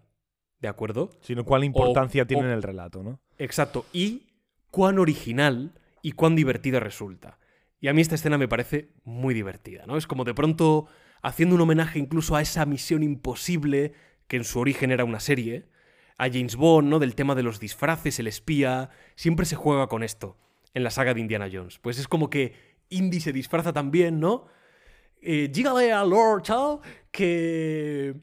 ¿de acuerdo? Sino cuál importancia o- tiene en el relato, ¿no? Exacto, y cuán original y cuán divertida resulta. Y a mí esta escena me parece muy divertida, ¿no? Es como de pronto haciendo un homenaje incluso a esa misión imposible que en su origen era una serie, a James Bond, ¿no? Del tema de los disfraces, el espía, siempre se juega con esto en la saga de Indiana Jones. Pues es como que Indy se disfraza también, ¿no? Eh, dígale a Lord tal que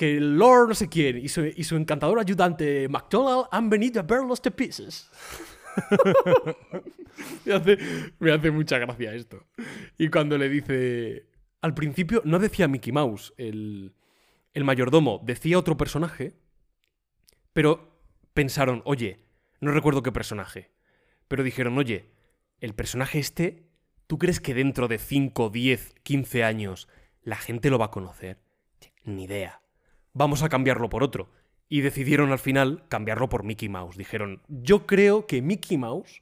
que Lord no sé quién y su, encantador ayudante McDonald han venido a ver los tepices. me, hace, mucha gracia esto. Y cuando le dice... Al principio no decía Mickey Mouse, el, el mayordomo, decía otro personaje, pero pensaron, oye, no recuerdo qué personaje, pero dijeron, oye, el personaje este, ¿tú crees que dentro de 5, 10, 15 años la gente lo va a conocer? Ni idea. Vamos a cambiarlo por otro. Y decidieron al final cambiarlo por Mickey Mouse. Dijeron, yo creo que Mickey Mouse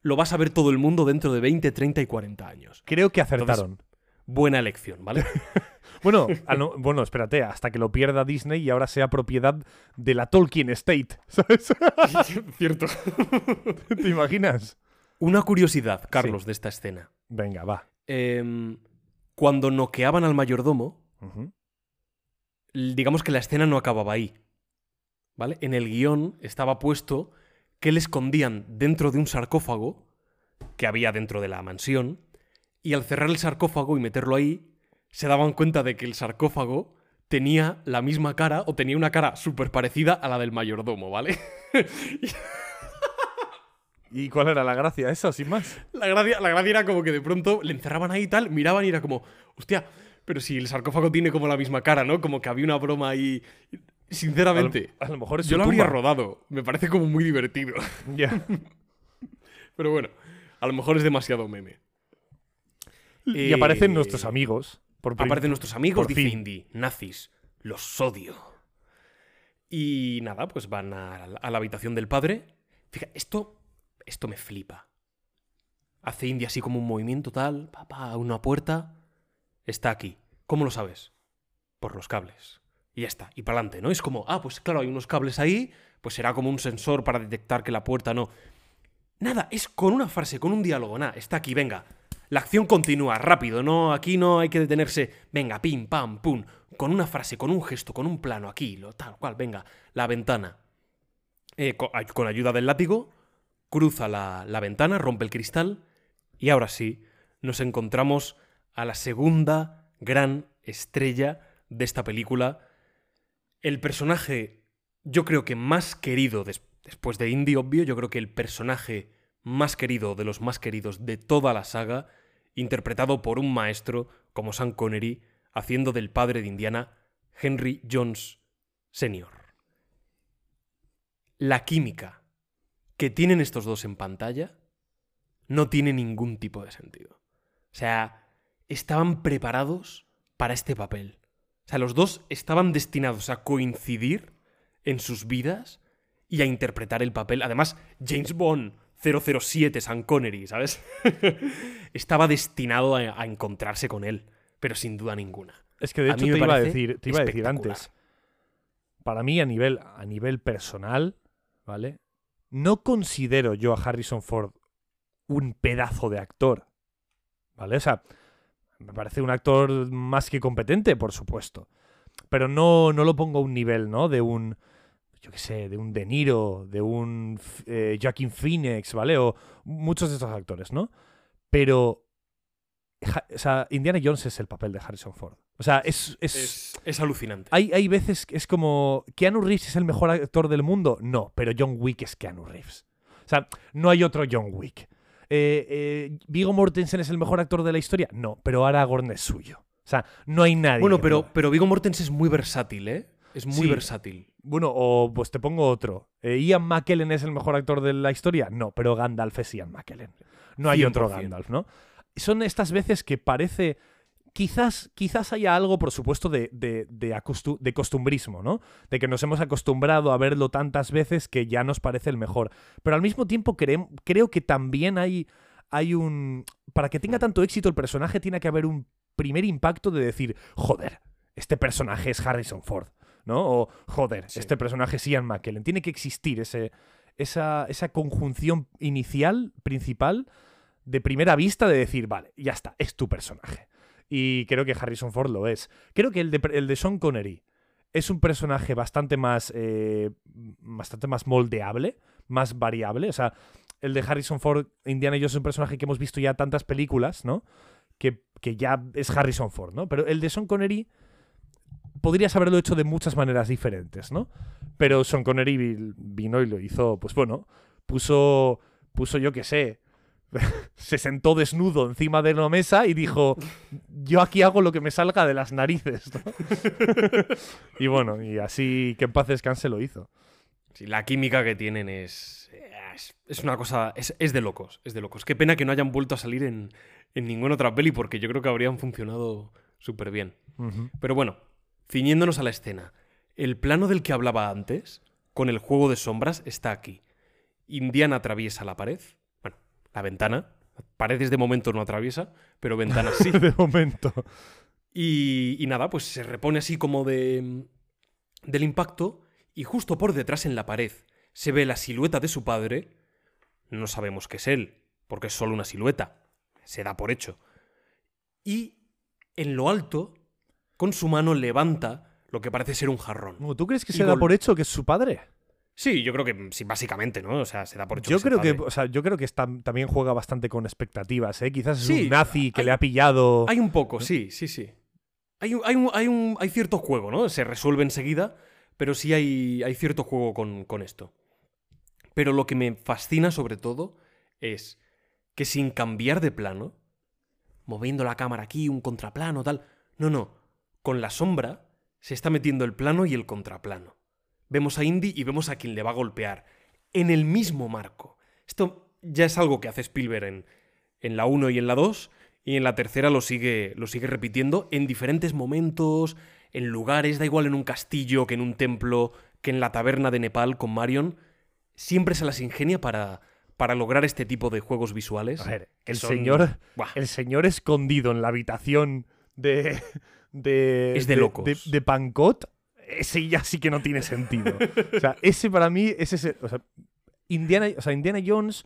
lo va a saber todo el mundo dentro de 20, 30 y 40 años. Creo que acertaron. Buena elección, ¿vale? Bueno, no- bueno, espérate, hasta que lo pierda Disney y ahora sea propiedad de la Tolkien Estate. ¿Sabes? Cierto. ¿Te imaginas? Una curiosidad, Carlos, de esta escena. Venga, va. Em, cuando noqueaban al mayordomo, digamos que la escena no acababa ahí. ¿Vale? En el guion estaba puesto que le escondían dentro de un sarcófago que había dentro de la mansión, y al cerrar el sarcófago y meterlo ahí, se daban cuenta de que el sarcófago tenía la misma cara o tenía una cara súper parecida a la del mayordomo, ¿vale? ¿Y cuál era la gracia? Eso, sin más. La gracia, la gracia era como que de pronto le encerraban ahí y tal, miraban y era como, hostia, pero si el sarcófago tiene como la misma cara, ¿no? Como que había una broma ahí. A lo, Sinceramente, a lo mejor es yo lo habría rodado. Me parece como muy divertido. Ya. Pero bueno, a lo mejor es demasiado meme. Y aparecen Eh, nuestros amigos. Por Aparecen nuestros amigos, dice. Indy, nazis, los odio. Y nada, pues van a, la- a la habitación del padre. Fíjate, esto, esto me flipa. Hace Indy así como un movimiento tal, pa, pa, a una puerta. Está aquí. ¿Cómo lo sabes? Por los cables. Y ya está. Y para adelante, ¿no? Es como, ah, pues claro, hay unos cables ahí, pues será como un sensor para detectar que la puerta no. Nada, es con una frase, con un diálogo. Nada, está aquí, venga. La acción continúa, rápido, no, aquí no hay que detenerse. Venga, pim, pam, pum. Con una frase, con un gesto, con un plano, aquí, lo tal cual, venga. La ventana. Eh, con, con ayuda del látigo, cruza la, la ventana, rompe el cristal. Y ahora sí, nos encontramos a la segunda gran estrella de esta película. El personaje, yo creo que más querido des- después de Indy, obvio, yo creo que el personaje más querido de los más queridos de toda la saga, interpretado por un maestro como Sean Connery, haciendo del padre de Indiana, Henry Jones Sr. La química que tienen estos dos en pantalla no tiene ningún tipo de sentido. O sea, estaban preparados para este papel. O sea, los dos estaban destinados a coincidir en sus vidas y a interpretar el papel. Además, James Bond 007, Sean Connery, ¿sabes? Estaba destinado a, a encontrarse con él, pero sin duda ninguna. Es que de hecho te iba, a decir, te iba a decir antes. Para mí, a nivel, a nivel personal, ¿vale? No considero yo a Harrison Ford un pedazo de actor. ¿Vale? O sea, me parece un actor más que competente, por supuesto. Pero no, no lo pongo a un nivel, ¿no? De un. Yo qué sé, de un De Niro, de un eh, Joaquin Phoenix, ¿vale? O muchos de estos actores, ¿no? Pero. O sea, Indiana Jones es el papel de Harrison Ford. O sea, es. es, Es, es alucinante. hay, hay veces que es como. ¿Keanu Reeves es el mejor actor del mundo? No, pero John Wick es Keanu Reeves. O sea, no hay otro John Wick. Eh, eh, ¿Vigo Mortensen es el mejor actor de la historia? No, pero Aragorn es suyo. O sea, no hay nadie. Bueno, pero, pero Viggo Mortensen es muy versátil, ¿eh? Es muy Sí. versátil. Bueno, o pues te pongo otro. Eh, ¿Ian McKellen es el mejor actor de la historia? No, pero Gandalf es Ian McKellen. No hay otro 100%. Gandalf, ¿no? Son estas veces que parece. Quizás, quizás haya algo, por supuesto, de, de, de costumbrismo, ¿no? De que nos hemos acostumbrado a verlo tantas veces que ya nos parece el mejor. Pero al mismo tiempo creo, creo que también hay, hay un... Para que tenga tanto éxito el personaje tiene que haber un primer impacto de decir, joder, este personaje es Harrison Ford, ¿no? O, joder, Sí. este personaje es Ian McKellen. Tiene que existir ese, esa, esa conjunción inicial, principal, de primera vista de decir, vale, ya está, es tu personaje. Y creo que Harrison Ford lo es. Creo que el de, el de Sean Connery es un personaje bastante más, eh, bastante más moldeable, más variable. O sea, el de Harrison Ford, Indiana Jones es un personaje que hemos visto ya tantas películas, ¿no? Que, que ya es Harrison Ford, ¿no? Pero el de Sean Connery podrías haberlo hecho de muchas maneras diferentes, ¿no? Pero Sean Connery vi- vino y lo hizo, pues bueno, puso, puso yo qué sé, se sentó desnudo encima de la mesa y dijo, yo aquí hago lo que me salga de las narices, ¿no? y bueno, y así que en paz descanse lo hizo. Sí, la química que tienen es, es, es una cosa, es, es de locos, es de locos. Qué pena que no hayan vuelto a salir en, en ninguna otra peli porque yo creo que habrían funcionado súper bien. Pero bueno, ciñéndonos a la escena, el plano del que hablaba antes, con el juego de sombras, está aquí. Indiana atraviesa la pared, la ventana, paredes de momento no atraviesa, pero ventanas sí. de momento. Y, y nada, pues se repone así como de, del impacto y justo por detrás en la pared se ve la silueta de su padre. No sabemos qué es él, porque es solo una silueta. Se da por hecho. Y en lo alto, con su mano levanta lo que parece ser un jarrón. ¿Tú crees que Y se da por hecho que es su padre? Sí, yo creo que sí, básicamente, ¿no? O sea, se da por hecho Yo el creo que, o sea, yo creo que está- también juega bastante con expectativas, ¿eh? Quizás es Sí, un nazi que hay- le ha pillado. Hay un poco, sí, sí, sí. Hay, un- hay, un- hay, un- hay cierto juego, ¿no? Se resuelve enseguida, pero sí hay, hay cierto juego con, con esto. Pero lo que me fascina sobre todo es que sin cambiar de plano, moviendo la cámara aquí, un contraplano, tal. No, no. Con la sombra se está metiendo el plano y el contraplano. Vemos a Indy y vemos a quien le va a golpear. En el mismo marco. Esto ya es algo que hace Spielberg en, en la 1 y en la 2. Y en la tercera lo sigue, lo sigue repitiendo en diferentes momentos, en lugares, da igual en un castillo, que en un templo, que en la taberna de Nepal con Marion. Siempre se las ingenia para, para lograr este tipo de juegos visuales. A ver, el son- señor, Buah. el señor escondido en la habitación de. de Es de locos. De, de Pancot, ese ya sí que no tiene sentido. o sea, ese para mí, ese es. o sea, Indiana, o sea, Indiana Jones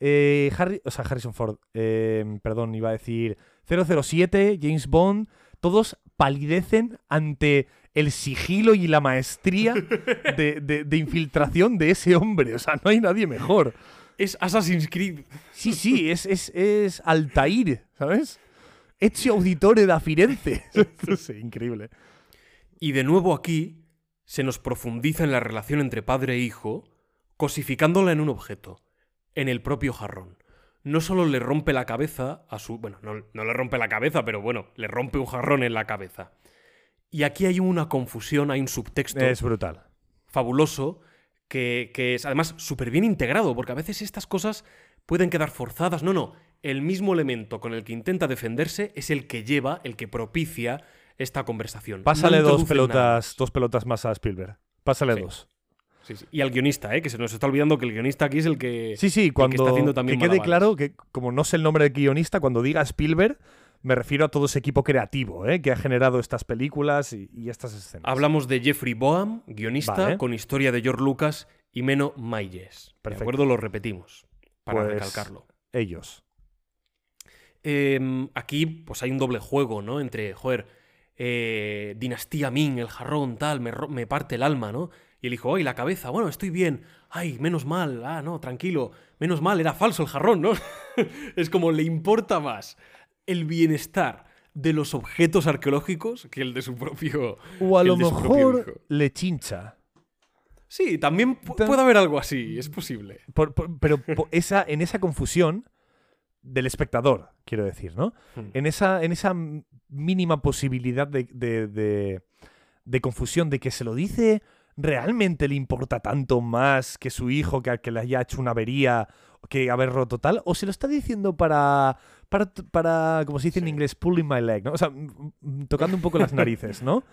eh, Harry, o sea, Harrison Ford, eh, perdón, iba a decir 007, James Bond, todos palidecen ante el sigilo y la maestría de, de- de infiltración de ese hombre. O sea, no hay nadie mejor. Es Assassin's Creed. Sí, sí, es, es, es Altair, ¿sabes? Ezio Auditore da Firenze. Sé, increíble. Y de nuevo aquí se nos profundiza en la relación entre padre e hijo, cosificándola en un objeto, en el propio jarrón. No solo le rompe la cabeza a su... Bueno, no, no le rompe la cabeza, pero bueno, le rompe un jarrón en la cabeza. Y aquí hay una confusión, hay un subtexto Es brutal. fabuloso que, que es además súper bien integrado, porque a veces estas cosas pueden quedar forzadas. No, no, el mismo elemento con el que intenta defenderse es el que lleva, el que propicia esta conversación. Pásale No dos pelotas, dos pelotas más a Spielberg. Pásale Sí. dos. Sí, sí. Y al guionista, ¿eh? que se nos está olvidando que el guionista aquí es el que... Sí, sí, está cuando haciendo también que quede malabares. claro que como no sé el nombre del guionista, cuando diga Spielberg, me refiero a todo ese equipo creativo ¿eh? que ha generado estas películas y, y estas escenas. Hablamos de Jeffrey Boam, guionista, Vale. con historia de George Lucas y Meno Mayes. ¿De acuerdo? Lo repetimos, para Pues- recalcarlo. Ellos. Eh, aquí pues hay un doble juego, ¿no? Entre, joder, eh, Dinastía Ming, el jarrón, tal, me, me parte el alma, ¿no? Y el hijo, ¡ay, la cabeza! Bueno, estoy bien. ¡Ay, menos mal! Ah, no, tranquilo. Menos mal, era falso el jarrón, ¿no? es como le importa más el bienestar de los objetos arqueológicos que el de su propio. O a lo mejor le chincha. Sí, también pu- Ta- puede haber algo así, es posible. Por- por- pero esa, en esa confusión del espectador, quiero decir, ¿no? Hmm. En esa, en esa mínima posibilidad de, de- de- de confusión de que se lo dice, ¿realmente le importa tanto más que su hijo que al que le haya hecho una avería que haber roto tal? ¿O se lo está diciendo para, para, para como se dice en inglés, pulling my leg, ¿no? O sea, tocando un poco las narices, ¿no?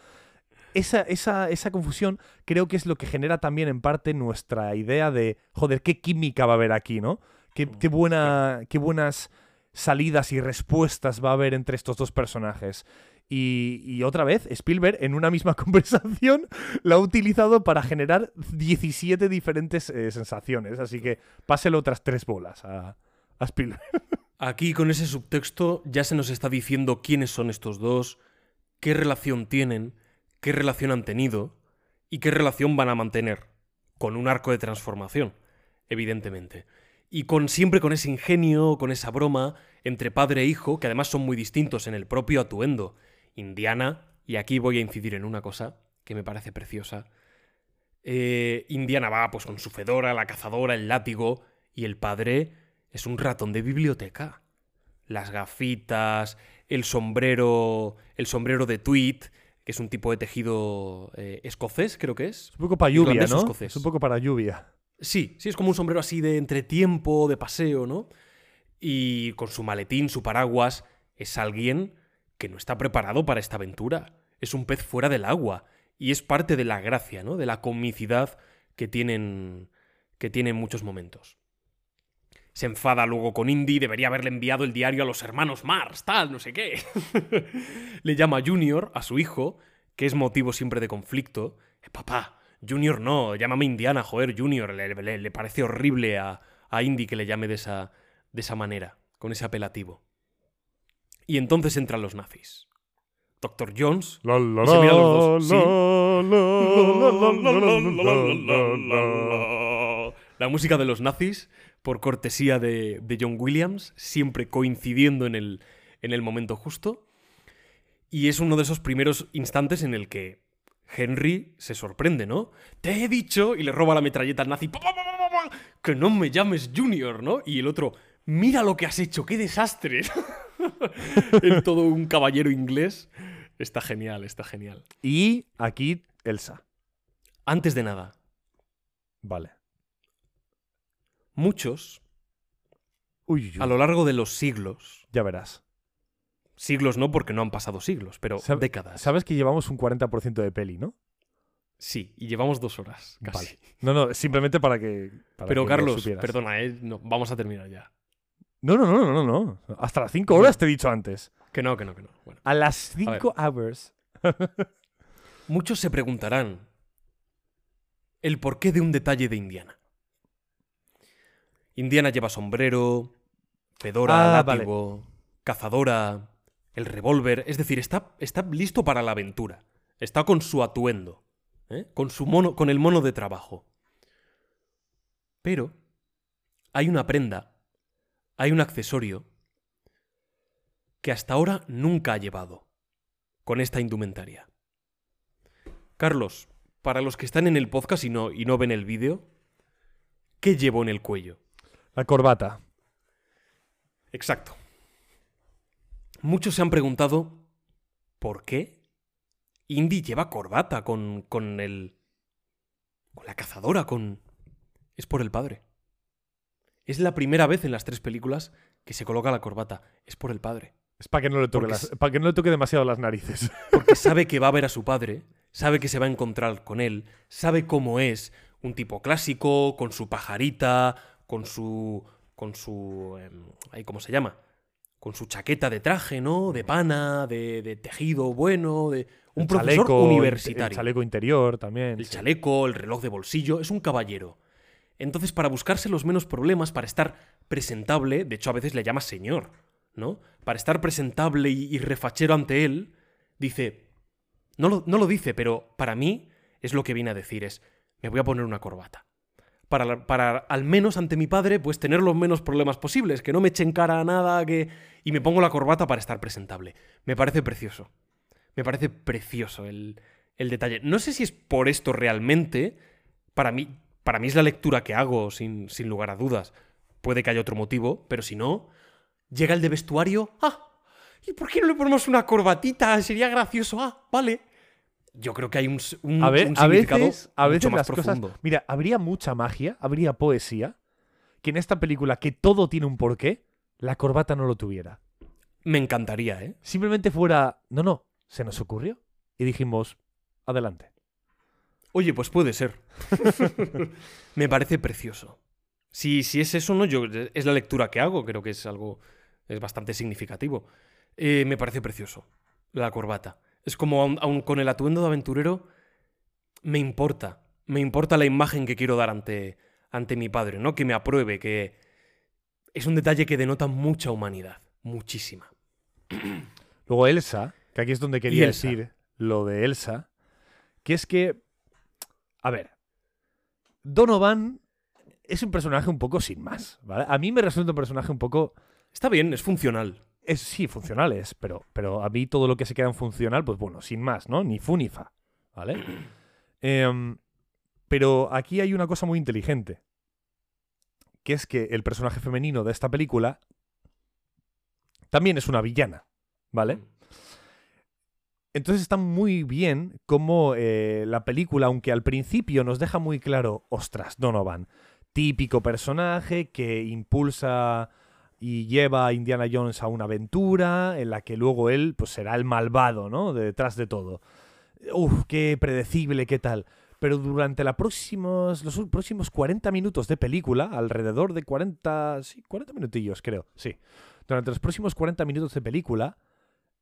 Esa, esa, esa confusión creo que es lo que genera también en parte nuestra idea de, joder, qué química va a haber aquí, ¿no? Qué, qué buena, qué buenas salidas y respuestas va a haber entre estos dos personajes. Y, y otra vez, Spielberg en una misma conversación la ha utilizado para generar 17 diferentes eh, sensaciones. Así que páselo otras tres bolas a, a Spielberg. Aquí con ese subtexto ya se nos está diciendo quiénes son estos dos, qué relación tienen, qué relación han tenido y qué relación van a mantener, con un arco de transformación, evidentemente. Y con siempre con ese ingenio, con esa broma entre padre e hijo, que además son muy distintos en el propio atuendo. Indiana, y aquí voy a incidir en una cosa que me parece preciosa. eh, Indiana va pues con su fedora, la cazadora, el látigo, y el padre es un ratón de biblioteca. Las gafitas, el sombrero, el sombrero de tweed, que es un tipo de tejido eh, escocés, creo que es. Es un poco para lluvia, ¿no? escocés. Es un poco para lluvia. Sí, sí, es como un sombrero así de entretiempo, de paseo, ¿no? Y con su maletín, su paraguas, es alguien que no está preparado para esta aventura. Es un pez fuera del agua. Y es parte de la gracia, ¿no? De la comicidad que tienen, que tienen muchos momentos. Se enfada luego con Indy, debería haberle enviado el diario a los hermanos Mars, tal, no sé qué. Le llama Junior a su hijo, que es motivo siempre de conflicto. "Eh, papá, Junior no, llámame Indiana, joder, Junior. Le, le- le parece horrible a, a Indy que le llame de esa, de esa manera, con ese apelativo. Y entonces entran los nazis. Dr. Jones La, la, Y se miran los dos, sí. la. La música de los nazis, por cortesía de, de John Williams, siempre coincidiendo en el, en el momento justo. Y es uno de esos primeros instantes en el que Henry se sorprende, ¿no? Te he dicho, y le roba la metralleta al nazi, "Pa, pa, pa, pa, pa, que no me llames Junior, ¿no? Y el otro, mira lo que has hecho, qué desastre. en todo un caballero inglés. Está genial, está genial. Y aquí Elsa. Antes de nada, Vale. muchos, Uy, uy, uy, a lo largo de los siglos, ya verás. Siglos no porque no han pasado siglos, pero Sab- décadas. Sabes que llevamos un 40% de peli, ¿no? Sí, y llevamos dos horas, casi. Vale. No, no, simplemente para que. para Pero que Carlos, perdona, ¿eh? No, vamos a terminar ya. No, no, no, no, no, no. Hasta las 5 horas te he dicho antes. Que no, que no, que no. Bueno. A las ver. 5 hours. Muchos se preguntarán el porqué de un detalle de Indiana. Indiana lleva sombrero, fedora, Ah, vale. cazadora, el revólver. Es decir, está, está listo para la aventura. Está con su atuendo. ¿eh? Con, su mono, con el mono de trabajo. Pero hay una prenda, hay un accesorio que hasta ahora nunca ha llevado con esta indumentaria. Carlos, para los que están en el podcast y no, y no ven el vídeo, ¿qué llevo en el cuello? La corbata. Exacto. Muchos se han preguntado ¿por qué Indy lleva corbata con, con el... con la cazadora, con... Es por el padre. Es la primera vez en las tres películas que se coloca la corbata. Es por el padre. Es para que no le toque las- para que no le toque demasiado las narices. Porque sabe que va a ver a su padre, sabe que se va a encontrar con él, sabe cómo es un tipo clásico, con su pajarita, con su. con su. ay, ¿Cómo se llama? Con su chaqueta de traje, ¿no? De pana, de, de tejido bueno, de. Un El profesor chaleco, universitario. El chaleco interior también. El sí. chaleco, el reloj de bolsillo, es un caballero. Entonces, para buscarse los menos problemas, para estar presentable, de hecho a veces le llama señor, ¿no? Para estar presentable y, y refachero ante él, dice, no lo, no lo dice, pero para mí es lo que viene a decir, es, me voy a poner una corbata. Para, para al menos ante mi padre, pues tener los menos problemas posibles, que no me echen cara a nada, que... Y me pongo la corbata para estar presentable. Me parece precioso. Me parece precioso el, el detalle. No sé si es por esto realmente. Para mí, para mí es la lectura que hago, sin, sin lugar a dudas. Puede que haya otro motivo, pero si no, llega el de vestuario. ¡Ah! ¿Y por qué no le ponemos una corbatita? Sería gracioso. Ah, vale. Yo creo que hay un, A, ver, un a significado veces, a mucho veces más las profundo. cosas. Mira, habría mucha magia, habría poesía. Que en esta película, que todo tiene un porqué, la corbata no lo tuviera. Me encantaría, ¿eh? Simplemente fuera. No, no, se nos ocurrió. Y dijimos, adelante. Oye, pues puede ser. Me parece precioso. Si, si es eso, no, yo es la lectura que hago, creo que es algo es bastante significativo. Eh, me parece precioso la corbata. Es como aun, aun con el atuendo de aventurero me importa, me importa la imagen que quiero dar ante ante mi padre, ¿no? Que me apruebe, que es un detalle que denota mucha humanidad, muchísima. Luego Elsa, que aquí es donde quería decir lo de Elsa, que es que, a ver, Donovan es un personaje un poco sin más, ¿vale? A mí me resulta un personaje un poco, Está bien, es funcional. Es, sí, funcional es, pero, pero a mí todo lo que se queda en funcional, pues bueno, sin más, ¿no? Ni fu ni fa, ¿vale? Em, pero aquí hay una cosa muy inteligente, que es que el personaje femenino de esta película también es una villana, ¿vale? Entonces está muy bien como eh, la película, aunque al principio nos deja muy claro, ostras, Donovan, típico personaje que impulsa y lleva a Indiana Jones a una aventura en la que luego él pues será el malvado, ¿no? De detrás de todo. Uf, qué predecible, qué tal. Pero durante la próximos, los próximos 40 minutos de película, alrededor de 40, sí, 40 minutillos creo, sí. Durante los próximos 40 minutos de película,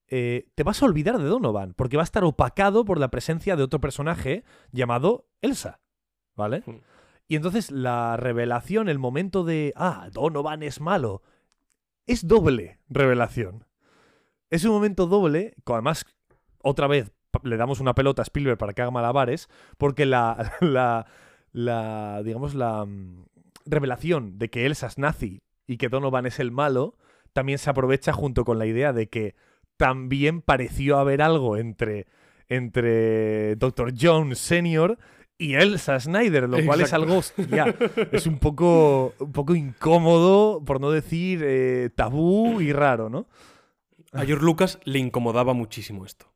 eh, te vas a olvidar de Donovan, porque va a estar opacado por la presencia de otro personaje llamado Elsa, ¿vale? Mm. Y entonces la revelación, el momento de, ah, Donovan es malo, es doble revelación. Es un momento doble, además, otra vez, le damos una pelota a Spielberg para que haga malabares, porque la, la, la digamos, la mm, revelación de que Elsa es nazi y que Donovan es el malo, también se aprovecha junto con la idea de que también pareció haber algo entre, entre Dr. Jones Sr. y Elsa Snyder, lo cual es algo, hostia, es un poco, un poco incómodo, por no decir eh, tabú y raro, ¿no? A George Lucas le incomodaba muchísimo esto.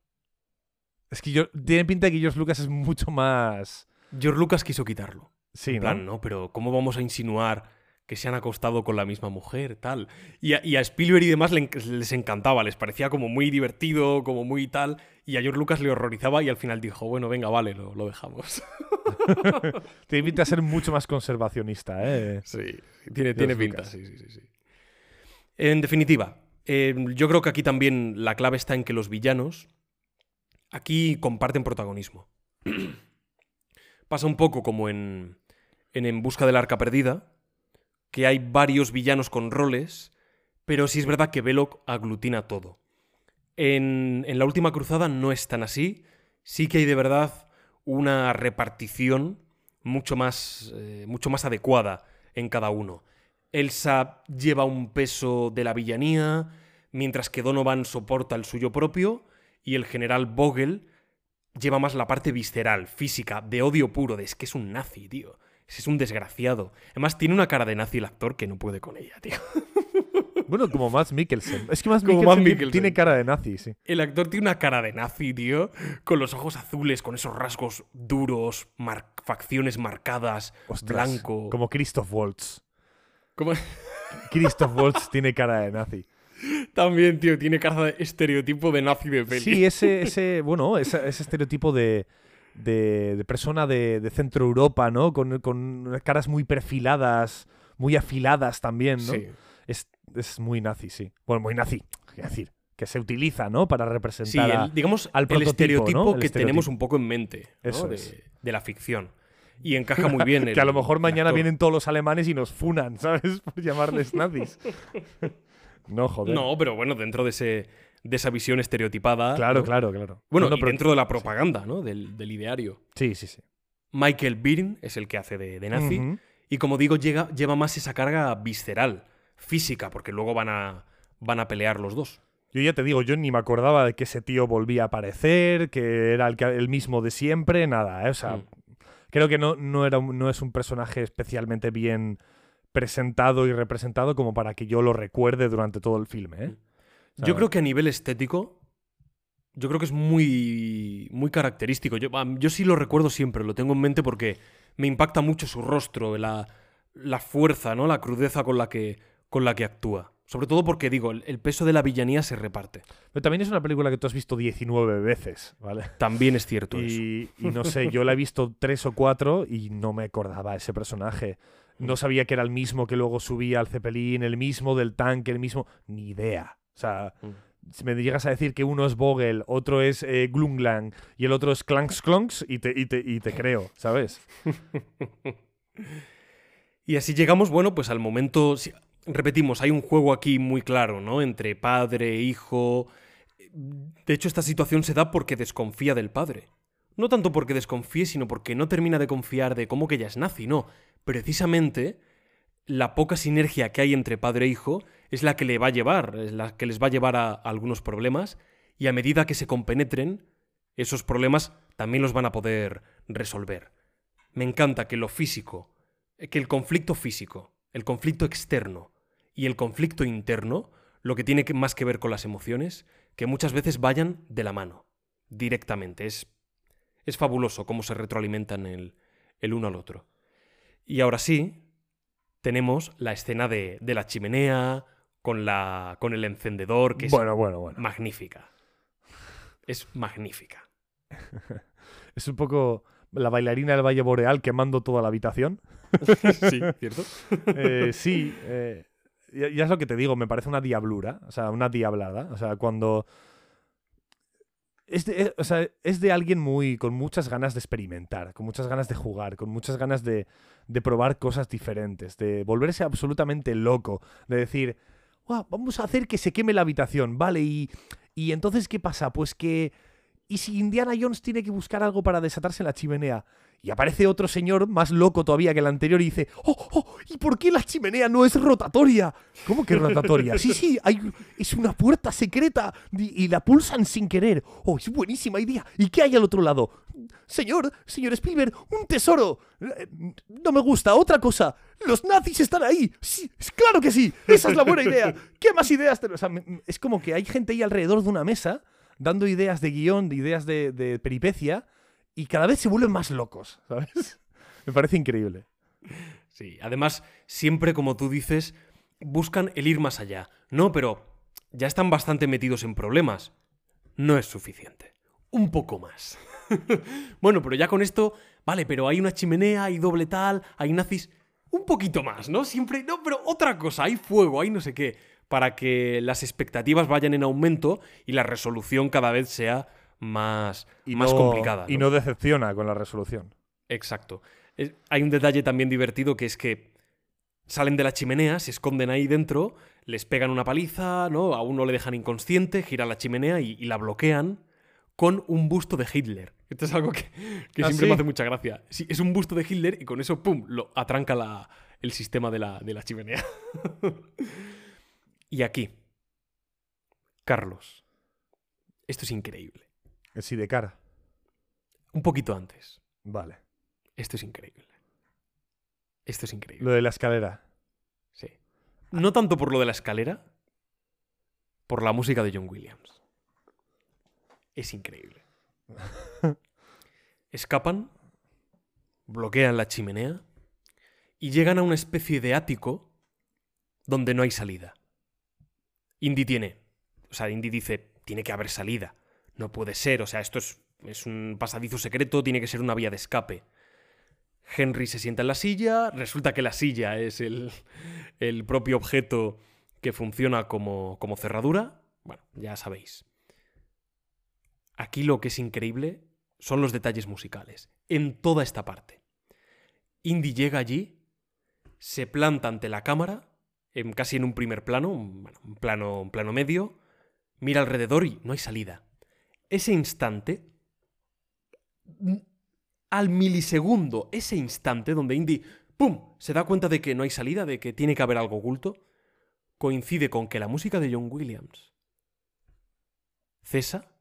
Es que yo, tiene pinta de que George Lucas es mucho más... George Lucas quiso quitarlo. Sí, en ¿no? plan, no, pero ¿cómo vamos a insinuar que se han acostado con la misma mujer, tal? Y a, y a Spielberg y demás les encantaba, les parecía como muy divertido, como muy tal, y a George Lucas le horrorizaba y al final dijo, bueno, venga, vale, lo, lo dejamos. Tiene pinta de ser mucho más conservacionista, ¿eh? Sí, tiene, tiene pinta, sí, sí, sí, sí. En definitiva, eh, yo creo que aquí también la clave está en que los villanos aquí comparten protagonismo. Pasa un poco como en, en En Busca del Arca Perdida, que hay varios villanos con roles, pero sí es verdad que Belloc aglutina todo. En, en la última cruzada no es tan así, sí que hay de verdad una repartición mucho más, eh, mucho más adecuada en cada uno. Elsa lleva un peso de la villanía, mientras que Donovan soporta el suyo propio, y el general Vogel lleva más la parte visceral, física, de odio puro, de es que es un nazi, tío. Es un desgraciado. Además, tiene una cara de nazi el actor que no puede con ella, tío. Bueno, como Mads Mikkelsen. Es que Como Mikkelsen, Mikkelsen. tiene cara de nazi, sí. El actor tiene una cara de nazi, tío, con los ojos azules, con esos rasgos duros, mar- facciones marcadas, Ostras, blanco. Como Christoph Waltz. ¿Cómo? Christoph Waltz tiene cara de nazi. También, tío, tiene cara de estereotipo de nazi de peli. Sí, ese, ese bueno, ese, ese estereotipo de, de, de persona de, de Centro Europa, ¿no? Con, con caras muy perfiladas, muy afiladas también, ¿no? Sí. Es, es muy nazi, sí. Bueno, muy nazi, quiero decir, que se utiliza, ¿no? Para Sí, representar a- el- digamos, al el estereotipo ¿no? El que estereotipo. tenemos un poco en mente ¿no? Eso de, es. de la ficción. Y encaja muy bien. que el- a lo mejor mañana actor. vienen todos los alemanes y nos funan, ¿sabes? Por llamarles nazis. no, joder. No, pero bueno, dentro de, ese, de esa visión estereotipada. Claro, ¿no? claro, claro. Bueno, No, y dentro de la propaganda, ¿no? Del, del ideario. Sí, sí, sí. Michael Byrne es el que hace de, de nazi. Y como digo, llega, lleva más esa carga visceral, física, porque luego van a, van a pelear los dos. Yo ya te digo, yo ni me acordaba de que ese tío volvía a aparecer, que era el, que- el mismo de siempre, nada, ¿eh? O sea, Mm. creo que no, no, era, no es un personaje especialmente bien presentado y representado como para que yo lo recuerde durante todo el filme, ¿eh? O Yo creo que a nivel estético, yo creo que es muy, muy característico. Yo, yo sí lo recuerdo siempre, lo tengo en mente porque me impacta mucho su rostro, la, la fuerza, ¿no? La crudeza con la que, con la que actúa. Sobre todo porque, digo, el, peso de la villanía se reparte. Pero también es una película que tú has visto 19 veces, ¿vale? También es cierto eso. Y, no sé, yo la he visto tres o cuatro y no me acordaba ese personaje. No sabía que era el mismo que luego subía al Zeppelin, el mismo del tanque, el mismo. Ni idea. O sea, Mm. si me llegas a decir que uno es Vogel, otro es eh, Glunglang y el otro es Clanks Clonks y te, y, te, y te creo, ¿sabes? Y así llegamos, bueno, pues al momento. si- Repetimos, hay un juego aquí muy claro, ¿no? Entre padre, hijo. De hecho, esta situación se da porque desconfía del padre. No tanto porque desconfíe, sino porque no termina de confiar de cómo que ella es nazi, no. Precisamente, la poca sinergia que hay entre padre e hijo es la que le va a llevar, es la que les va a llevar a, algunos problemas, y a medida que se compenetren, esos problemas también los van a poder resolver. Me encanta que lo físico, que el conflicto físico, el conflicto externo y el conflicto interno, lo que tiene más que ver con las emociones, que muchas veces vayan de la mano, directamente. Es, es fabuloso cómo se retroalimentan el, el uno al otro. Y ahora sí, tenemos la escena de, de la chimenea, con, la, con el encendedor, que es Bueno, bueno, bueno. magnífica. Es magnífica. Es un poco la bailarina del Valle Boreal quemando toda la habitación. sí, ¿cierto? Eh, sí, eh, ya, ya es lo que te digo, me parece una diablura, o sea, una diablada. O sea, cuando. Es de, es- o sea, es de alguien muy. con muchas ganas de experimentar, con muchas ganas de jugar, con muchas ganas de, de probar cosas diferentes, de volverse absolutamente loco, de decir. "Guau, vamos a hacer que se queme la habitación, ¿vale? Y, y entonces, ¿qué pasa? Pues que. ¿Y si Indiana Jones tiene que buscar algo para desatarse en la chimenea? Y aparece otro señor más loco todavía que el anterior y dice, ¡Oh, oh! ¿Y por qué la chimenea no es rotatoria? ¿Cómo que rotatoria? Sí, sí, es una puerta secreta y, la pulsan sin querer. ¡Oh, es buenísima idea! ¿Y qué hay al otro lado? Señor, señor Spielberg, un tesoro. No me gusta, otra cosa. Los nazis están ahí. Sí, claro que sí. Esa es la buena idea. ¿Qué más ideas tenemos? Es como que hay gente ahí alrededor de una mesa dando ideas de guion, de ideas de, de peripecia, y cada vez se vuelven más locos, ¿sabes? Me parece increíble. Sí, además, siempre, como tú dices, buscan el ir más allá. No, pero ya están bastante metidos en problemas. No es suficiente. Un poco más. bueno, pero ya con esto, vale, pero hay una chimenea, hay doble tal, hay nazis. Un poquito más, ¿no? Siempre, no, pero otra cosa, hay fuego, hay no sé qué. Para que las expectativas vayan en aumento y la resolución cada vez sea más, Y más no- complicada. Y no decepciona con la resolución. Exacto. Es- hay un detalle también divertido que es que salen de la chimenea, se esconden ahí dentro, les pegan una paliza, ¿no? A uno le dejan inconsciente, giran la chimenea y, y la bloquean con un busto de Hitler. Esto es algo que, que ¿Ah, siempre sí? me hace mucha gracia. Sí, es un busto de Hitler y con eso, ¡pum!, lo atranca la- el sistema de la, de la chimenea. y aquí, Carlos, esto es increíble. El Sidecar. Un poquito antes, Vale. esto es increíble. Esto es increíble. Lo de la escalera. Sí. No tanto por lo de la escalera, por la música de John Williams. Es increíble. Escapan, bloquean la chimenea y llegan a una especie de ático donde no hay salida. Indy tiene, o sea, Indy dice, tiene que haber salida. No puede ser, o sea, esto es, es un pasadizo secreto, tiene que ser una vía de escape. Henry se sienta en la silla, resulta que la silla es el, el propio objeto que funciona como, como cerradura. Bueno, ya sabéis. Aquí lo que es increíble son los detalles musicales, en toda esta parte. Indy llega allí, se planta ante la cámara, en- casi en un primer plano, bueno, un plano, un plano medio, mira alrededor y no hay salida. Ese instante, al milisegundo, ese instante donde Indy, ¡pum!, se da cuenta de que no hay salida, de que tiene que haber algo oculto, coincide con que la música de John Williams cesa,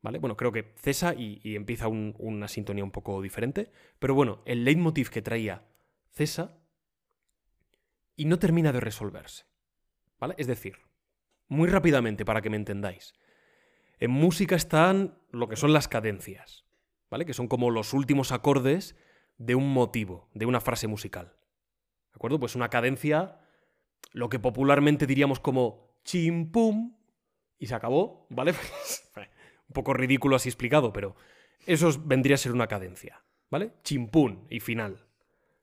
¿vale? Bueno, creo que cesa y, empieza un- una sintonía un poco diferente, pero bueno, el leitmotiv que traía cesa y no termina de resolverse, ¿vale? Es decir, muy rápidamente para que me entendáis, en música están lo que son las cadencias, ¿vale? Que son como los últimos acordes de un motivo, de una frase musical. ¿De acuerdo? Pues una cadencia, lo que popularmente diríamos como chim pum, y se acabó, ¿vale? Pues, un poco ridículo así explicado, pero eso es- vendría a ser una cadencia, ¿vale? Chimpún y final.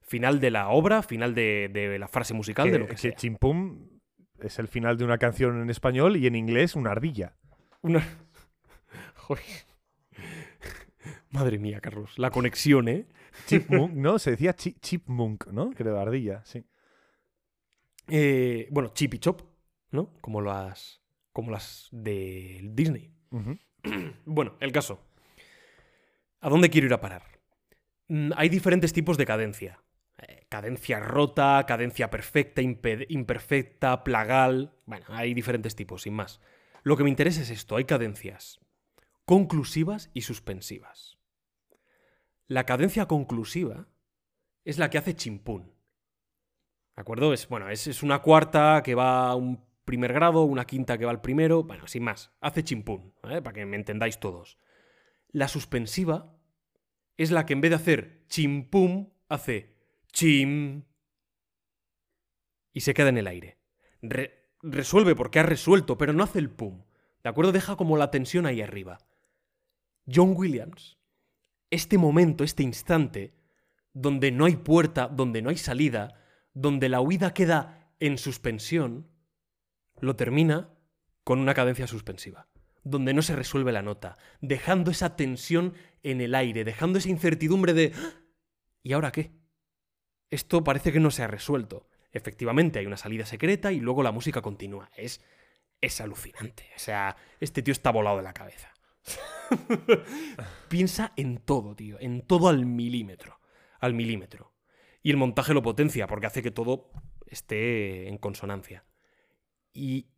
Final de la obra, final de, de la frase musical, de lo que que sea. Chimpum es el final de una canción en español y en inglés una ardilla. Una... Joder. Madre mía, Carlos. La conexión, ¿eh? Chipmunk, ¿no? Se decía chi- chipmunk, ¿no? Que era ardilla, sí. Eh, bueno, Chip y Chop, ¿no? Como las, como las de Disney. Bueno, el caso. ¿A dónde quiero ir a parar? Mm, Hay diferentes tipos de cadencia. Eh, cadencia rota, cadencia perfecta, impe- imperfecta, plagal. Bueno, hay diferentes tipos, sin más. Lo que me interesa es esto. Hay cadencias conclusivas y suspensivas. La cadencia conclusiva es la que hace chimpún. ¿De acuerdo? Es, bueno, es, es una cuarta que va a un primer grado, una quinta que va al primero. Bueno, sin más. Hace chimpún, ¿vale? Para que me entendáis todos. La suspensiva es la que en vez de hacer chimpum, hace chim. Y se queda en el aire. Re- resuelve porque ha resuelto, pero no hace el pum. ¿De acuerdo? Deja como la tensión ahí arriba. John Williams, este momento, este instante, donde no hay puerta, donde no hay salida, donde la huida queda en suspensión, lo termina con una cadencia suspensiva, donde no se resuelve la nota, dejando esa tensión en el aire, dejando esa incertidumbre de "¿Ah? ¿y ahora qué? Esto parece que no se ha resuelto. Efectivamente, hay una salida secreta y luego la música continúa. Es, es alucinante. O sea, este tío está volado de la cabeza. Piensa en todo, tío. En todo al milímetro. Al milímetro. Y el montaje lo potencia porque hace que todo esté en consonancia. Y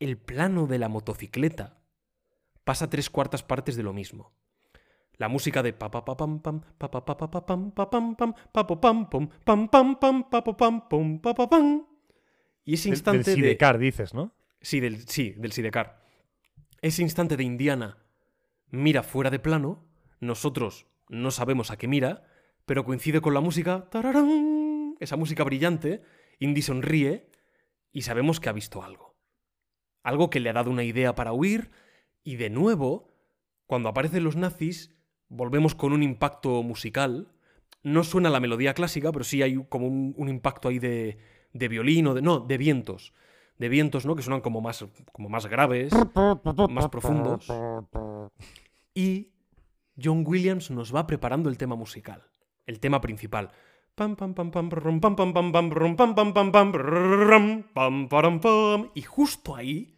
el plano de la motocicleta pasa tres cuartas partes de lo mismo. La música de pa pa pa pam pam pa pa pa pa pa pam pa pam pam pa pa pam pam pam pam pa pa pam pum pa pa pam. Y ese instante del de Sidecar, dices, ¿no? Sí, del, sí, del Sidecar. Ese instante de Indiana mira fuera de plano, nosotros no sabemos a qué mira, pero coincide con la música, tararán, esa música brillante, Indy sonríe y sabemos que ha visto algo. Algo que le ha dado una idea para huir y de nuevo, cuando aparecen los nazis, volvemos con un impacto musical. No suena la melodía clásica, pero sí hay como un, un impacto ahí de, de violín o de... No, de vientos. De vientos, ¿no? Que suenan como más, como más graves, más profundos. Y John Williams nos va preparando el tema musical, el tema principal. Y justo ahí,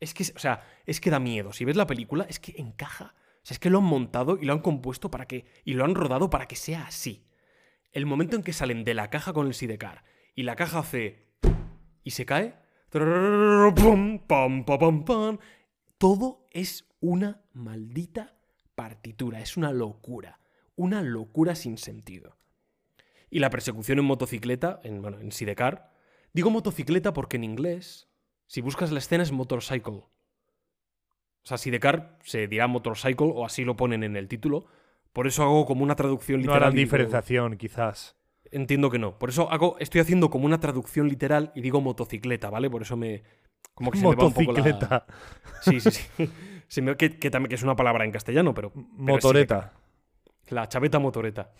es que, o sea, es que da miedo. Si ves la película, es que encaja. O sea, es que lo han montado y lo han compuesto para que. y lo han rodado para que sea así. El momento en que salen de la caja con el sidecar y la caja hace. y se cae. Todo es una maldita partitura. Es una locura. Una locura sin sentido. Y la persecución en motocicleta, en, bueno, en sidecar. Digo motocicleta porque en inglés, si buscas la escena es motorcycle. O sea, sidecar se dirá motorcycle o así lo ponen en el título. Por eso hago como una traducción No literal. harán y digo- diferenciación, quizás. Entiendo que no. Por eso hago, estoy haciendo como una traducción literal y digo motocicleta, ¿vale? Por eso me. Como que se me va un poco la- Motocicleta. Sí, sí, sí. Se me- que, que también que es una palabra en castellano, pero. Motoreta. La chaveta motoreta.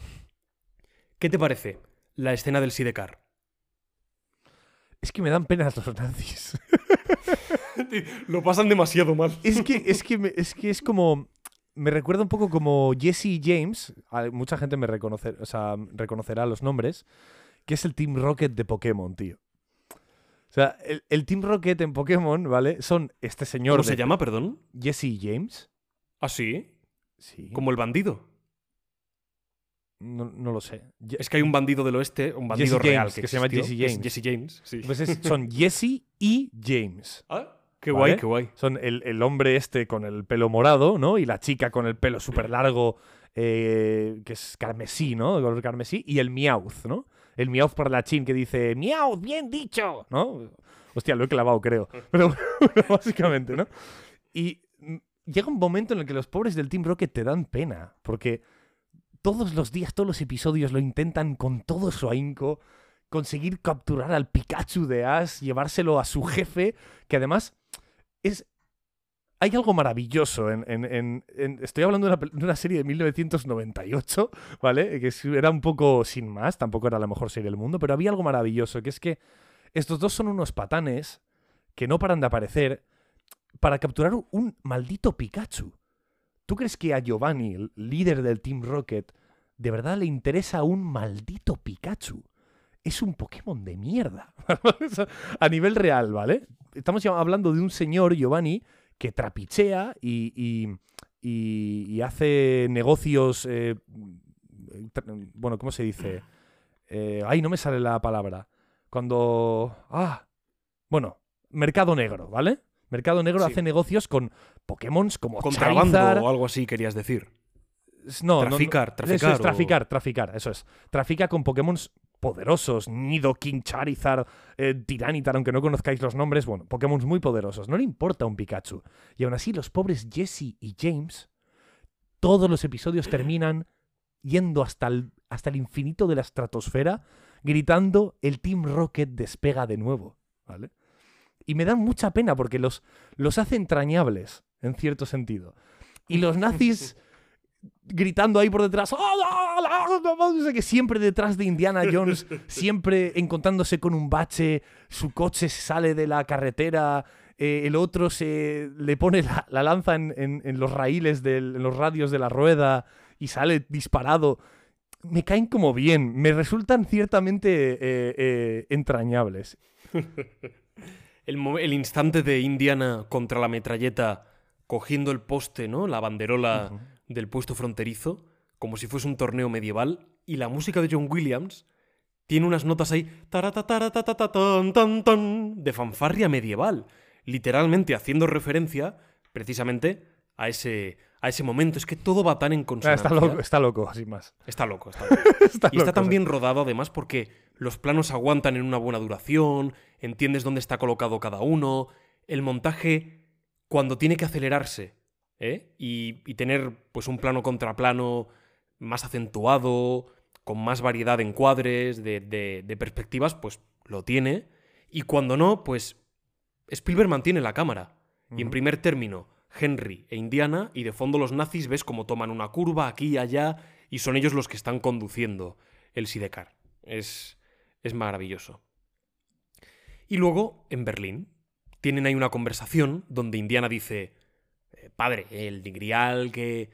¿Qué te parece la escena del sidecar? Es que me dan penas los nazis. Lo pasan demasiado mal. es que es que me- es que es como me recuerda un poco como Jesse James, mucha gente me reconocer, o sea, reconocerá los nombres, que es el Team Rocket de Pokémon, tío. O sea, el, el Team Rocket en Pokémon, ¿vale? Son este señor ¿Cómo se llama, perdón? Jesse James. ¿Ah, sí? Sí. Como el bandido. No, no lo sé. Es que hay un bandido del oeste, un bandido Jesse real James, que se llama Jesse que es James. Jesse James, sí. Pues es- son Jesse y James. Ah, qué ¿Vale? guay, qué guay. Son el, el hombre este con el pelo morado, ¿no? Y la chica con el pelo súper largo, eh, que es carmesí, ¿no? De color carmesí. Y el Meowth, ¿no? El Meowth para la chin que dice, Meowth, bien dicho, ¿no? Hostia, lo he clavado, creo. Pero bueno, básicamente, ¿no? Y llega un momento en el que los pobres del Team Rocket te dan pena, porque todos los días, todos los episodios lo intentan con todo su ahínco conseguir capturar al Pikachu de Ash, llevárselo a su jefe, que además es... Hay algo maravilloso en... estoy hablando de una, de una serie de 1998, ¿vale? Que era un poco sin más, tampoco era la mejor serie del mundo, pero había algo maravilloso, que es que estos dos son unos patanes que no paran de aparecer para capturar un maldito Pikachu. ¿Tú crees que a Giovanni, el líder del Team Rocket, de verdad le interesa un maldito Pikachu? Es un Pokémon de mierda. a nivel real, ¿vale? Estamos hablando de un señor, Giovanni, que trapichea y, y- y- y hace negocios... eh, bueno, ¿cómo se dice? Eh, ay, no me sale la palabra. Cuando... Ah, bueno, mercado negro, ¿vale? Mercado negro Sí. hace negocios con Pokémon como Contrabando Charizard. o algo así querías decir. No, no, no, Traficar, Eso traficar. es o- traficar, traficar, eso es. Trafica con Pokémon poderosos. Nidoking, Charizard, eh, Tiranitar, aunque no conozcáis los nombres, bueno, Pokémon muy poderosos. No le importa un Pikachu. Y aún así, los pobres Jesse y James, todos los episodios terminan yendo hasta el, hasta el infinito de la estratosfera, gritando: el Team Rocket despega de nuevo, ¿vale? Y me dan mucha pena porque los, los hace entrañables, en cierto sentido. Y los nazis gritando ahí por detrás, "¡Ah, ah, ah, ah!", no sé qué, siempre detrás de Indiana Jones, siempre encontrándose con un bache, su coche se sale de la carretera, eh, el otro se le pone la, la lanza en, en- en los raíles, del- en los radios de la rueda y sale disparado. Me caen como bien, me resultan ciertamente eh, eh, entrañables. El, el instante de Indiana contra la metralleta cogiendo el poste, ¿no? La banderola. Del puesto fronterizo, como si fuese un torneo medieval, y la música de John Williams tiene unas notas ahí de fanfarria medieval, literalmente haciendo referencia precisamente a ese, a ese momento. Es que todo va tan en Ah, consonancia. está loco, está loco, sin más. Está loco, está loco. Está Y está tan bien rodado además porque los planos aguantan en una buena duración, entiendes dónde está colocado cada uno, el montaje cuando tiene que acelerarse ¿eh? y, y tener pues un plano contra plano más acentuado, con más variedad de encuadres, de, de- de perspectivas, pues lo tiene. Y cuando no, pues Spielberg mantiene la cámara. Y en primer término, Henry e Indiana, y de fondo los nazis ves como toman una curva aquí y allá, y son ellos los que están conduciendo el Sidecar. Es, es maravilloso. Y luego, en Berlín, tienen ahí una conversación donde Indiana dice, "Eh, padre, el grial que...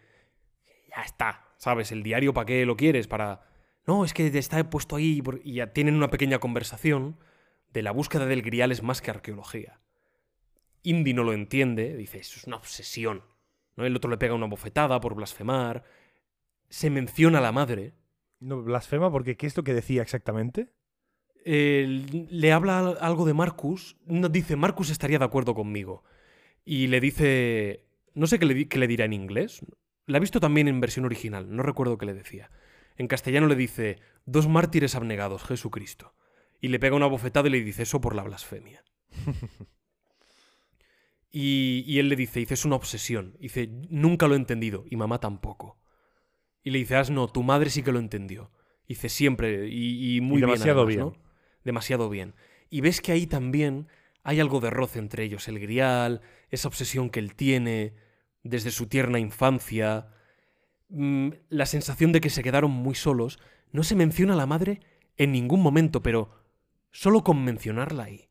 Ya está, ¿sabes? El diario, ¿para qué lo quieres? Para... no, es que está puesto ahí y ya tienen una pequeña conversación de la búsqueda del grial es más que arqueología. Indy no lo entiende, dice, eso es una obsesión. ¿no? El otro le pega una bofetada por blasfemar. Se menciona a la madre. No, blasfema porque ¿qué es lo que decía exactamente? Eh, le habla al- algo de Marcus. No, dice, Marcus estaría de acuerdo conmigo. Y le dice, no sé qué le, di- qué le dirá en inglés. La he visto también en versión original, no recuerdo qué le decía. En castellano le dice, dos mártires abnegados, Jesucristo. Y le pega una bofetada y le dice, eso por la blasfemia. y, y él le dice, dice, es una obsesión. Dice, nunca lo he entendido, y mamá tampoco. Y le dice, no, tu madre sí que lo entendió. Dice, siempre, y, y muy bien. demasiado además, bien. ¿no? Demasiado bien. Y ves que ahí también hay algo de roce entre ellos, el grial, esa obsesión que él tiene desde su tierna infancia, mm, la sensación de que se quedaron muy solos. No se menciona a la madre en ningún momento, pero solo con mencionarla ahí.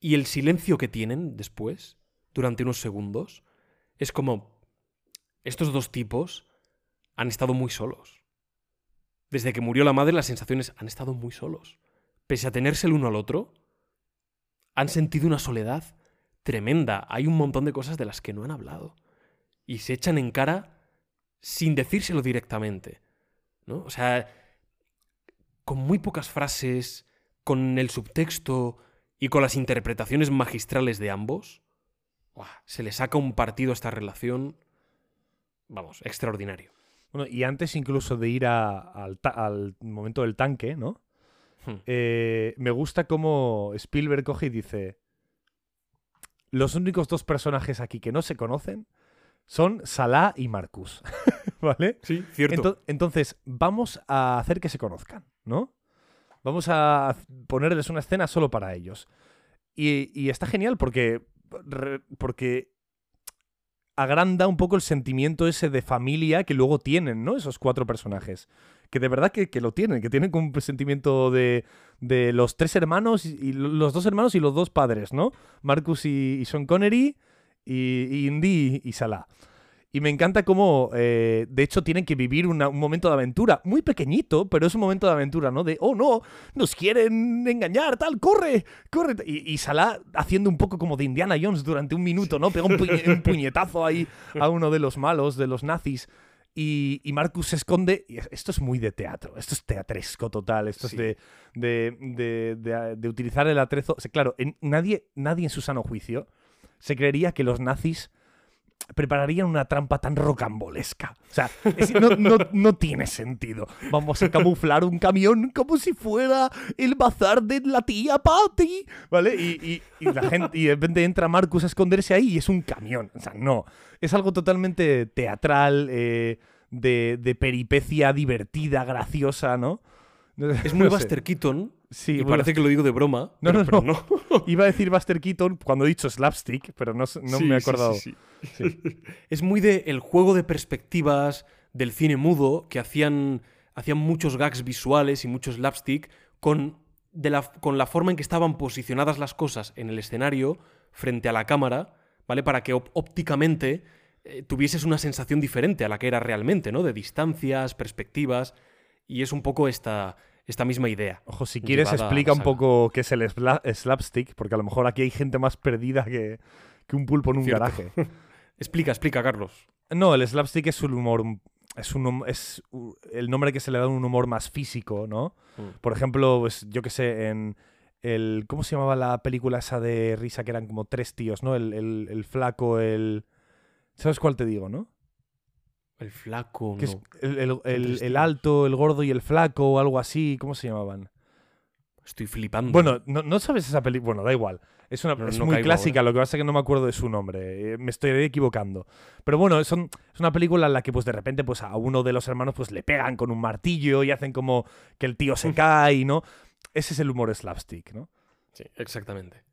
Y el silencio que tienen después, durante unos segundos, es como, estos dos tipos han estado muy solos. Desde que murió la madre, las sensaciones han estado muy solos. Pese a tenerse el uno al otro, han sentido una soledad tremenda. Hay un montón de cosas de las que no han hablado. Y se echan en cara sin decírselo directamente. ¿no? O sea, con muy pocas frases, con el subtexto y con las interpretaciones magistrales de ambos, se le saca un partido a esta relación, vamos, extraordinario. Bueno, y antes incluso de ir a- al, ta- al momento del tanque, ¿no? Hmm. Eh, me gusta cómo Spielberg coge y dice: Los únicos dos personajes aquí que no se conocen son Salah y Marcus. ¿Vale? Sí, cierto. Ento- entonces, vamos a hacer que se conozcan, ¿no? Vamos a ponerles una escena solo para ellos. Y, y está genial porque, porque agranda un poco el sentimiento ese de familia que luego tienen, ¿no? Esos cuatro personajes. Que de verdad que, que lo tienen, que tienen como un sentimiento de, de los tres hermanos, y, y los dos hermanos y los dos padres, ¿no? Marcus y, y Sean Connery, y, y Indy y Salah. Y me encanta cómo, eh, de hecho, tienen que vivir una- un momento de aventura, muy pequeñito, pero es un momento de aventura, ¿no? De, oh no, nos quieren engañar, tal, corre, corre. Y, y Salah haciendo un poco como de Indiana Jones durante un minuto, ¿no? Pega un, puñe- un puñetazo ahí a uno de los malos, de los nazis. Y, y Marcus se esconde. Y es- esto es muy de teatro, esto es teatresco total, esto Sí. es de, de, de- de- de utilizar el atrezo. O sea, claro, en- nadie, nadie en su sano juicio se creería que los nazis prepararían una trampa tan rocambolesca. O sea, no, no- no tiene sentido. Vamos a camuflar un camión como si fuera el bazar de la tía Patty, ¿vale? Y, y- y la gente, y de repente entra Marcus a esconderse ahí y es un camión. O sea, no. Es algo totalmente teatral, eh, de, de peripecia divertida, graciosa, ¿no? Es muy No sé. Buster Keaton. Sí, y parece que lo digo de broma. No, pero- no, pero no. Iba a decir Buster Keaton cuando he dicho slapstick, pero no, no Sí, me he acordado. sí, sí. es muy de el juego de perspectivas del cine mudo que hacían, hacían muchos gags visuales y muchos slapstick con, de la, con la forma en que estaban posicionadas las cosas en el escenario frente a la cámara, ¿vale? Para que ópticamente eh, tuvieses una sensación diferente a la que era realmente, ¿no? De distancias, perspectivas. Y es un poco esta, esta misma idea. Ojo, si quieres explica un poco qué es el sla- slapstick, porque a lo mejor aquí hay gente más perdida que, que un pulpo en un Cierto. garaje. Explica, explica, Carlos. No, el slapstick es un humor. Es un es el nombre que se le da a un humor más físico, ¿no? Mm. Por ejemplo, pues, yo que sé, en el. ¿Cómo se llamaba la película esa de risa que eran como tres tíos, ¿no? El, el- el flaco, el. ¿Sabes cuál te digo, no? El flaco, Que es no. el, el- el- alto, el gordo y el flaco, o algo así. ¿Cómo se llamaban? Estoy flipando. Bueno, no, no sabes esa película. Bueno, da igual. Es, una, No- es muy clásica, lo que pasa es que no me acuerdo de su nombre. eh, me estoy equivocando. Pero bueno, son- es una película en la que pues de repente pues a uno de los hermanos pues le pegan con un martillo y hacen como que el tío se cae, ¿no? Ese es el humor slapstick, ¿no? Sí, exactamente.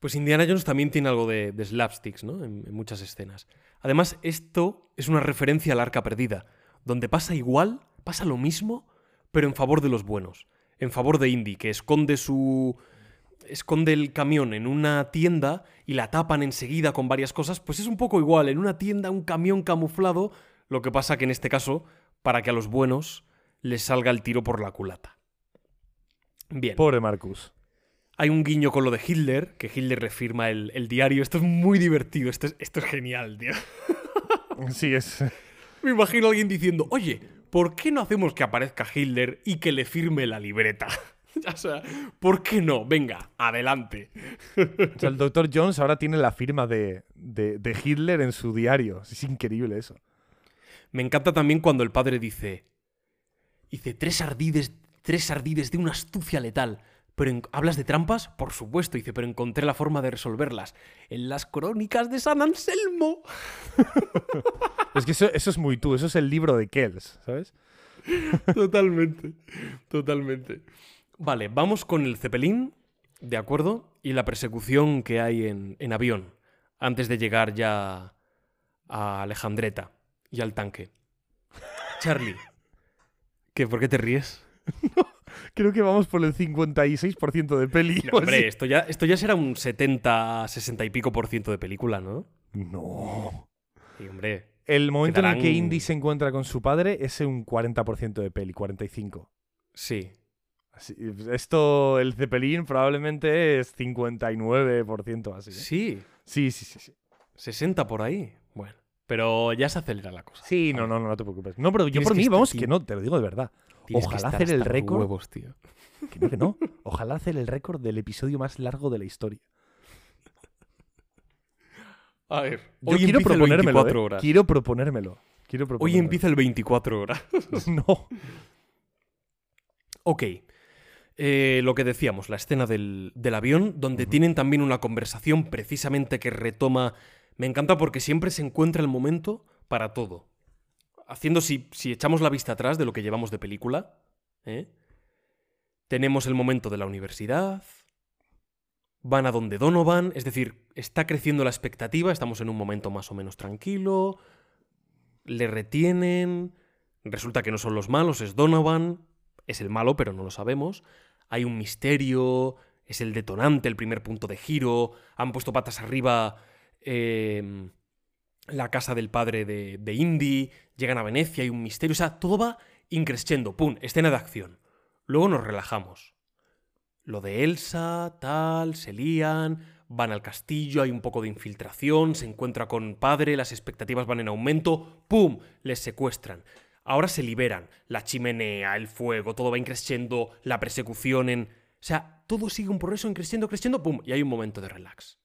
Pues Indiana Jones también tiene algo de, de slapsticks, ¿no? En, en muchas escenas. Además, esto es una referencia al arca perdida, donde pasa igual, pasa lo mismo, pero en favor de los buenos. En favor de Indy, que esconde su. esconde el camión en una tienda y la tapan enseguida con varias cosas. Pues es un poco igual. En una tienda, un camión camuflado. Lo que pasa que en este caso, para que a los buenos le salga el tiro por la culata. Bien. Pobre Marcus. Hay un guiño con lo de Hitler, que Hitler le firma el, el diario. Esto es muy divertido, esto es, esto es genial, tío. Sí, es. Me imagino a alguien diciendo, oye, ¿por qué no hacemos que aparezca Hitler y que le firme la libreta? o sea, ¿por qué no? Venga, adelante. O sea, el Dr. Jones ahora tiene la firma de, de, de Hitler en su diario. Es increíble eso. Me encanta también cuando el padre dice, dice, tres ardides, tres ardides de una astucia letal. Pero en- ¿hablas de trampas? Por supuesto, dice, pero encontré la forma de resolverlas. En las crónicas de San Anselmo. Es que eso, eso es muy tú, eso es el libro de Kells, ¿sabes? Totalmente, totalmente. Vale, vamos con el Zeppelin, ¿de acuerdo? Y la persecución que hay en, en avión, antes de llegar ya a Alejandreta y al tanque. Charlie, ¿qué, ¿por qué te ríes? Creo que vamos por el 56% de peli. No, hombre, esto ya, esto ya será un 70, 60 y pico por ciento de película, ¿no? No. Y hombre, El momento en el que Indy se encuentra con su padre es un 40% de peli, 45%. sí. Así- esto, el Zeppelin probablemente es 59% así. ¿eh? Sí, Sí, sí, sí. Sí, 60 por ahí. Bueno, pero ya se acelera la cosa. Sí, no, no, no, no te preocupes. No, pero yo por mí, vamos, que no, te lo digo de verdad. Tienes Ojalá hacer el récord. huevos, tío. Que no, que no. Ojalá hacer el récord del episodio más largo de la historia. A ver, Yo hoy quiero proponérmelo. 24 ¿eh? horas. Quiero proponérmelo. Quiero Hoy empieza el 24 horas. No. ok. Eh, lo que decíamos, la escena del, del avión, donde tienen también una conversación precisamente que retoma... Me encanta porque siempre se encuentra el momento para todo. Haciendo, si, si echamos la vista atrás de lo que llevamos de película, ¿eh? tenemos el momento de la universidad, van a donde Donovan, es decir, está creciendo la expectativa, estamos en un momento más o menos tranquilo, le retienen, resulta que no son los malos, es Donovan, es el malo, pero no lo sabemos, hay un misterio, es el detonante, el primer punto de giro, han puesto patas arriba eh, la casa del padre de, de Indy, llegan a Venecia, hay un misterio, o sea, todo va increciendo, pum, escena de acción. Luego nos relajamos. Lo de Elsa, tal, se lían, van al castillo, hay un poco de infiltración, se encuentra con padre, las expectativas van en aumento, ¡pum! Les secuestran. Ahora se liberan. La chimenea, el fuego, todo va increciendo, la persecución en... O sea, todo sigue un progreso increciendo, creciendo, ¡pum! Y hay un momento de relax.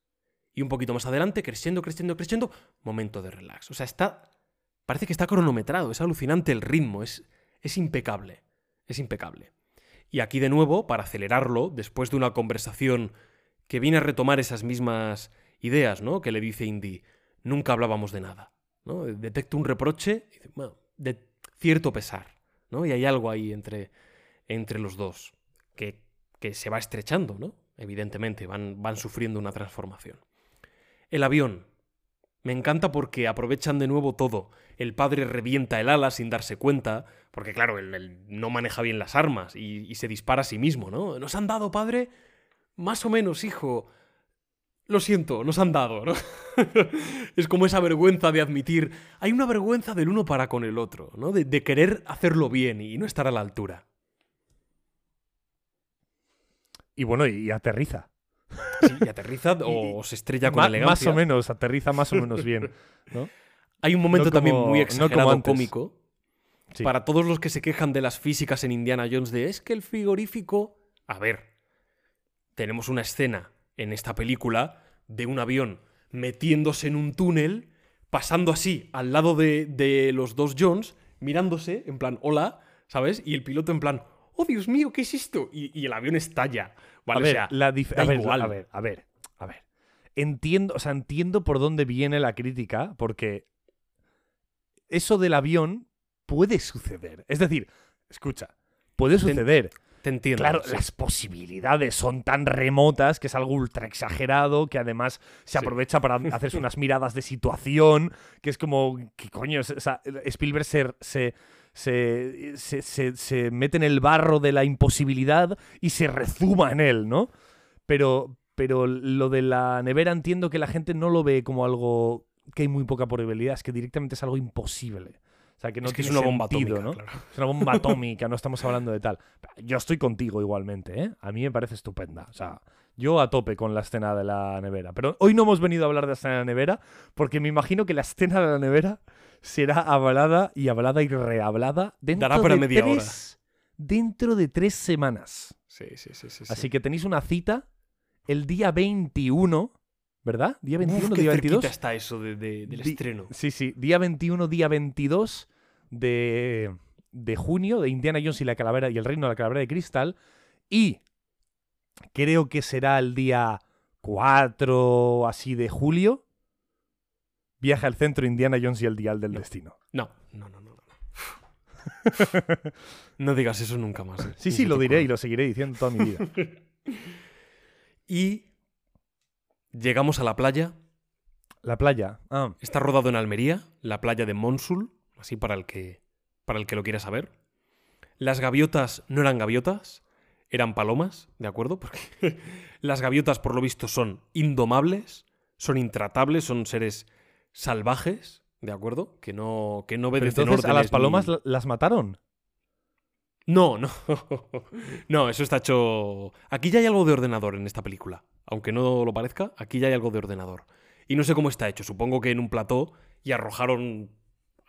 Y un poquito más adelante, creciendo, creciendo, creciendo, momento de relax. O sea, está... Parece que está cronometrado, es alucinante el ritmo, es, es impecable. Es impecable. Y aquí de nuevo, para acelerarlo, después de una conversación que viene a retomar esas mismas ideas, ¿no? Que le dice Indy, nunca hablábamos de nada, ¿no? Detecta un reproche bueno, de cierto pesar, ¿no? Y hay algo ahí entre, entre los dos que, que se va estrechando, ¿no? Evidentemente, van, van sufriendo una transformación. El avión. Me encanta porque aprovechan de nuevo todo. El padre revienta el ala sin darse cuenta, porque claro, él, no maneja bien las armas y, se dispara a sí mismo, ¿no? ¿Nos han dado, padre? Más o menos, hijo. Lo siento, nos han dado, ¿no? es como esa vergüenza de admitir. Hay una vergüenza del uno para con el otro, ¿no? De, querer hacerlo bien y no estar a la altura. Y bueno, y aterriza. Sí, y aterriza o se estrella con elegancia. Más o menos, aterriza más o menos bien. ¿no? Hay un momento No también muy no exagerado, antes. cómico, Sí. para todos los que se quejan de las físicas en Indiana Jones de es que el frigorífico... A ver, tenemos una escena en esta película de un avión metiéndose en un túnel, pasando así al lado de, de los dos Jones, mirándose en plan, hola, ¿sabes? Y el piloto en plan, oh Dios mío, ¿qué es esto? Y, y el avión estalla. ¿Vale? a O ver, sea, la dif- a, ver, igual. a ver, a ver, a ver. Entiendo, o sea, entiendo por dónde viene la crítica, porque eso del avión puede suceder. Es decir, escucha, puede suceder. te entiendo. Claro, sí. las posibilidades son tan remotas que es algo ultra exagerado, que además se Sí. aprovecha para hacerse unas miradas de situación, que es como, ¿qué coño? O sea, Spielberg se, se, se, se- se- se mete en el barro de la imposibilidad y se rezuma en él, ¿no? Pero, pero lo de la nevera entiendo que la gente no lo ve como algo que hay muy poca probabilidad, es que directamente es algo imposible. O sea, que no es que es tiene una bomba sentido, atómica, ¿no? claro. Es una bomba atómica, no estamos hablando de tal. Yo estoy contigo igualmente, ¿eh? A mí me parece estupenda. O sea, yo a tope con la escena de la nevera. Pero hoy no hemos venido a hablar de la escena de la nevera porque me imagino que la escena de la nevera será hablada y hablada y rehablada dentro Dará para de media tres, dentro de tres semanas. Sí, sí, sí, sí. Así que tenéis una cita el día 21, ¿verdad? Día 21, Uf, qué día cerquita 22. está eso de- de- del Di- estreno. Sí, sí. Día 21, día 22 de, de junio de Indiana Jones y la calavera y el reino de la calavera de cristal. Y creo que será el día 4 así de julio. Viaja al centro Indiana Jones y el dial del No. destino. No, no, no, no. no. No digas eso nunca más. eh. Sí, sí, lo diré y lo seguiré diciendo toda mi vida. Y llegamos a la playa. La playa. Ah, Está rodado en Almería, la playa de Monsul, así para el que para el que lo quiera saber. Las gaviotas no eran gaviotas, eran palomas, ¿de acuerdo? Porque las gaviotas, por lo visto, son indomables, son intratables, son seres salvajes, ¿de acuerdo? Que no, que no pero obedecen entonces a las palomas ni- las mataron. No, no. No, eso está hecho. Aquí ya hay algo de ordenador en esta película. Aunque no lo parezca, aquí ya hay algo de ordenador. Y no sé cómo está hecho. Supongo que en un plató y arrojaron.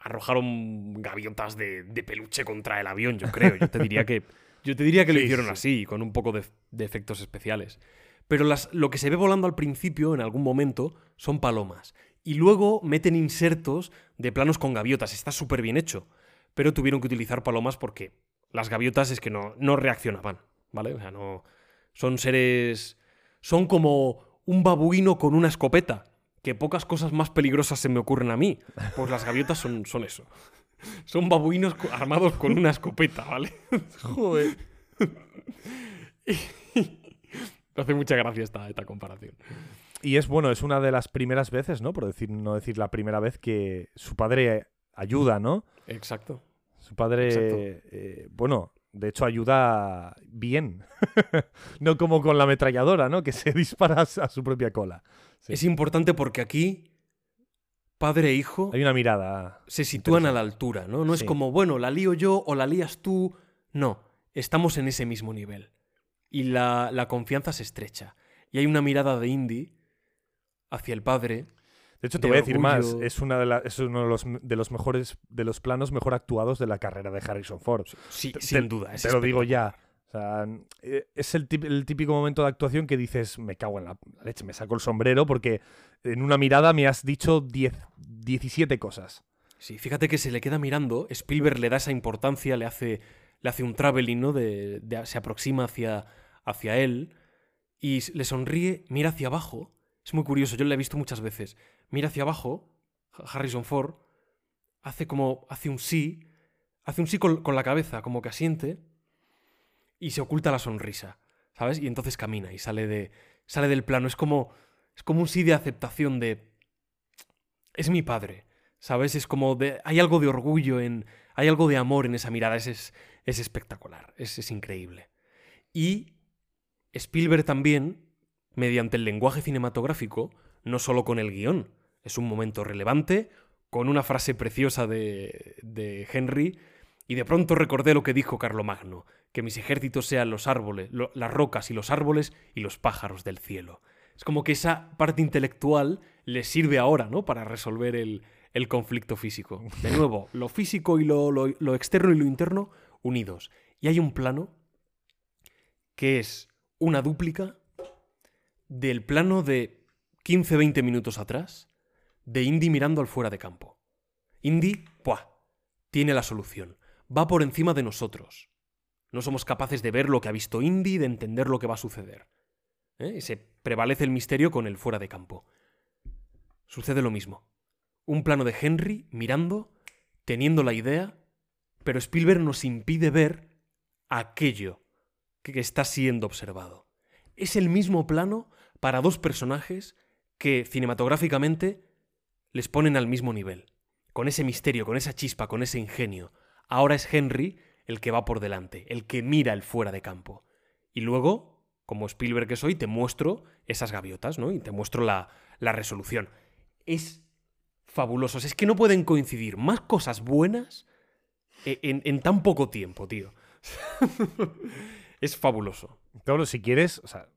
Arrojaron gaviotas de, de peluche contra el avión, yo creo. Yo te diría que. Yo te diría que lo hicieron sí. así, con un poco de, de efectos especiales. Pero las, lo que se ve volando al principio, en algún momento, son palomas. Y luego meten insertos de planos con gaviotas. Está súper bien hecho. Pero tuvieron que utilizar palomas porque las gaviotas es que no, no reaccionaban, ¿vale? O sea, no. Son seres. Son como un babuino con una escopeta. Que pocas cosas más peligrosas se me ocurren a mí. Pues las gaviotas son, son eso. Son babuinos armados con una escopeta, ¿vale? Joder. Me hace mucha gracia esta, esta comparación. Y es bueno, es una de las primeras veces, ¿no? Por decir, no decir la primera vez que su padre ayuda, ¿no? Exacto. Su padre, Exacto. eh, bueno, de hecho ayuda bien. no como con la ametralladora, ¿no? Que se dispara a su- propia cola. Sí. Es importante porque aquí, padre e hijo, Hay una mirada. se sitúan a la altura, ¿no? No es como, bueno, la lío yo o la lías tú. No, estamos en ese mismo nivel. Y la, la confianza se estrecha. Y hay una mirada de Indy hacia el padre. De hecho, te de voy a decir más. Es, una de la- es uno de los, de los mejores, de los planos mejor actuados de la carrera de Harrison Ford. Sí, Te- sin te- duda. es Te lo digo ya. O sea, eh, es el, típico momento de actuación que dices, me cago en la leche, me saco el sombrero porque en una mirada me has dicho 10, 17 cosas. Sí, fíjate que se le queda mirando, Spielberg le da esa importancia, le hace, le hace un traveling, ¿no? De, de- se aproxima hacia, hacia él y le sonríe, mira hacia abajo. Es muy curioso, yo lo he visto muchas veces. Mira hacia abajo, Ha- Harrison Ford, hace como, hace un sí, hace un sí con, la cabeza, como que asiente y se oculta la sonrisa, ¿sabes? Y entonces camina y sale, de, sale del plano. Es como, es como un sí de aceptación de... Es mi padre. ¿Sabes? Es como. Hay algo de orgullo en. Hay algo de amor en esa mirada. Es, es, es espectacular. Es, es increíble. Y Spielberg también, mediante el lenguaje cinematográfico, no solo con el guion. Es un momento relevante, con una frase preciosa de, de Henry. Y de pronto recordé lo que dijo Carlomagno: que mis ejércitos sean los árboles, las rocas y los árboles y los pájaros del cielo. Es como que esa parte intelectual le sirve ahora, ¿no? Para resolver el, el conflicto físico. De nuevo, lo físico y lo, lo- lo externo y lo interno unidos. Y hay un plano que es una dúplica del plano de 15-20 minutos atrás de Indy mirando al fuera de campo. Indy, ¡puah! Tiene la solución. Va por encima de nosotros. No somos capaces de ver lo que ha visto Indy, de entender lo que va a suceder. ¿eh? Y se prevalece el misterio con el fuera de campo. Sucede lo mismo. Un plano de Henry mirando, teniendo la idea, pero Spielberg nos impide ver aquello que está siendo observado. Es el mismo plano para dos personajes que cinematográficamente les ponen al mismo nivel, con ese misterio, con esa chispa, con ese ingenio. Ahora es Henry el que va por delante, el que mira el fuera de campo. Y luego, como Spielberg que soy, te muestro esas gaviotas, ¿no? Y te muestro la, la resolución. Es fabulosos. Es que no pueden coincidir más cosas buenas e- en, en tan poco tiempo, tío. es fabuloso. Pablo, si quieres, o sea,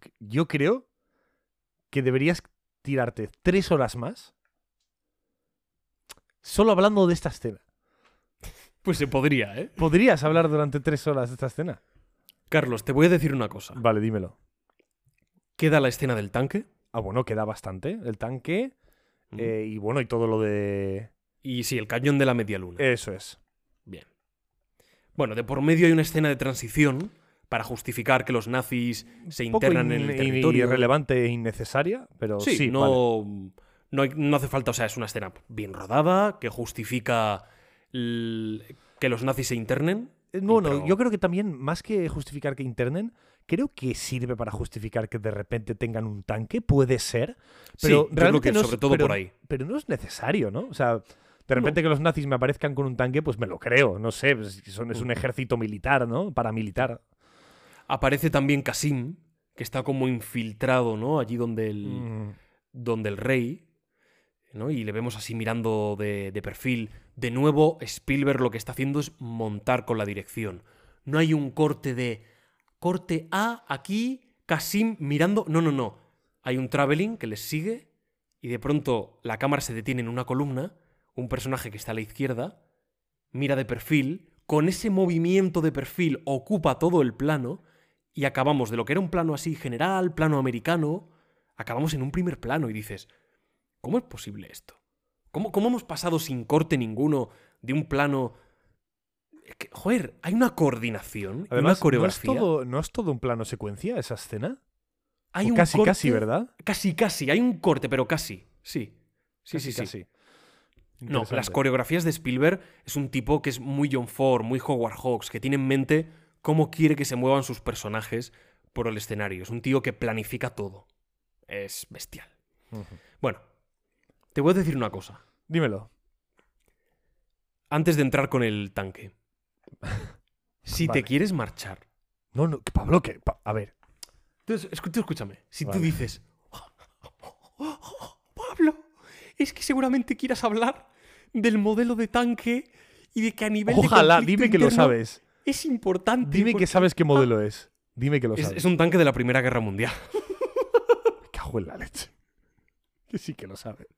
yo, cre- yo creo que deberías tirarte tres horas más solo hablando de esta escena. Pues se podría, ¿eh? ¿Podrías hablar durante tres horas de esta escena? Carlos, te voy a decir una cosa. Vale, dímelo. Queda la escena del tanque Ah, bueno, queda bastante. El tanque Mm. eh, y bueno, y todo lo de... y sí, el cañón de la media luna. Eso es. Bien. Bueno, de por medio hay una escena de transición para justificar que los nazis se internan en el territorio. irrelevante e innecesaria, pero sí, Sí, vale. no, no, hay- no hace falta, o sea, es una escena bien rodada que justifica que los nazis se internen. Eh, Bueno, pero- yo creo que también, más que justificar que internen, creo que sirve para justificar que de repente tengan un tanque, puede ser. Sí, Pero creo realmente que no es- sobre todo pero- por ahí. Pero no es necesario, ¿no? O sea, de repente que los nazis me aparezcan con un tanque, pues me lo creo, no sé, pues, son, es un Mm. ejército militar, ¿no? Paramilitar. Aparece también Kasim, que está como infiltrado, ¿no? Allí donde el, Mm. donde el rey, ¿no? Y le vemos así mirando de, de perfil. De nuevo, Spielberg lo que está haciendo es montar con la dirección. No hay un corte de corte A aquí, Kasim mirando. No, no, no. Hay un traveling que les sigue y de pronto la cámara se detiene en una columna. Un personaje que está a la izquierda mira de perfil. Con ese movimiento de perfil ocupa todo el plano y acabamos de lo que era un plano así general, plano americano, acabamos en un primer plano y dices, ¿cómo es posible esto? ¿Cómo, cómo hemos pasado sin corte ninguno de un plano... Es que, joder, hay una coordinación, Además, una ¿no es, coreografía. todo, ¿no es todo un plano secuencia esa escena? hay O un casi, corte- casi, ¿verdad? Casi, casi. Hay un corte, pero casi. Sí. Sí, Casi, sí, sí. No, las coreografías de Spielberg es un tipo que es muy John Ford, muy Howard Hawks, que tiene en mente cómo quiere que se muevan sus personajes por el escenario. Es un tío que planifica todo. Es bestial. Bueno, te voy a decir una cosa. Dímelo. Antes de entrar con el tanque. Si Vale. te quieres marchar. No, no, Pablo, que. pa- a ver. Entonces, escúchame. Si Vale. tú dices. Pablo, es que seguramente quieras hablar del modelo de tanque y de que a nivel de Ojalá, dime que lo sabes. Es importante. Dime que sabes qué modelo es. Dime que lo Es, sabes. es un tanque de la Primera Guerra Mundial. Me cago en la leche. Que sí que lo sabe.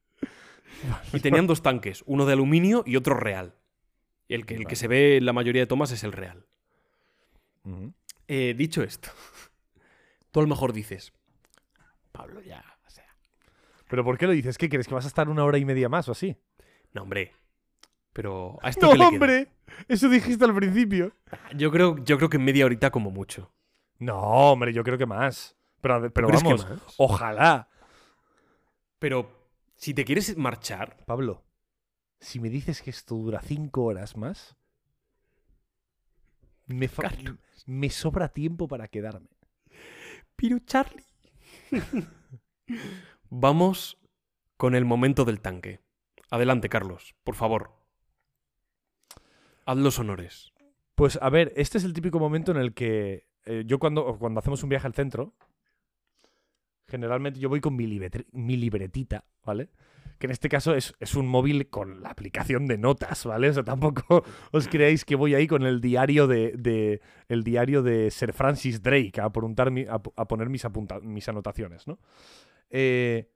Y tenían dos tanques, uno de aluminio y otro real. Y el que, el que se ve en la mayoría de tomas es el real. Eh, dicho esto, tú a lo mejor dices, Pablo ya, o sea, ¿Pero por qué lo dices? ¿Qué crees? ¿Que vas a estar una hora y media más o así? no hombre, pero a esto ¡No, queda? hombre! Eso dijiste al principio. Yo creo, yo creo que media horita como mucho. No, hombre, yo creo que más. Pero, pero ¿Crees que vamos, más? ojalá. Pero si te quieres marchar, Pablo, si me dices que esto dura cinco horas más, me, Carlos. me sobra tiempo para quedarme. pero Charlie. Vamos con el momento del tanque. Adelante, Carlos, por favor. Haz los honores. Pues a ver, este es el típico momento en el que eh, yo cuando, cuando hacemos un viaje al centro, generalmente yo voy con mi, mi libretita, ¿vale? Que en este caso es, es un móvil con la aplicación de notas, ¿vale? O sea, tampoco os creáis que voy ahí con el diario de, de- el diario de Sir Francis Drake a, apuntar a, a poner mis, apunta- mis anotaciones, ¿no? Eh,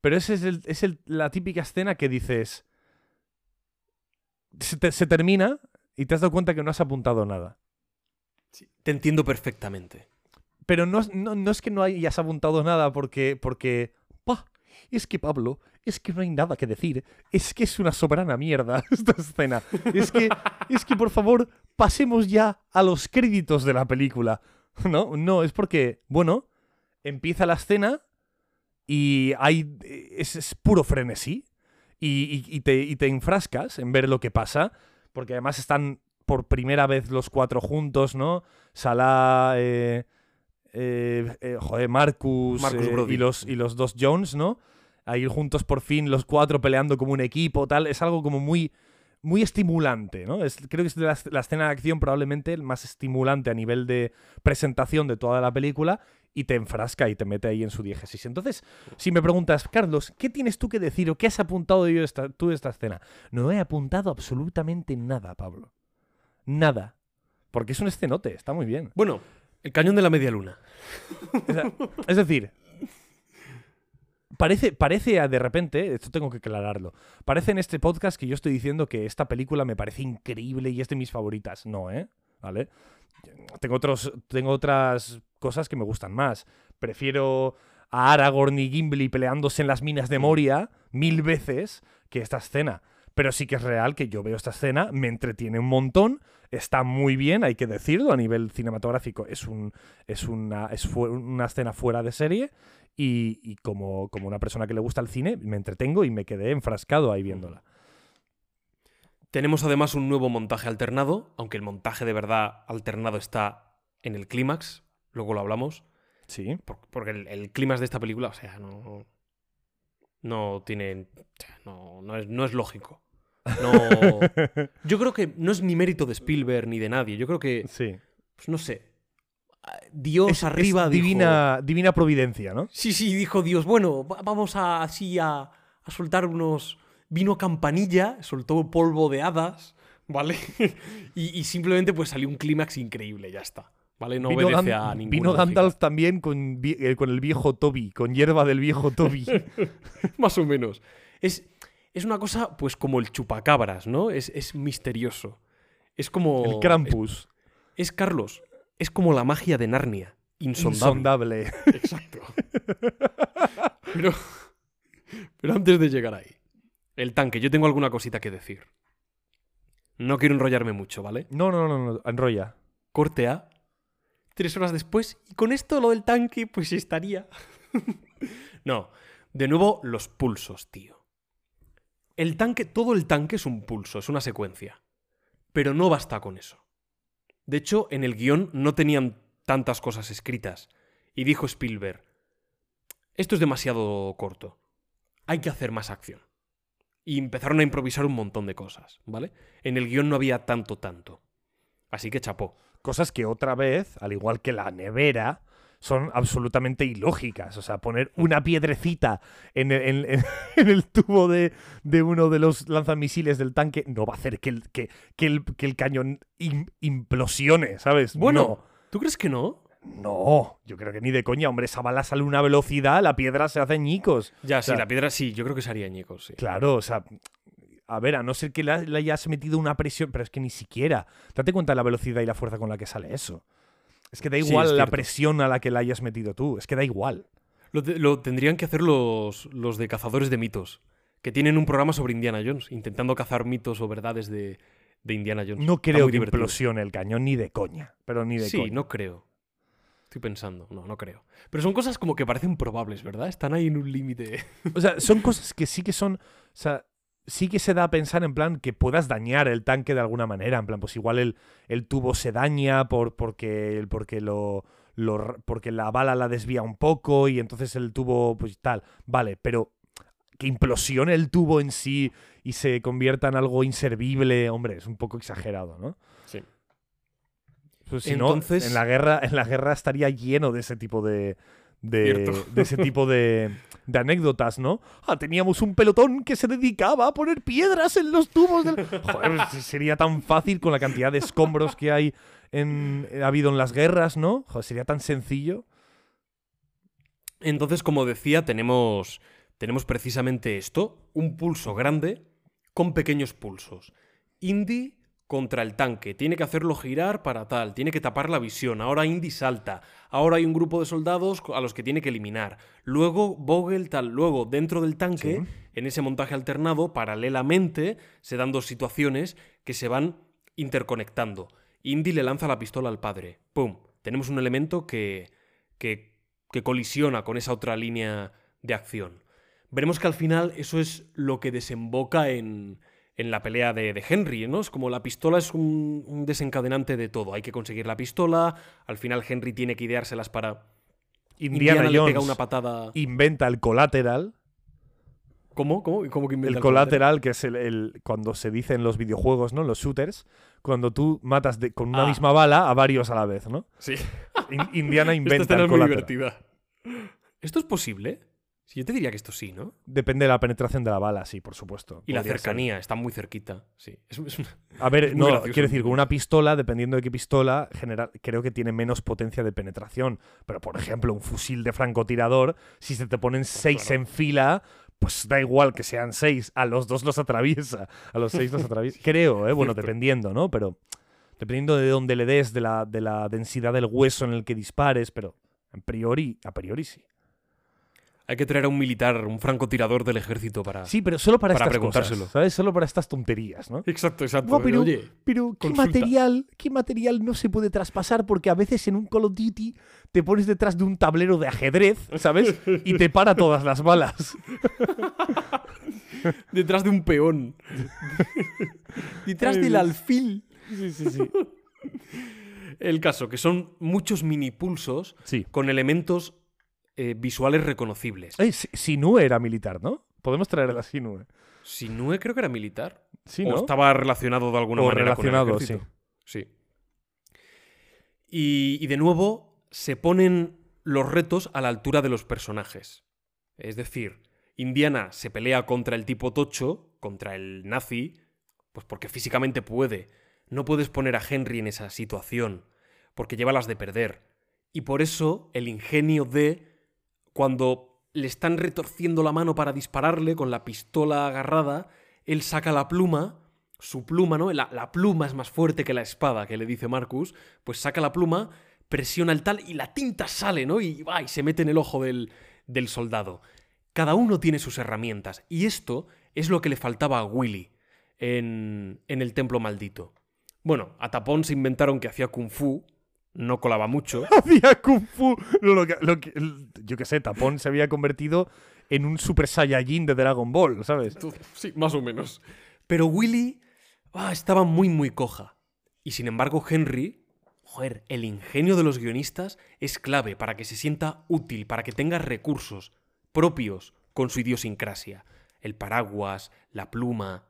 pero esa es, el- es el- la típica escena que dices... Se termina y te has dado cuenta que no has apuntado nada. Te entiendo perfectamente. Pero no, es- no, no es que no hayas apuntado nada porque, porque, pa, es que Pablo, es que no hay nada que decir. Es que es una soberana mierda esta escena. Es que, es que por favor, pasemos ya a los créditos de la película. No, no, es porque, bueno, empieza la escena y hay, es, es puro frenesí y, y- y te, y te enfrascas en ver lo que pasa, porque además están por primera vez los cuatro juntos, ¿no? Salah, eh, eh, eh, joder, Marcus, Marcus eh, y, los, y los dos Jones, ¿no? Ahí juntos por fin, los cuatro peleando como un equipo, tal. Es algo como muy, muy estimulante, ¿no? Es, creo que es de la, la escena de acción probablemente el más estimulante a nivel de presentación de toda la película. Y te enfrasca y te mete ahí en su diégesis. Entonces, si me preguntas, Carlos, ¿qué tienes tú que decir o qué has apuntado yo esta, tú de esta escena? No he apuntado absolutamente nada, Pablo. Nada. Porque es un escenote, está muy bien. Bueno, el cañón de la media luna. Es decir, parece, parece de repente, esto tengo que aclararlo, parece en este podcast que yo estoy diciendo que esta película me parece increíble y es de mis favoritas. No, ¿eh? ¿Vale? Tengo, otros, tengo otras cosas que me gustan más. Prefiero a Aragorn y Gimli peleándose en las minas de Moria mil veces que esta escena. Pero sí que es real que yo veo esta escena, me entretiene un montón, está muy bien, hay que decirlo, a nivel cinematográfico es, un, es, una, es una escena fuera de serie y, y como, como una persona que le gusta el cine, me entretengo y me quedé enfrascado ahí viéndola. Tenemos además un nuevo montaje alternado, aunque el montaje de verdad alternado está en el clímax, luego lo hablamos, Sí. por- porque el, el clímax de esta película, o sea, no, no tiene, o sea, no, no es, no es lógico. No, yo creo que no es ni mérito de Spielberg ni de nadie, yo creo que, Sí. pues no sé, Dios Es- arriba es dijo- divina, divina providencia, ¿no? Sí, sí, dijo Dios, bueno, va- vamos a, así a, a soltar unos... Vino campanilla, soltó polvo de hadas, ¿vale? y, y simplemente pues salió un clímax increíble, ya está. ¿Vale? No vino obedece Gan- a vino Gandalf también con, eh, con el viejo Toby, con hierba del viejo Toby. Más o menos. Es, es una cosa, pues, como el chupacabras, ¿no? Es, es misterioso. Es como. el Krampus. Es, es, Carlos. Es como la magia de Narnia. Insondable. Insondable. Exacto. pero. Pero antes de llegar ahí. El tanque, yo tengo alguna cosita que decir. No quiero enrollarme mucho, ¿vale? No, no, no, no, enrolla. Corte A. Tres horas después. Y con esto lo del tanque, pues estaría. no. De nuevo, los pulsos, tío. El tanque, todo el tanque es un pulso, es una secuencia. Pero no basta con eso. De hecho, en el guion no tenían tantas cosas escritas. Y dijo Spielberg, esto es demasiado corto. Hay que hacer más acción. Y empezaron a improvisar un montón de cosas, ¿vale? En el guion no había tanto, tanto. Así que chapó. Cosas que otra vez, al igual que la nevera, son absolutamente ilógicas. O sea, poner una piedrecita en el, en- en- en el tubo de, de uno de los lanzamisiles del tanque no va a hacer que el, que, que el, que el cañón im- implosione, ¿sabes? Bueno, ¿tú crees que no? No, yo creo que ni de coña. Hombre, esa bala sale a una velocidad, la piedra se hace ñicos. Ya, sí, sea- la piedra sí, yo creo que se haría añicos, sí. Claro, o sea, a ver, a no ser que le, hayas metido una presión, pero es que ni siquiera. Date cuenta de la velocidad y la fuerza con la que sale eso. Es que da Sí, igual la cierto. presión a la que la hayas metido tú, es que da igual. Lo, te- lo tendrían que hacer los, los de cazadores de mitos, que tienen un programa sobre Indiana Jones, intentando cazar mitos o verdades de, de Indiana Jones. No creo que divertido. implosione el cañón ni de coña, pero ni de Sí, coña. no creo. Estoy pensando, no, no creo. Pero son cosas como que parecen probables, ¿verdad? Están ahí en un límite. O sea, son cosas que sí que son, o sea, sí que se da a pensar en plan que puedas dañar el tanque de alguna manera, en plan, pues igual el, el tubo se daña por, porque, porque lo, lo porque la bala la desvía un poco y entonces el tubo, pues tal, vale, pero que implosione el tubo en sí y se convierta en algo inservible, hombre, es un poco exagerado, ¿no? Sí. Pues si Entonces- no, en la guerra, en la guerra estaría lleno de ese tipo de, de ese tipo de, de anécdotas, ¿no? Ah, teníamos un pelotón que se dedicaba a poner piedras en los tubos del. Joder, pues, sería tan fácil con la cantidad de escombros que hay en, ha habido en las guerras, ¿no? Joder, sería tan sencillo. Entonces, como decía, tenemos, tenemos precisamente esto, un pulso grande con pequeños pulsos. Indy contra el tanque, tiene que hacerlo girar para tal, tiene que tapar la visión, ahora Indy salta, ahora hay un grupo de soldados a los que tiene que eliminar, luego Vogel tal, luego dentro del tanque, Sí. en ese montaje alternado, paralelamente, se dan dos situaciones que se van interconectando. Indy le lanza la pistola al padre, ¡pum! Tenemos un elemento que, que que colisiona con esa otra línea de acción. Veremos que al final eso es lo que desemboca en, en la pelea de, de Henry, ¿no? Es como la pistola es un, un desencadenante de todo. Hay que conseguir la pistola, al final Henry tiene que ideárselas para... Indiana, le Jones pega una patada... inventa el colateral. ¿Cómo? ¿Cómo? ¿Cómo que inventa El colateral, que es el, el- cuando se dice en los videojuegos, ¿no? Los shooters, cuando tú matas de- con una Ah. misma bala a varios a la vez, ¿no? Sí. In- Indiana Esta inventa el muy Collateral. divertida. ¿Esto es posible? Sí, yo te diría que esto sí, ¿no? Depende de la penetración de la bala, sí, por supuesto. Y la ser. cercanía, está muy cerquita. Sí. Es, es una- A ver, Es no, gracioso, quiero decir, con una pistola, dependiendo de qué pistola, general, creo que tiene menos potencia de penetración. Pero, por ejemplo, un fusil de francotirador, si se te ponen seis claro. en fila, pues da igual que sean seis, a los dos los atraviesa. A los seis los atraviesa. Creo, ¿eh? Bueno, dependiendo, ¿no? Pero dependiendo de dónde le des, de la, de la densidad del hueso en el que dispares, pero a priori, a priori sí. Hay que traer a un militar, un francotirador del ejército para. Sí, pero solo para, Para estas preguntárselo. cosas, ¿sabes? Solo para estas tonterías, ¿no? Exacto, exacto. Pero, Oye, pero ¿qué consulta. material, ¿qué material no se puede traspasar? Porque a veces en un Call of Duty te pones detrás de un tablero de ajedrez, ¿sabes? Y te para todas las balas. detrás de un peón. detrás Ay, del alfil. Sí, sí, sí. El caso, que son muchos mini pulsos Sí. con elementos eh, visuales reconocibles. Eh, Si- Sinue era militar, ¿no? Podemos traer a la Sinue. Sinue creo que era militar. Sí, O ¿no? estaba relacionado de alguna O manera con el relacionado, ejército. Sí. Y, y de nuevo se ponen los retos a la altura de los personajes. Es decir, Indiana se pelea contra el tipo tocho, contra el nazi, pues porque físicamente puede. No puedes poner a Henry en esa situación, porque lleva las de perder. Y por eso el ingenio de cuando le están retorciendo la mano para dispararle con la pistola agarrada, él saca la pluma, su pluma, ¿no? La, pluma es más fuerte que la espada, que le dice Marcus, pues saca la pluma, presiona el tal y la tinta sale, ¿no? Y, va, y se mete en el ojo del, del soldado. Cada uno tiene sus herramientas, y esto es lo que le faltaba a Willy en, en el templo maldito. Bueno, a Tapón se inventaron que hacía kung fu, no colaba mucho. Hacía Kung Fu. No, lo que- lo que- yo qué sé, Tapón se había convertido en un Super Saiyajin de Dragon Ball, ¿sabes? Sí, más o menos. Pero Willy ah, estaba muy, muy coja. Y sin embargo, Henry, joder, el ingenio de los guionistas es clave para que se sienta útil, para que tenga recursos propios con su idiosincrasia. El paraguas, la pluma.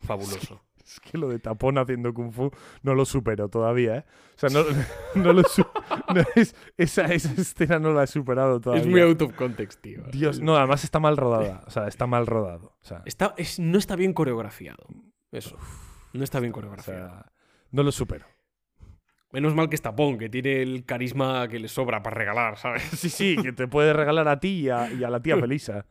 Fabuloso. Es que lo de Tapón haciendo Kung Fu no lo supero todavía, ¿eh? O sea, no, no lo no es- esa, esa escena no la he superado todavía. Es muy out of context, tío. Dios, no, además está mal rodada. O sea, está mal rodado. O sea, Está, es- no está bien coreografiado. Eso. No está bien o coreografiado. sea, no lo supero. Menos mal que es Tapón, que tiene el carisma que le sobra para regalar, ¿sabes? Sí, sí, que te puede regalar a ti y a, y a la tía Felisa.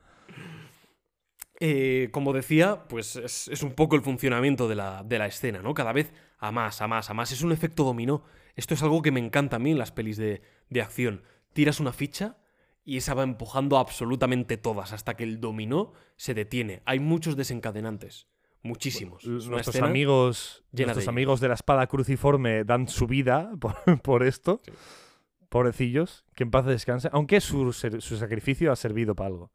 Eh, como decía, pues es, es un poco el funcionamiento de la, de la escena, ¿no? Cada vez a más, a más, a más. Es un efecto dominó. Esto es algo que me encanta a mí en las pelis de, de acción. Tiras una ficha y esa va empujando absolutamente todas hasta que el dominó se detiene. Hay muchos desencadenantes. Muchísimos. Es una Nuestros amigos, de nuestros ellos. amigos de la espada cruciforme dan su vida por, por esto. Sí. Pobrecillos, que en paz descanse. Aunque su, su sacrificio ha servido para algo.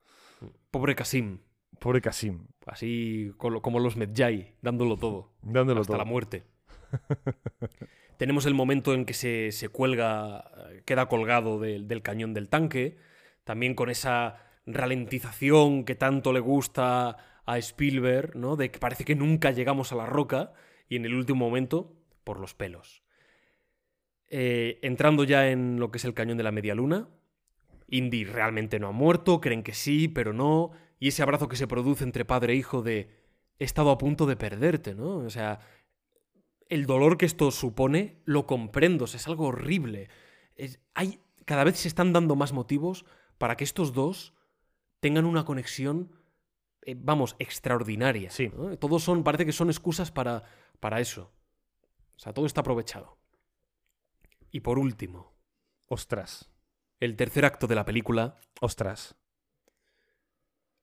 Pobre Kasim. Pobre Kasim, Así co- como los Medjay, dándolo todo. dándolo hasta todo. la muerte. Tenemos el momento en que se, se cuelga, eh, queda colgado del- del cañón del tanque, también con esa ralentización que tanto le gusta a Spielberg, ¿no? De que parece que nunca llegamos a la roca y en el último momento, por los pelos. Eh, entrando ya en lo que es el cañón de la media luna, Indy realmente no ha muerto, creen que sí, pero no, y ese abrazo que se produce entre padre e hijo de he estado a punto de perderte, ¿no? O sea, el dolor que esto supone lo comprendo, o sea, es algo horrible. Es- hay, cada vez se están dando más motivos para que estos dos tengan una conexión, eh, vamos, extraordinaria. Sí. ¿no? Todos son, parece que son excusas para, para eso. O sea, todo está aprovechado. Y por último, Ostras, el tercer acto de la película, ostras,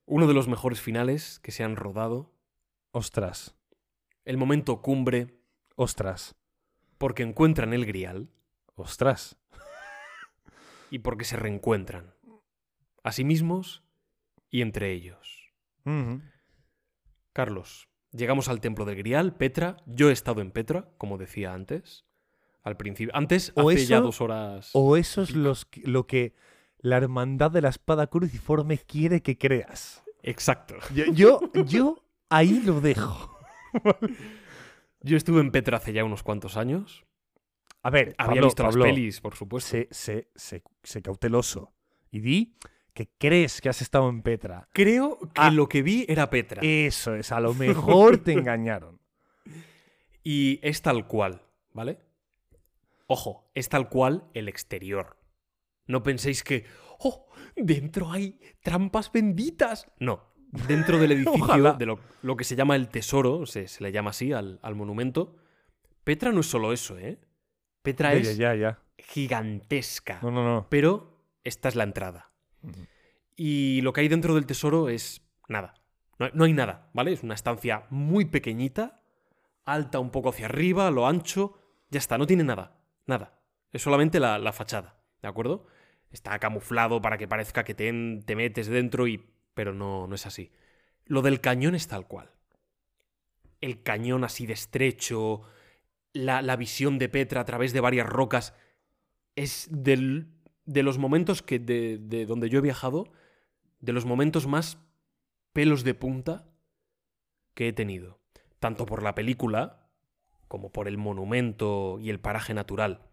uno de los mejores finales que se han rodado, ostras, el momento cumbre, ostras, porque encuentran el grial. Ostras. y porque se reencuentran, a sí mismos y entre ellos. Carlos, llegamos al templo del grial, Petra, yo he estado en Petra, como decía antes, al principio, antes, O hace ya dos horas... O eso es los lo que la hermandad de la espada cruciforme quiere que creas. Exacto. Yo, yo, yo ahí lo dejo. Yo estuve en Petra hace ya unos cuantos años. A ver, Había Pablo, visto Pablo, las pelis, por supuesto. sé, sé, sé- sé cauteloso. Y di que crees que has estado en Petra. Creo que Ah. lo que vi era Petra. Eso es, a lo mejor te engañaron. Y es tal cual, ¿vale? Ojo, es tal cual el exterior. No penséis que, oh, dentro hay trampas benditas. No, dentro del edificio, Ojalá. de lo, lo que se llama el tesoro, se, se le llama así al, al monumento, Petra no es solo eso, ¿eh? Petra Ya, es ya, ya. gigantesca. No, no, no. Pero esta es la entrada. Y lo que hay dentro del tesoro es nada. No hay, no hay nada, ¿vale? Es una estancia muy pequeñita, alta un poco hacia arriba, lo ancho. Ya está, no tiene nada. Nada. Es solamente la, la fachada, ¿de acuerdo? Está camuflado para que parezca que te, metes dentro y... Pero no, no es así. Lo del cañón es tal cual. El cañón así de estrecho, la, visión de Petra a través de varias rocas, es de los momentos que de donde yo he viajado, de los momentos más pelos de punta que he tenido. Tanto por la película como por el monumento y el paraje natural.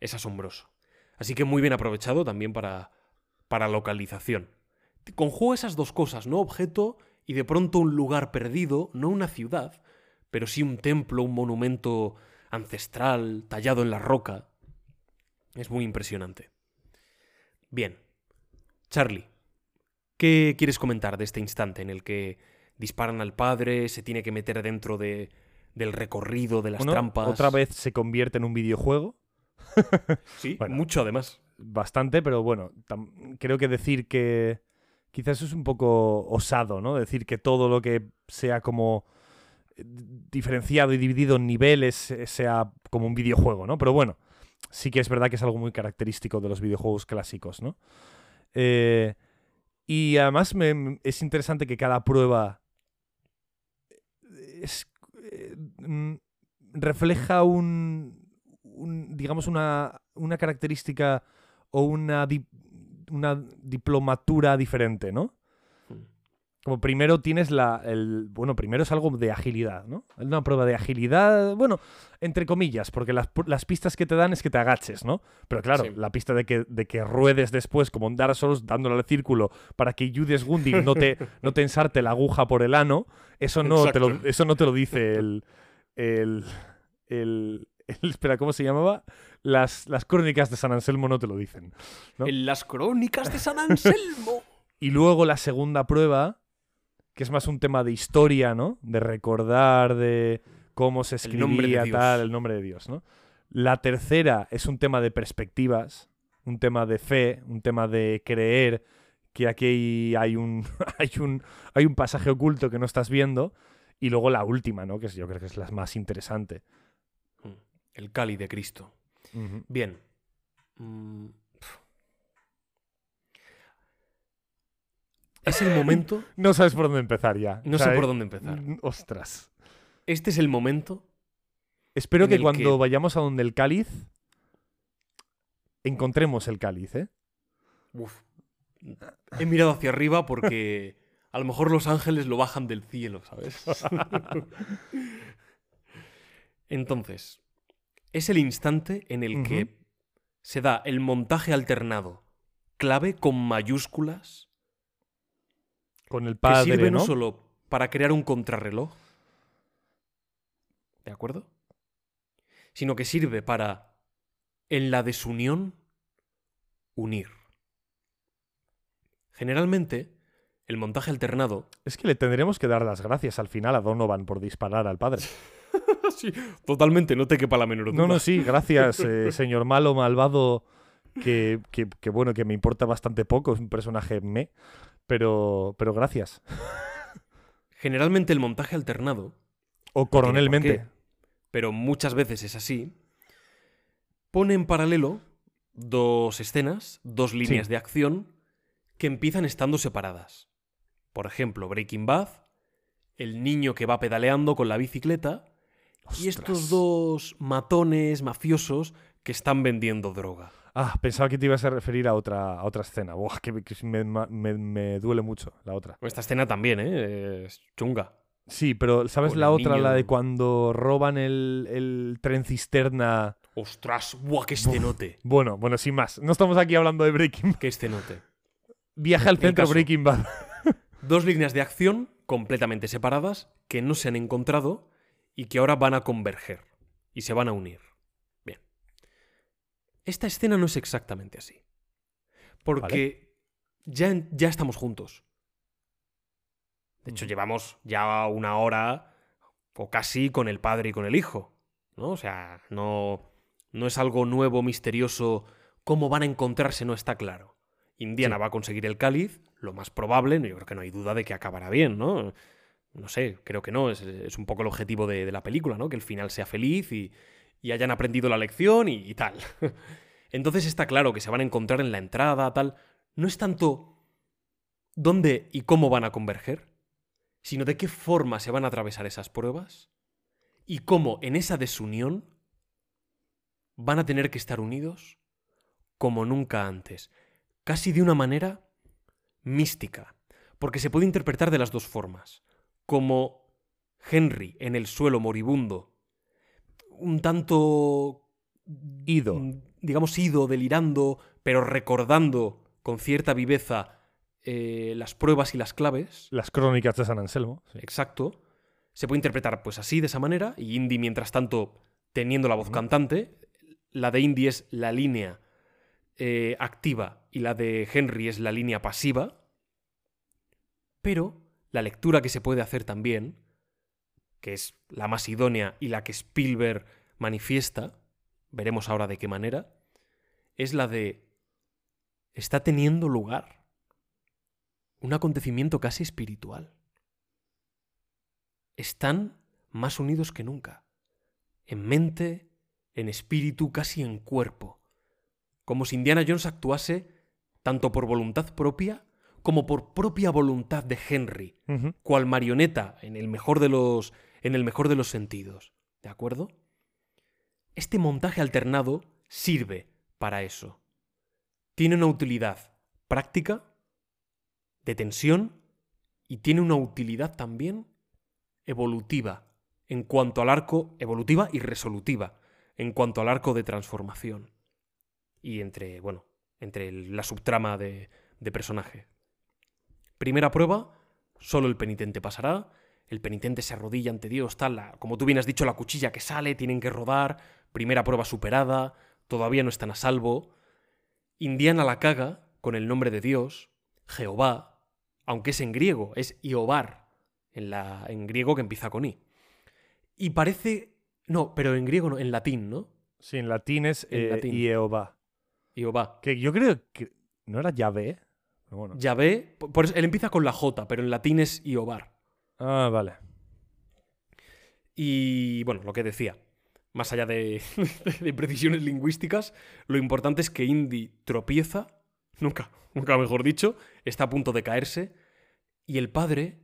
Es asombroso. Así que muy bien aprovechado también para, para localización. Conjuga esas dos cosas, ¿no? Objeto y de pronto un lugar perdido, no una ciudad, pero sí un templo, un monumento ancestral, tallado en la roca. Es muy impresionante. Bien. Charlie, ¿qué quieres comentar de este instante en el que disparan al padre, se tiene que meter dentro de, del recorrido, de las trampas? Otra vez se convierte en un videojuego. Sí, Bueno. mucho además. Bastante, pero bueno, creo que decir que quizás es un poco osado, ¿no? Decir que todo lo que sea como eh, diferenciado y dividido en niveles eh, sea como un videojuego, ¿no? Pero bueno, sí que es verdad que es algo muy característico de los videojuegos clásicos, ¿no? Eh, y además me- es interesante que cada prueba es, eh, mm, refleja un, un, digamos, una, una característica o una, di- una diplomatura diferente, ¿no? Como primero tienes la. El, bueno, primero es algo de agilidad, ¿no? Una prueba de agilidad, bueno, entre comillas, porque las, las pistas que te dan es que te agaches, ¿no? Pero claro, Sí. la pista de que, de que ruedes después, como en Dark Souls, dándole al círculo para que Judas Gundig no te, no te ensarte la aguja por el ano, eso no, te lo, eso no te lo dice el, el- espera, ¿cómo se llamaba? Las, las crónicas de San Anselmo no te lo dicen. ¿no? En las crónicas de San Anselmo. Y luego la segunda prueba, que es más un tema de historia, ¿no? De recordar, de cómo se El escribía, Dios. tal, el nombre de Dios, ¿no? La tercera es un tema de perspectivas, un tema de fe, un tema de creer que aquí hay un, hay un, hay un pasaje oculto que no estás viendo. Y luego la última, ¿no? Que yo creo que es la más interesante. El Cali de Cristo. Bien. Mm. Es el momento. No sabes por dónde empezar ya. No sé por eh, dónde empezar. Ostras. Este es el momento. Espero que cuando que- vayamos a donde el cáliz, encontremos el cáliz, ¿eh? Uf. He mirado hacia arriba porque a lo mejor los ángeles lo bajan del cielo, ¿sabes? Entonces, es el instante en el que se da el montaje alternado, clave con mayúsculas, Con el que padre, sirve no ¿no? solo para crear un contrarreloj, ¿de acuerdo? Sino que sirve para, en la desunión, unir. Generalmente, el montaje alternado Es que le tendremos que dar las gracias al final a Donovan por disparar al padre. Sí, totalmente, no te quepa la menor duda. No, no, sí, gracias, eh, señor malo, malvado, que, que- que, bueno, que me importa bastante poco, es un personaje me, pero, pero gracias. Generalmente el montaje alternado, O coronelmente. qué, pero muchas veces es así, pone en paralelo dos escenas, dos líneas Sí. de acción que empiezan estando separadas. Por ejemplo, Breaking Bad, el niño que va pedaleando con la bicicleta y estos dos matones mafiosos que están vendiendo droga. Ah, pensaba que te ibas a referir a otra, a otra escena. Buah, que, que me, me- me duele mucho la otra. Esta escena también, ¿eh? Es chunga. Sí, pero ¿sabes Con la otra? La de cuando roban el, el tren cisterna Ostras, buah, qué escenote. Bueno, bueno, sin más. No estamos aquí hablando de Breaking Bad. Qué escenote. Viaje al centro. Breaking Bad. Dos líneas de acción completamente separadas que no se han encontrado y que ahora van a converger y se van a unir. Bien. Esta escena no es exactamente así. Porque ya, ya estamos juntos. De hecho, llevamos ya una hora o casi con el padre y con el hijo. ¿No? O sea, no, no es algo nuevo, misterioso. Cómo van a encontrarse no está claro. Indiana Sí. va a conseguir el cáliz, lo más probable, yo creo que no hay duda de que acabará bien, ¿no? No sé, creo que no, es, es un poco el objetivo de, de la película, ¿no? Que el final sea feliz y, y hayan aprendido la lección y, y tal. Entonces está claro que se van a encontrar en la entrada, tal. No es tanto dónde y cómo van a converger, sino de qué forma se van a atravesar esas pruebas y cómo en esa desunión van a tener que estar unidos como nunca antes, casi de una manera mística, porque se puede interpretar de las dos formas, como Henry en el suelo moribundo, un tanto Ido. mm, digamos, ido, delirando, pero recordando con cierta viveza eh, las pruebas y las claves. Las crónicas de San Anselmo. sí. Exacto. Se puede interpretar pues así, de esa manera, y Indy, mientras tanto, teniendo la voz cantante. La de Indy es la línea eh, activa y la de Henry es la línea pasiva. Pero la lectura que se puede hacer también, que es la más idónea y la que Spielberg manifiesta, veremos ahora de qué manera, es la de está teniendo lugar un acontecimiento casi espiritual. Están más unidos que nunca, en mente, en espíritu, casi en cuerpo, como si Indiana Jones actuase tanto por voluntad propia como por propia voluntad de Henry, cual marioneta en el mejor de los en el mejor de los sentidos, ¿de acuerdo? Este montaje alternado sirve para eso. Tiene una utilidad práctica, de tensión, y tiene una utilidad también evolutiva, en cuanto al arco evolutiva y resolutiva, en cuanto al arco de transformación. Y entre, bueno, entre la subtrama de, de personaje. Primera prueba, solo el penitente pasará. El penitente se arrodilla ante Dios, tal, la- como tú bien has dicho, la cuchilla que sale, tienen que rodar. Primera prueba superada, todavía no están a salvo. Indiana la caga con el nombre de Dios, Jehová, aunque es en griego, es Iobar, en, la, en griego que empieza con I. Y parece. No, pero en griego no, en latín, ¿no? Sí, en latín es En eh, latín. Que yo creo que no era Yahvé. Bueno. Yahvé, por por eso él empieza con la J, pero en latín es Iobar. Ah, vale. Y bueno, lo que decía, más allá de, de precisiones lingüísticas, lo importante es que Indy tropieza, nunca, nunca mejor dicho, está a punto de caerse, y el padre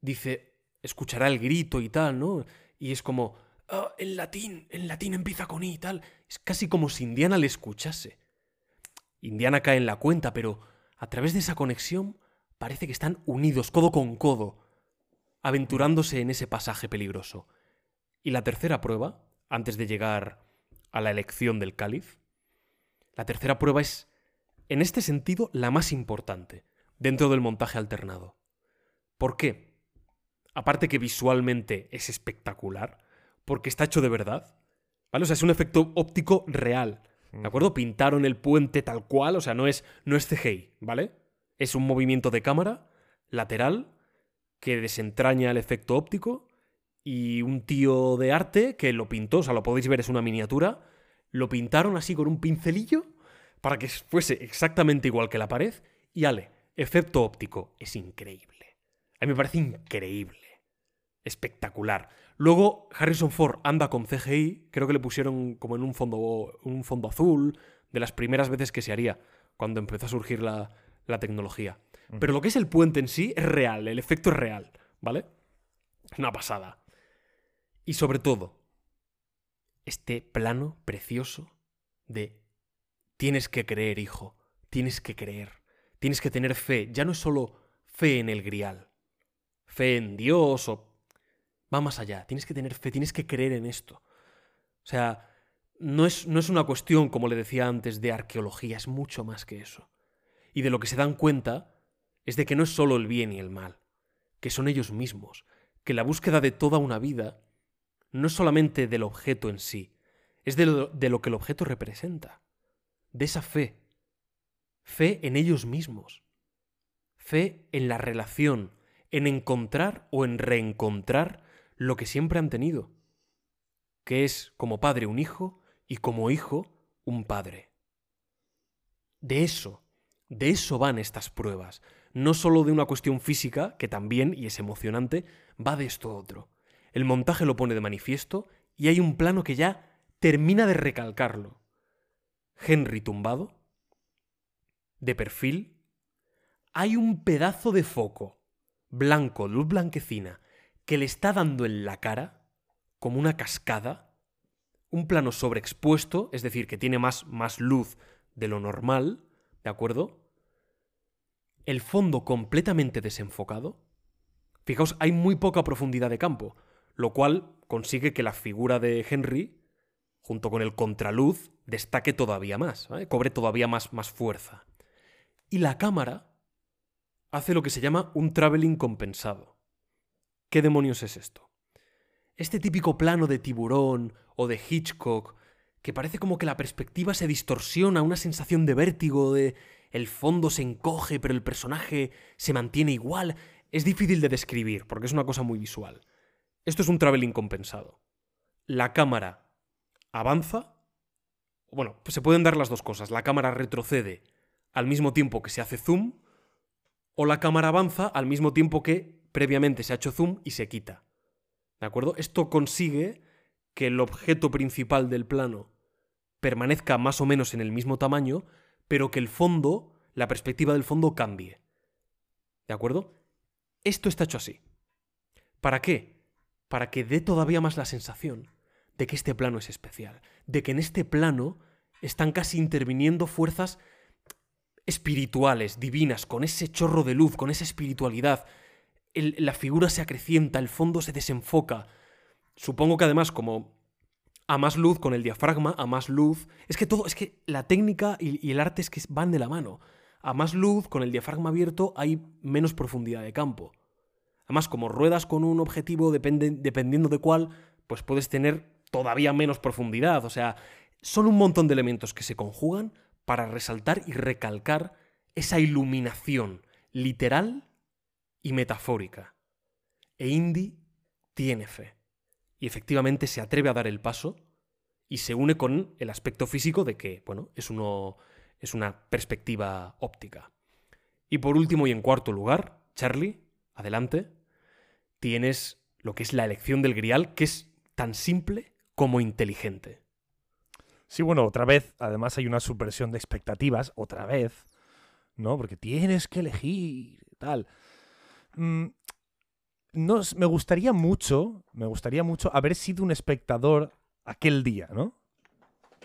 dice, escuchará el grito y tal, ¿no? Y es como, "Ah, en latín, en latín empieza con I y tal. Es casi como si Indiana le escuchase. Indiana cae en la cuenta, pero a través de esa conexión parece que están unidos codo con codo, aventurándose en ese pasaje peligroso. Y la tercera prueba, antes de llegar a la elección del cáliz, la tercera prueba es, en este sentido, la más importante dentro del montaje alternado. ¿Por qué? Aparte que visualmente es espectacular, porque está hecho de verdad, ¿vale? O sea, es un efecto óptico real, ¿de acuerdo? Pintaron el puente tal cual, o sea, no es, no es CGI, ¿vale? Es un movimiento de cámara lateral que desentraña el efecto óptico y un tío de arte que lo pintó, o sea, lo podéis ver, es una miniatura, lo pintaron así con un pincelillo para que fuese exactamente igual que la pared y ale, efecto óptico, es increíble. A mí me parece increíble. Espectacular. Luego Harrison Ford anda con CGI, creo que le pusieron como en un fondo, un fondo azul, de las primeras veces que se haría, cuando empezó a surgir la, la tecnología. Pero lo que es el puente en sí es real, el efecto es real, ¿vale? Es una pasada. Y sobre todo, este plano precioso de tienes que creer, hijo, tienes que creer, tienes que tener fe. Ya no es solo fe en el grial, fe en Dios o... Va más allá, tienes que tener fe, tienes que creer en esto. O sea, no es, no es una cuestión, como le decía antes, de arqueología, es mucho más que eso. Y de lo que se dan cuenta es de que no es solo el bien y el mal, que son ellos mismos, que la búsqueda de toda una vida no es solamente del objeto en sí, es de lo, de lo que el objeto representa, de esa fe, fe en ellos mismos, fe en la relación, en encontrar o en reencontrar lo que siempre han tenido, que es como padre un hijo y como hijo un padre. De eso, de eso van estas pruebas, no solo de una cuestión física, que también, y es emocionante, va de esto otro. El montaje lo pone de manifiesto y hay un plano que ya termina de recalcarlo. Henry tumbado, de perfil, hay un pedazo de foco, blanco, luz blanquecina, que le está dando en la cara, como una cascada, un plano sobreexpuesto, es decir, que tiene más, más luz de lo normal, ¿de acuerdo? El fondo completamente desenfocado. Fijaos, hay muy poca profundidad de campo, lo cual consigue que la figura de Henry, junto con el contraluz, destaque todavía más, cobre todavía más, más fuerza. Y la cámara hace lo que se llama un traveling compensado. ¿Qué demonios es esto? Este típico plano de tiburón o de Hitchcock, que parece como que la perspectiva se distorsiona, una sensación de vértigo, de el fondo se encoge pero el personaje se mantiene igual, es difícil de describir porque es una cosa muy visual. Esto es un traveling compensado. La cámara avanza, bueno, se pueden dar las dos cosas. La cámara retrocede al mismo tiempo que se hace zoom, o la cámara avanza al mismo tiempo que previamente se ha hecho zoom y se quita. ¿De acuerdo? Esto consigue que el objeto principal del plano permanezca más o menos en el mismo tamaño, pero que el fondo, la perspectiva del fondo cambie. ¿De acuerdo? Esto está hecho así. ¿Para qué? Para que dé todavía más la sensación de que este plano es especial, de que en este plano están casi interviniendo fuerzas espirituales, divinas, con ese chorro de luz, con esa espiritualidad. La figura se acrecienta, el fondo se desenfoca. Supongo que además, como a más luz con el diafragma, a más luz. Es que todo, es que la técnica y, el arte es que van de la mano. A más luz, con el diafragma abierto, hay menos profundidad de campo. Además, como ruedas con un objetivo dependiendo de cuál, pues puedes tener todavía menos profundidad. O sea, son un montón de elementos que se conjugan para resaltar y recalcar esa iluminación literal y metafórica. E Indy tiene fe. Y efectivamente se atreve a dar el paso y se une con el aspecto físico de que, bueno, es, uno, es una perspectiva óptica. Y por último y en cuarto lugar, Charlie, adelante, tienes lo que es la elección del grial, que es tan simple como inteligente. Sí, bueno, otra vez, además hay una subversión de expectativas, otra vez, ¿no? Porque tienes que elegir, tal. Mm, no, me gustaría mucho, me gustaría mucho haber sido un espectador aquel día, ¿no?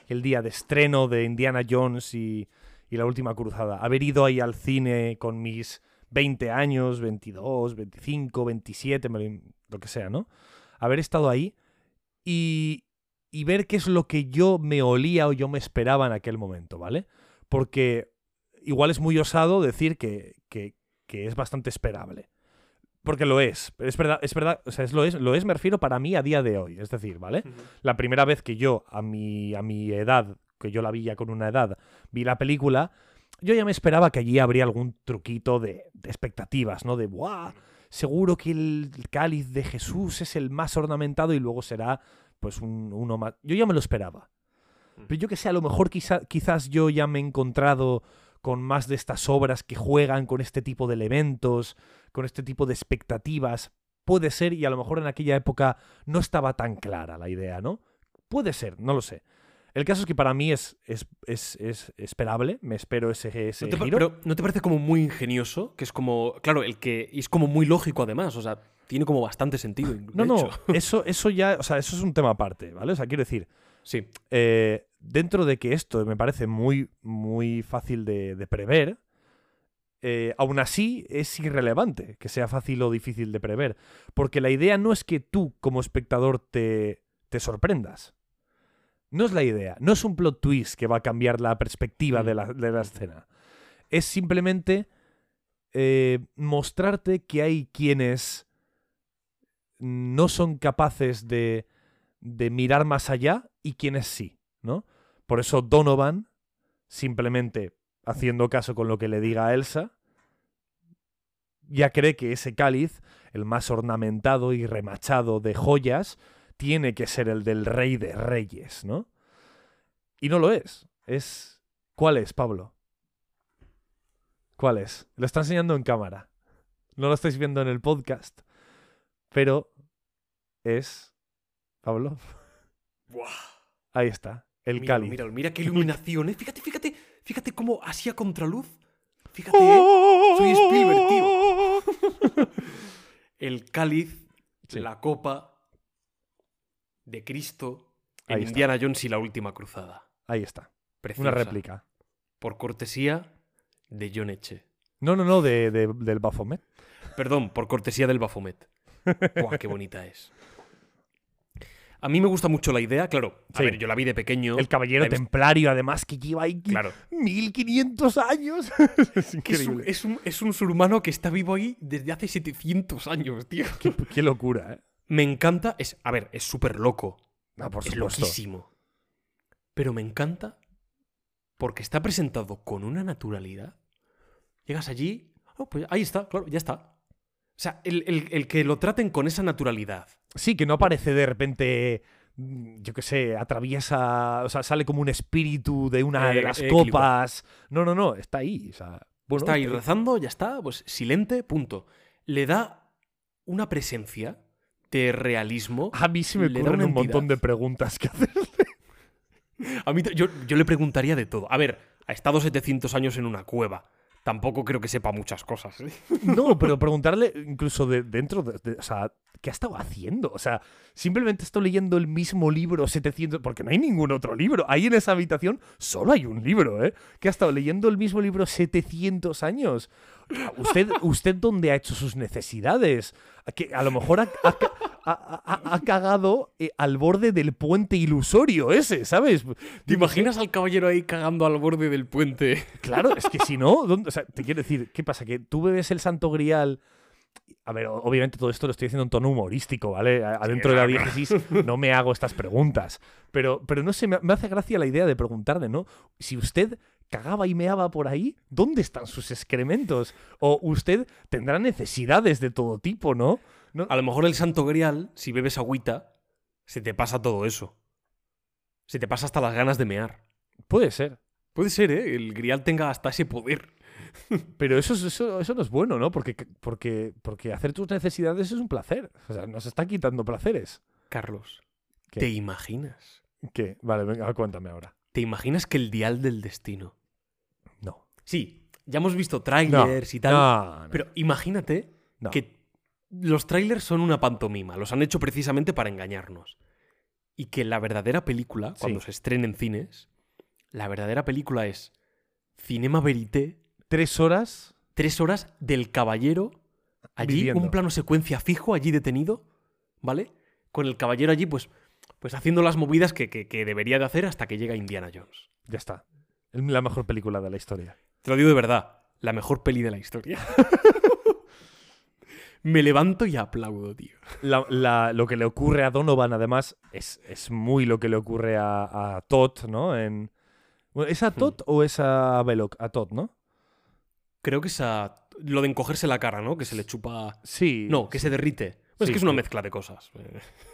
Aquel día de estreno de Indiana Jones y, y la última cruzada. Haber ido ahí al cine con mis 20 años, 22, 25, 27, lo que sea, ¿no? Haber estado ahí y, y ver qué es lo que yo me olía o yo me esperaba en aquel momento, ¿vale? Porque igual es muy osado decir que, que, es bastante esperable. Porque lo es. Es verdad, es verdad, o sea, es, lo, es, lo es, me refiero para mí a día de hoy. Es decir, ¿vale? La primera vez que yo, a mi, a mi edad, que yo la vi ya con una edad, vi la película, yo ya me esperaba que allí habría algún truquito de, de expectativas, ¿no? De, ¡buah! Seguro que el cáliz de Jesús es el más ornamentado y luego será pues un, uno más. Yo ya me lo esperaba. Pero yo que sé, a lo mejor quizás yo ya me he encontrado con más de estas obras que juegan con este tipo de elementos, con este tipo de expectativas. Puede ser, y a lo mejor en aquella época no estaba tan clara la idea, ¿no? Puede ser, no lo sé. El caso es que para mí es, es, es, esperable, me espero ese, ese ¿No te, giro. Pero ¿no te parece como muy ingenioso? Que es como, claro, el que es como muy lógico además, o sea, tiene como bastante sentido. No, no, eso, eso ya, o sea, eso es un tema aparte, ¿vale? O sea, quiero decir, sí. Eh, dentro de que esto me parece muy, muy fácil de, prever, eh, aún así es irrelevante que sea fácil o difícil de prever, porque la idea no es que tú como espectador te, te sorprendas. No es la idea. No es un plot twist que va a cambiar la perspectiva Mm. de, la, de la escena. Es simplemente eh, mostrarte que hay quienes no son capaces de, de mirar más allá y quienes sí, ¿no? Por eso Donovan, simplemente haciendo caso con lo que le diga a Elsa, ya cree que ese cáliz, el más ornamentado y remachado de joyas, tiene que ser el del rey de reyes, ¿no? Y no lo es. Es. ¿Cuál es, Pablo? ¿Cuál es? Lo está enseñando en cámara. No lo estáis viendo en el podcast. Pero es. Pablo. Buah. Ahí está. El Míralo, cáliz. míralo, mira qué iluminación, ¿eh? Fíjate, fíjate, fíjate cómo así a contraluz. Fíjate, ¿eh? Soy Spielberg, tío. El cáliz, Sí. la copa de Cristo en Ahí está. Indiana Jones y la última cruzada. Ahí está. Preciosa. Una réplica. Por cortesía de John Eche. No, no, no, de, de- del Baphomet. Perdón, por cortesía del Baphomet. Buah, qué bonita es. A mí me gusta mucho la idea, claro. A Sí. ver, yo la vi de pequeño. El caballero templario, además, que lleva ahí Claro. 1500 años. es Que es, un, increíble. es, un, es un surhumano que está vivo ahí desde hace 700 años, tío. Qué, qué locura, ¿eh? Me encanta. Es, a ver, es súper loco. No, por es supuesto. loquísimo. Pero me encanta porque está presentado con una naturalidad. Llegas allí. oh, pues ahí está, claro, ya está. O sea, el, el- el que lo traten con esa naturalidad. Sí, que no aparece de repente, mm, yo qué sé, atraviesa, o sea, sale como un espíritu de una de Eh, las eh, copas. No, no, no, está ahí. O sea, bueno, está ahí eh, rezando, ya está, pues silente, punto. Le da una presencia de realismo. A mí se me ocurren un montón de preguntas que hacer. A mí, yo, yo le preguntaría de todo. A ver, ha estado 700 años en una cueva. Tampoco creo que sepa muchas cosas. ¿eh? No, pero preguntarle incluso de dentro, de, o sea, ¿qué ha estado haciendo? O sea, simplemente está leyendo el mismo libro 700, porque no hay ningún otro libro. Ahí en esa habitación solo hay un libro, ¿eh? Que ha estado leyendo el mismo libro 700 años. ¿Usted, usted dónde ha hecho sus necesidades? Que a lo mejor ha, ha ha- ha- ha cagado eh, al borde del puente ilusorio ese, ¿sabes? ¿Te imaginas al caballero ahí cagando al borde del puente? Claro, es que si no, ¿dónde- o sea, te quiero decir, ¿qué pasa? Que tú bebes el Santo Grial. A ver, obviamente todo esto lo estoy diciendo en tono humorístico, ¿vale? Adentro de la diégesis no me hago estas preguntas. Pero, pero no sé, me hace gracia la idea de preguntarle, ¿no? Si usted cagaba y meaba por ahí, ¿dónde están sus excrementos? O usted tendrá necesidades de todo tipo, ¿no? ¿No? A lo mejor el santo grial, si bebes agüita, se te pasa todo eso. Se te pasa hasta las ganas de mear. Puede ser. Puede ser, ¿eh? El grial tenga hasta ese poder. Pero eso, es- eso, eso no es bueno, ¿no? Porque, porque, porque hacer tus necesidades es un placer. O sea, nos está quitando placeres. Carlos, ¿Qué? ¿te imaginas? ¿Qué? Vale, venga, cuéntame ahora. ¿Te imaginas que el dial del destino? No. Sí, ya hemos visto No, trailers y tal. no, no. Pero imagínate que los trailers son una pantomima, los han hecho precisamente para engañarnos. Y que la verdadera película, cuando Sí. se estrene en cines, la verdadera película es Cinema Verité, tres horas. tres horas del caballero, allí, Viviendo. un plano secuencia fijo, allí detenido, ¿vale? Con el caballero allí, pues, pues haciendo las movidas que, que- que debería de hacer hasta que llega Indiana Jones. Ya está. Es la mejor película de la historia. Te lo digo de verdad, la mejor peli de la historia. Me levanto y aplaudo, tío. La- la- lo que le ocurre a Donovan, además, es, es muy lo que le ocurre a, a Todd, ¿no? En... ¿Es a Todd o es a Belloc? A Todd, ¿no? Creo que esa. Lo de encogerse la cara, ¿no? Que se le chupa. Sí. No, que se derrite. Pues Sí, es que es una sí. mezcla de cosas.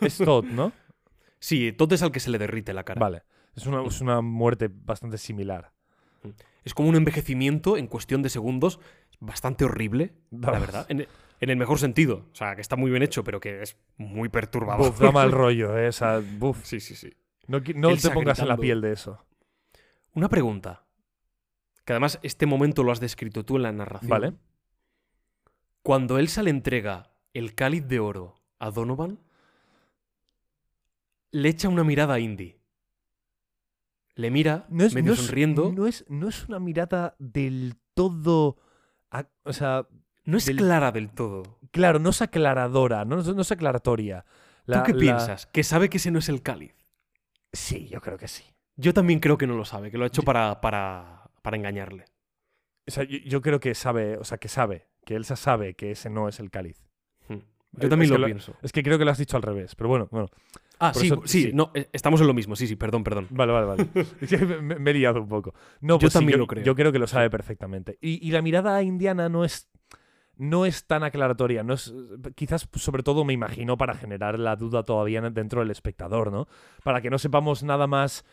Es Todd, ¿no? Sí, todo es al que se le derrite la cara. Vale. Es una, es una muerte bastante similar. Es como un envejecimiento en cuestión de segundos bastante horrible, la verdad. En, en el mejor sentido. O sea, que está muy bien hecho, pero que es muy perturbador. Buf, da mal rollo, ¿eh? O sea, buf. Sí, sí, sí. No, te pongas en la piel de eso. Una pregunta. Que además este momento lo has descrito tú en la narración. Vale. Cuando Elsa le entrega el cáliz de oro a Donovan, le echa una mirada a Indy. Le mira, No es, medio no es- sonriendo. no es, no es una mirada del todo. a- o sea, No es del- clara del todo. claro, no es aclaradora, no, es- no es aclaratoria. La- ¿Tú qué la- piensas? Que sabe que ese no es el cáliz. Sí, yo creo que sí. Yo también creo que no lo sabe, que lo ha hecho para, para, para engañarle. O sea, yo, yo creo que sabe, o sea, que sabe, que Elsa sabe que ese no es el cáliz. Hmm. Eh, Yo también es lo lo- pienso. Es que creo que lo has dicho al revés, pero bueno, bueno. Ah, sí, eso- sí, sí. no, eh, estamos en lo mismo, sí, sí, perdón, perdón. Vale, vale, vale. Me, me he liado un poco. No, Yo pues sí, también lo creo. Yo creo que lo sabe perfectamente. Y, y la mirada indiana no es, no es tan aclaratoria. No es, quizás, sobre todo, me imagino para generar la duda todavía dentro del espectador, ¿no? Para que no sepamos nada más.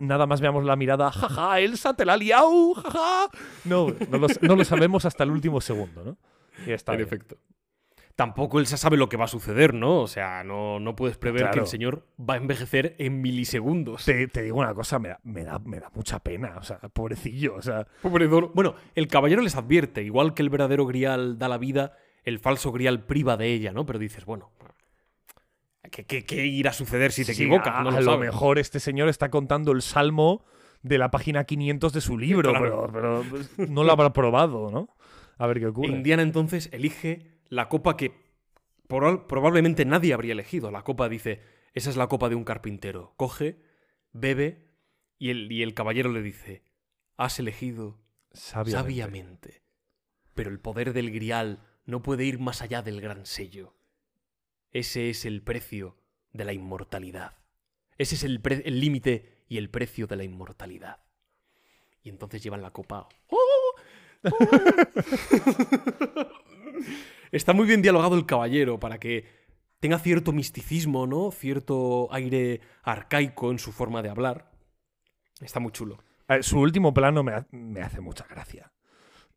Nada más veamos la mirada, jaja, Elsa, te la ha liado, jaja. No, no lo, no lo sabemos hasta el último segundo, ¿no? Y está en bien. efecto. Tampoco Elsa sabe lo que va a suceder, ¿no? O sea, no, no puedes prever que el señor va a envejecer en milisegundos. Te, te digo una cosa, me da, me, da, me da mucha pena. O sea, pobrecillo. O sea, Pobre Doro. Bueno, el caballero les advierte, igual que el verdadero grial da la vida, el falso grial priva de ella, ¿no? Pero dices, bueno, ¿qué, qué, qué irá a suceder si te Sí, equivocas? A, No a lo mejor este señor está contando el salmo de la página 500 de su libro, Claro. pero, pero, pues, no lo habrá probado, ¿no? A ver qué ocurre. Indiana entonces elige la copa que proba- probablemente nadie habría elegido. La copa dice, esa es la copa de un carpintero. Coge, bebe y el, y el caballero le dice, has elegido Sabiamente. sabiamente. Pero el poder del grial no puede ir más allá del gran sello. Ese es el precio de la inmortalidad. Ese es el límite y el precio de la inmortalidad. Y entonces llevan la copa. ¡Oh! ¡Oh! Está muy bien dialogado el caballero para que tenga cierto misticismo, ¿no? Cierto aire arcaico en su forma de hablar. Está muy chulo. Eh, Su último plano me, ha- me hace mucha gracia.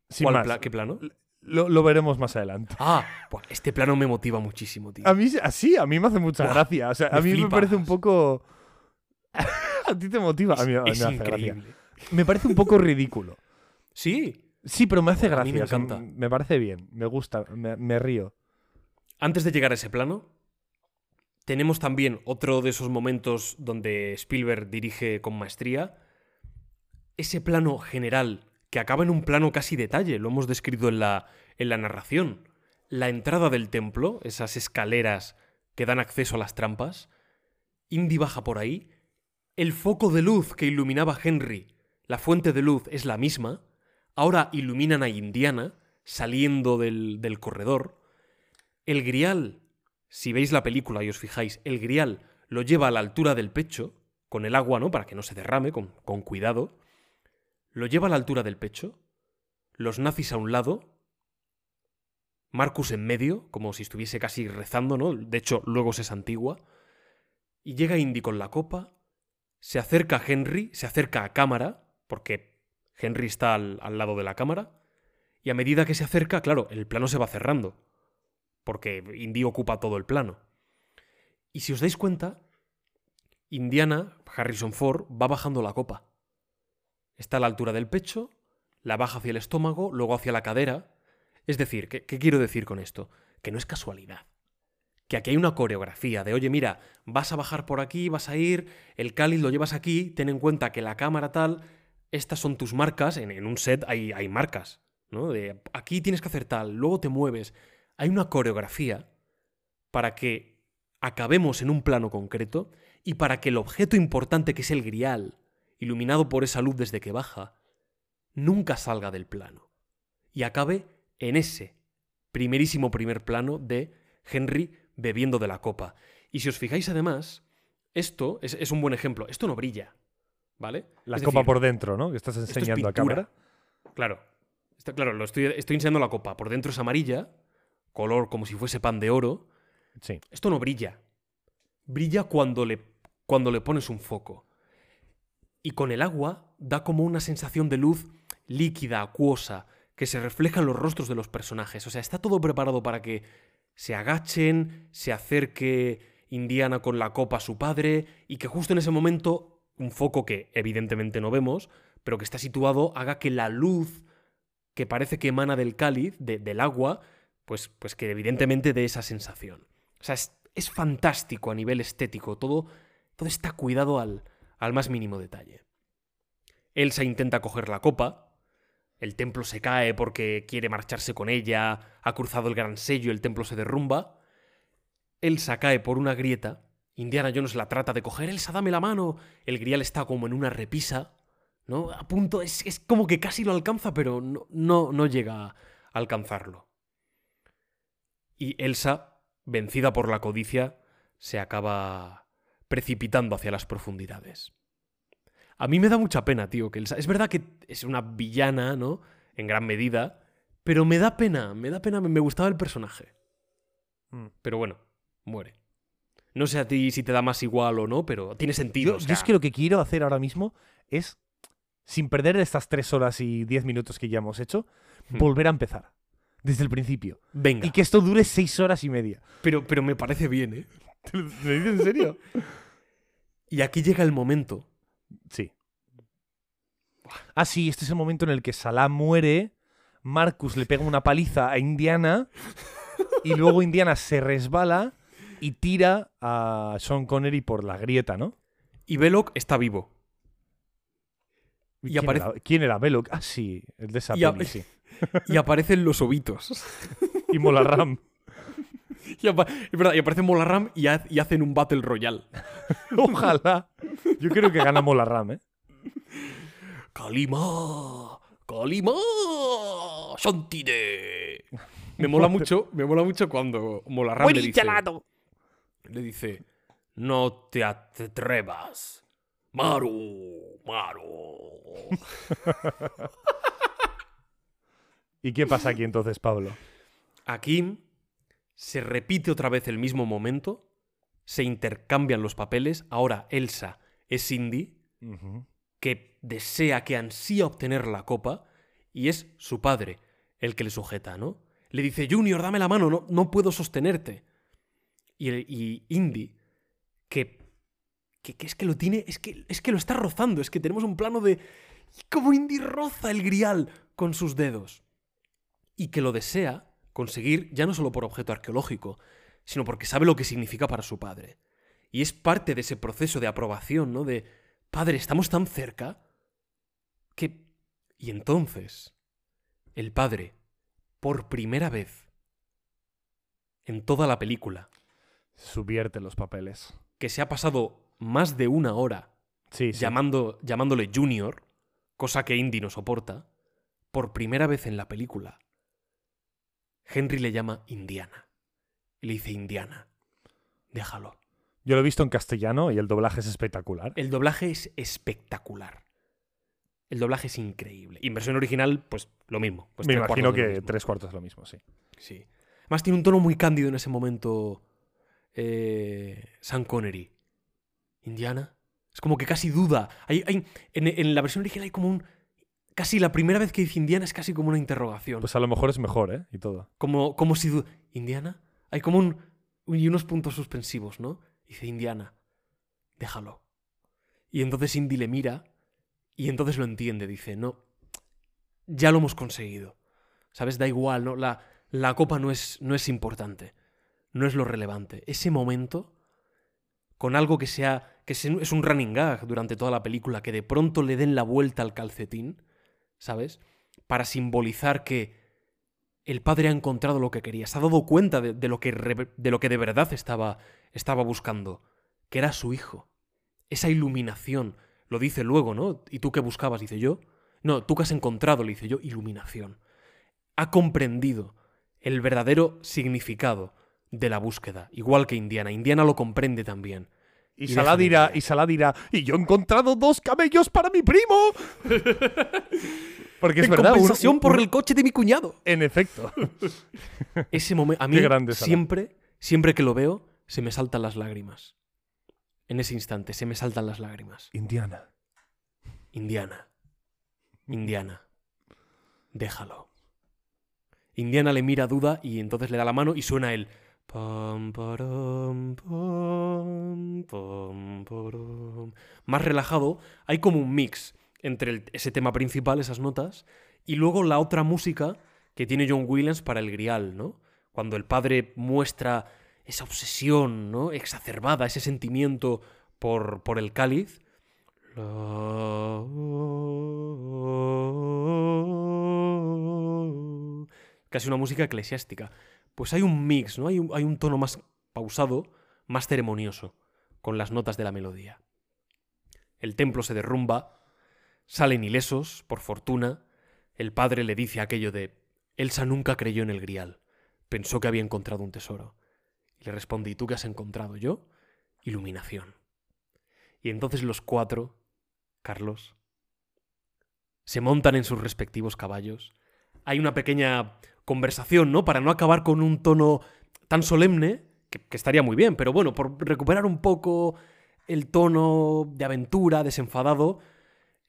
Sin ¿Cuál más, pla- ¿Qué plano? lo, lo veremos más adelante. Ah, este plano me motiva muchísimo, tío. A mí, así, a mí me hace mucha Buah, gracia. O sea, a mí me parece un poco... a ti te motiva. A mí, a mí es me hace gracia. Me parece un poco ridículo. Sí. Sí, pero me hace gracia. me encanta. me parece bien. Me gusta. Me, me río. Antes de llegar a ese plano, tenemos también otro de esos momentos donde Spielberg dirige con maestría. Ese plano general, que acaba en un plano casi detalle, lo hemos descrito en la, en la narración. La entrada del templo, esas escaleras que dan acceso a las trampas. Indy baja por ahí. El foco de luz que iluminaba Henry, la fuente de luz es la misma. Ahora iluminan a Indiana saliendo del, del corredor. El grial, si veis la película y os fijáis, el grial lo lleva a la altura del pecho, con el agua, ¿no? Para que no se derrame, con, con cuidado. Lo lleva a la altura del pecho, los nazis a un lado, Marcus en medio, como si estuviese casi rezando, ¿no? De hecho, luego se santigua. Y llega Indy con la copa, se acerca a Henry, se acerca a cámara, porque Henry está al, lado de la cámara, y a medida que se acerca, claro, el plano se va cerrando porque Indy ocupa todo el plano. Y si os dais cuenta, Indiana, Harrison Ford, va bajando la copa. Está a la altura del pecho, la baja hacia el estómago, luego hacia la cadera. Es decir, ¿qué, qué quiero decir con esto? Que no es casualidad. Que aquí hay una coreografía de, oye, mira, vas a bajar por aquí, vas a ir, el cáliz lo llevas aquí, ten en cuenta que la cámara tal, estas son tus marcas, en, un set hay, marcas, ¿no? De aquí tienes que hacer tal, luego te mueves hay una coreografía para que acabemos en un plano concreto y para que el objeto importante que es el grial, iluminado por esa luz desde que baja, nunca salga del plano y acabe en ese primerísimo primer plano de Henry bebiendo de la copa. Y si os fijáis además, esto es, es un buen ejemplo, esto no brilla, ¿vale? La Es copa decir, por dentro, ¿no? Que estás es enseñando a cámara. Claro. Está claro, lo estoy, estoy enseñando la copa. Por dentro es amarilla, color como si fuese pan de oro. Sí. Esto no brilla. Brilla cuando le, cuando le pones un foco. Y con el agua da como una sensación de luz líquida, acuosa, que se refleja en los rostros de los personajes. O sea, está todo preparado para que se agachen, se acerque Indiana con la copa a su padre y que justo en ese momento un foco que evidentemente no vemos, pero que está situado, haga que la luz que parece que emana del cáliz, de- del agua, pues, pues que evidentemente dé esa sensación. O sea, es, es fantástico a nivel estético, todo, todo está cuidado al, al más mínimo detalle. Elsa intenta coger la copa, el templo se cae porque quiere marcharse con ella, ha cruzado el gran sello, el templo se derrumba. Elsa cae por una grieta Indiana Jones la trata de coger, Elsa, dame la mano. El grial está como en una repisa, ¿no? A punto, es, es como que casi lo alcanza, pero no, no, no llega a alcanzarlo. Y Elsa, vencida por la codicia, se acaba precipitando hacia las profundidades. A mí me da mucha pena, tío, que Elsa... Es verdad que es una villana, ¿no? En gran medida, pero me da pena, me da pena, me gustaba el personaje. Mm. Pero bueno, muere. No sé a ti si te da más igual o no, pero tiene sentido. Yo, o yo sea, es que lo que quiero hacer ahora mismo es, sin perder estas tres horas y diez minutos que ya hemos hecho, Hmm. volver a empezar. Desde el principio. Venga, Y que esto dure seis horas y media. pero, pero me parece bien, ¿eh? ¿Me dices en serio? Y aquí llega el momento. Sí. Ah, sí, este es el momento en el que Salah muere, Marcus le pega una paliza a Indiana y luego Indiana se resbala y tira a Sean Connery por la grieta, ¿no? Y Belloc está vivo. Y ¿Quién, aparece- era? ¿Quién era? Belloc. Ah, sí, el de esa Y a- peli, sí. Y aparecen los ovitos. Y Molarram. Y, apa- es verdad, y aparece Molarram y, ha- y hacen un Battle Royale. Ojalá. Yo creo que gana Molarram, ¿eh? ¡Kalima! ¡Kalima! ¡Shantide! Me mola mucho, me mola mucho cuando Molarram le dice, le dice, no te atrevas. Maru, Maru. ¿Y qué pasa aquí entonces, Pablo? Aquí se repite otra vez el mismo momento, se intercambian los papeles, ahora Elsa es Cindy, que desea, que ansía obtener la copa, y es su padre el que le sujeta, ¿no? Le dice, Junior, dame la mano, no, no puedo sostenerte. Y, y que, que, es que lo tiene, es que, es que lo está rozando, es que tenemos un plano de cómo Indy roza el grial con sus dedos. Y que lo desea conseguir ya no solo por objeto arqueológico, sino porque sabe lo que significa para su padre. Y es parte de ese proceso de aprobación, ¿no? De, padre, estamos tan cerca que... Y entonces, el padre, por primera vez en toda la película, Subvierte los papeles. que se ha pasado más de una hora Sí, sí. llamando, llamándole Junior, cosa que Indy no soporta, por primera vez en la película, Henry le llama Indiana. Y le dice Indiana, déjalo. Yo lo he visto en castellano y el doblaje es espectacular. El doblaje es espectacular. El doblaje es increíble. Y en versión original, pues lo mismo. Pues Me imagino que tres cuartos es lo mismo, sí. Sí. Además tiene un tono muy cándido en ese momento eh, Sean Connery. Indiana. Es como que casi duda. Hay, hay- en, en la versión original hay como un... Casi la primera vez que dice Indiana es casi como una interrogación. Pues a lo mejor es mejor, ¿eh? Y todo. como, como si... ¿Indiana? Hay como un... Y unos puntos suspensivos, ¿no? Dice Indiana. Déjalo. Y entonces Indy le mira y entonces lo entiende. Dice, no, ya lo hemos conseguido. ¿Sabes? Da igual, ¿no? La, la copa no es, no es importante. No es lo relevante. Ese momento, con algo que sea. que es un running gag durante toda la película, que de pronto le den la vuelta al calcetín, ¿sabes? Para simbolizar que el padre ha encontrado lo que quería. Se ha dado cuenta de, lo, que de lo que de verdad estaba, estaba buscando. Que era su hijo. Esa iluminación. Lo dice luego, ¿no? ¿Y tú qué buscabas? Dice yo. No, tú que has encontrado, le dice yo, iluminación. Ha comprendido el verdadero significado de la búsqueda, igual que Indiana. Indiana lo comprende también. Y, Y Salah dirá, y Salah dirá, y yo he encontrado dos camellos para mi primo. Porque es en verdad. compensación un- por el coche de mi cuñado. En efecto. Ese momento, a mí grande siempre, siempre que lo veo, se me saltan las lágrimas. En ese instante, se me saltan las lágrimas. Indiana. Indiana. Indiana. Déjalo. Indiana le mira a duda y entonces le da la mano y suena el. Más relajado, hay como un mix entre ese tema principal, esas notas, y luego la otra música que tiene John Williams para el grial, ¿no? Cuando el padre muestra esa obsesión, ¿no? Exacerbada, ese sentimiento por, por el cáliz. Casi una música eclesiástica. Pues hay un mix, ¿no? Hay un, hay un tono más pausado, más ceremonioso. con las notas de la melodía. El templo se derrumba, salen ilesos, por fortuna. El padre le dice aquello de Elsa nunca creyó en el grial, pensó que había encontrado un tesoro. Y le responde, ¿y tú qué has encontrado? Yo, iluminación. Y entonces los cuatro, Carlos, se montan en sus respectivos caballos. Hay una pequeña conversación, ¿no? Para no acabar con un tono tan solemne, que, que estaría muy bien, pero bueno, por recuperar un poco el tono de aventura, desenfadado,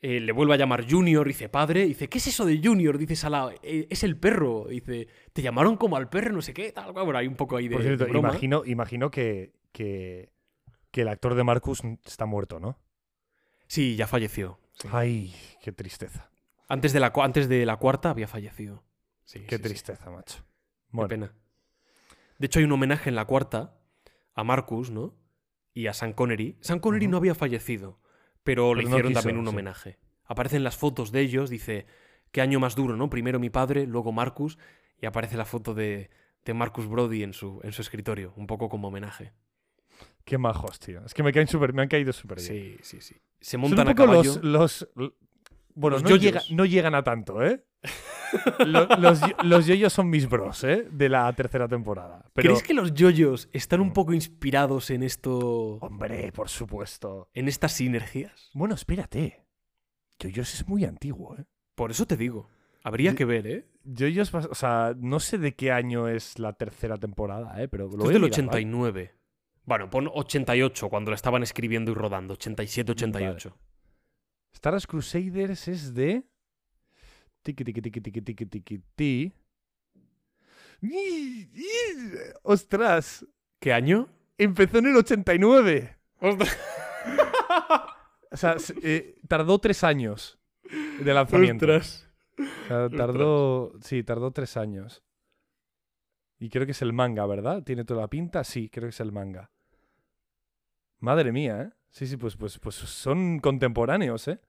eh, le vuelve a llamar Junior, dice padre, dice, ¿qué es eso de Junior? Dice Salao, "Eh, es el perro, dice, te llamaron como al perro, no sé qué, tal, cual". bueno, hay un poco ahí de, Por cierto, de broma. imagino, imagino que, que, que el actor de Marcus está muerto, ¿no? Sí, ya falleció. sí. Ay, qué tristeza. Antes, de la, antes de la cuarta había fallecido. Sí, Qué sí, sí. tristeza, macho. Qué Bueno, pena. De hecho, hay un homenaje en la cuarta a Marcus, ¿no? Y a Sean Connery. Sean Connery no había fallecido, pero le no hicieron quiso, también un homenaje. Aparecen las fotos de ellos, dice, qué año más duro, ¿no? Primero mi padre, luego Marcus, y aparece la foto de, de Marcus Brody en su, en su escritorio, un poco como homenaje. qué majos, tío. Es que me, caen súper- me han caído súper bien. Sí, sí, sí. Se Son montan un a poco caballo. los, los- Bueno, Los no, yoyos. llega- no llegan a tanto, ¿eh? Lo- los, los yoyos son mis bros, ¿eh? De la tercera temporada. Pero, ¿Crees que los yoyos están Mm. un poco inspirados en esto. Hombre, por supuesto. en estas sinergias? Bueno, espérate. Yoyos es muy antiguo, ¿eh? Por eso te digo. Habría Yo- que ver, ¿eh? Yoyos, o sea, no sé de qué año es la tercera temporada, ¿eh? Pero lo es del mirar, ¿vale? 89. Bueno, pon 88 cuando lo estaban escribiendo y rodando. 87-88. Star Wars Crusaders es de. Tiki tiki tiki tiki tiki tiki ti. ¡Ih! ¡Ih! ¡Ostras! ¿Qué año? Empezó en el 89. O sea, eh, tardó tres años de lanzamiento. O sea, tardó. Sí, tardó tres años. Y creo que es el manga, ¿verdad? ¿Tiene toda la pinta? Sí, creo que es el manga. Madre mía, ¿eh? Sí, sí, pues, pues, pues son contemporáneos, ¿eh?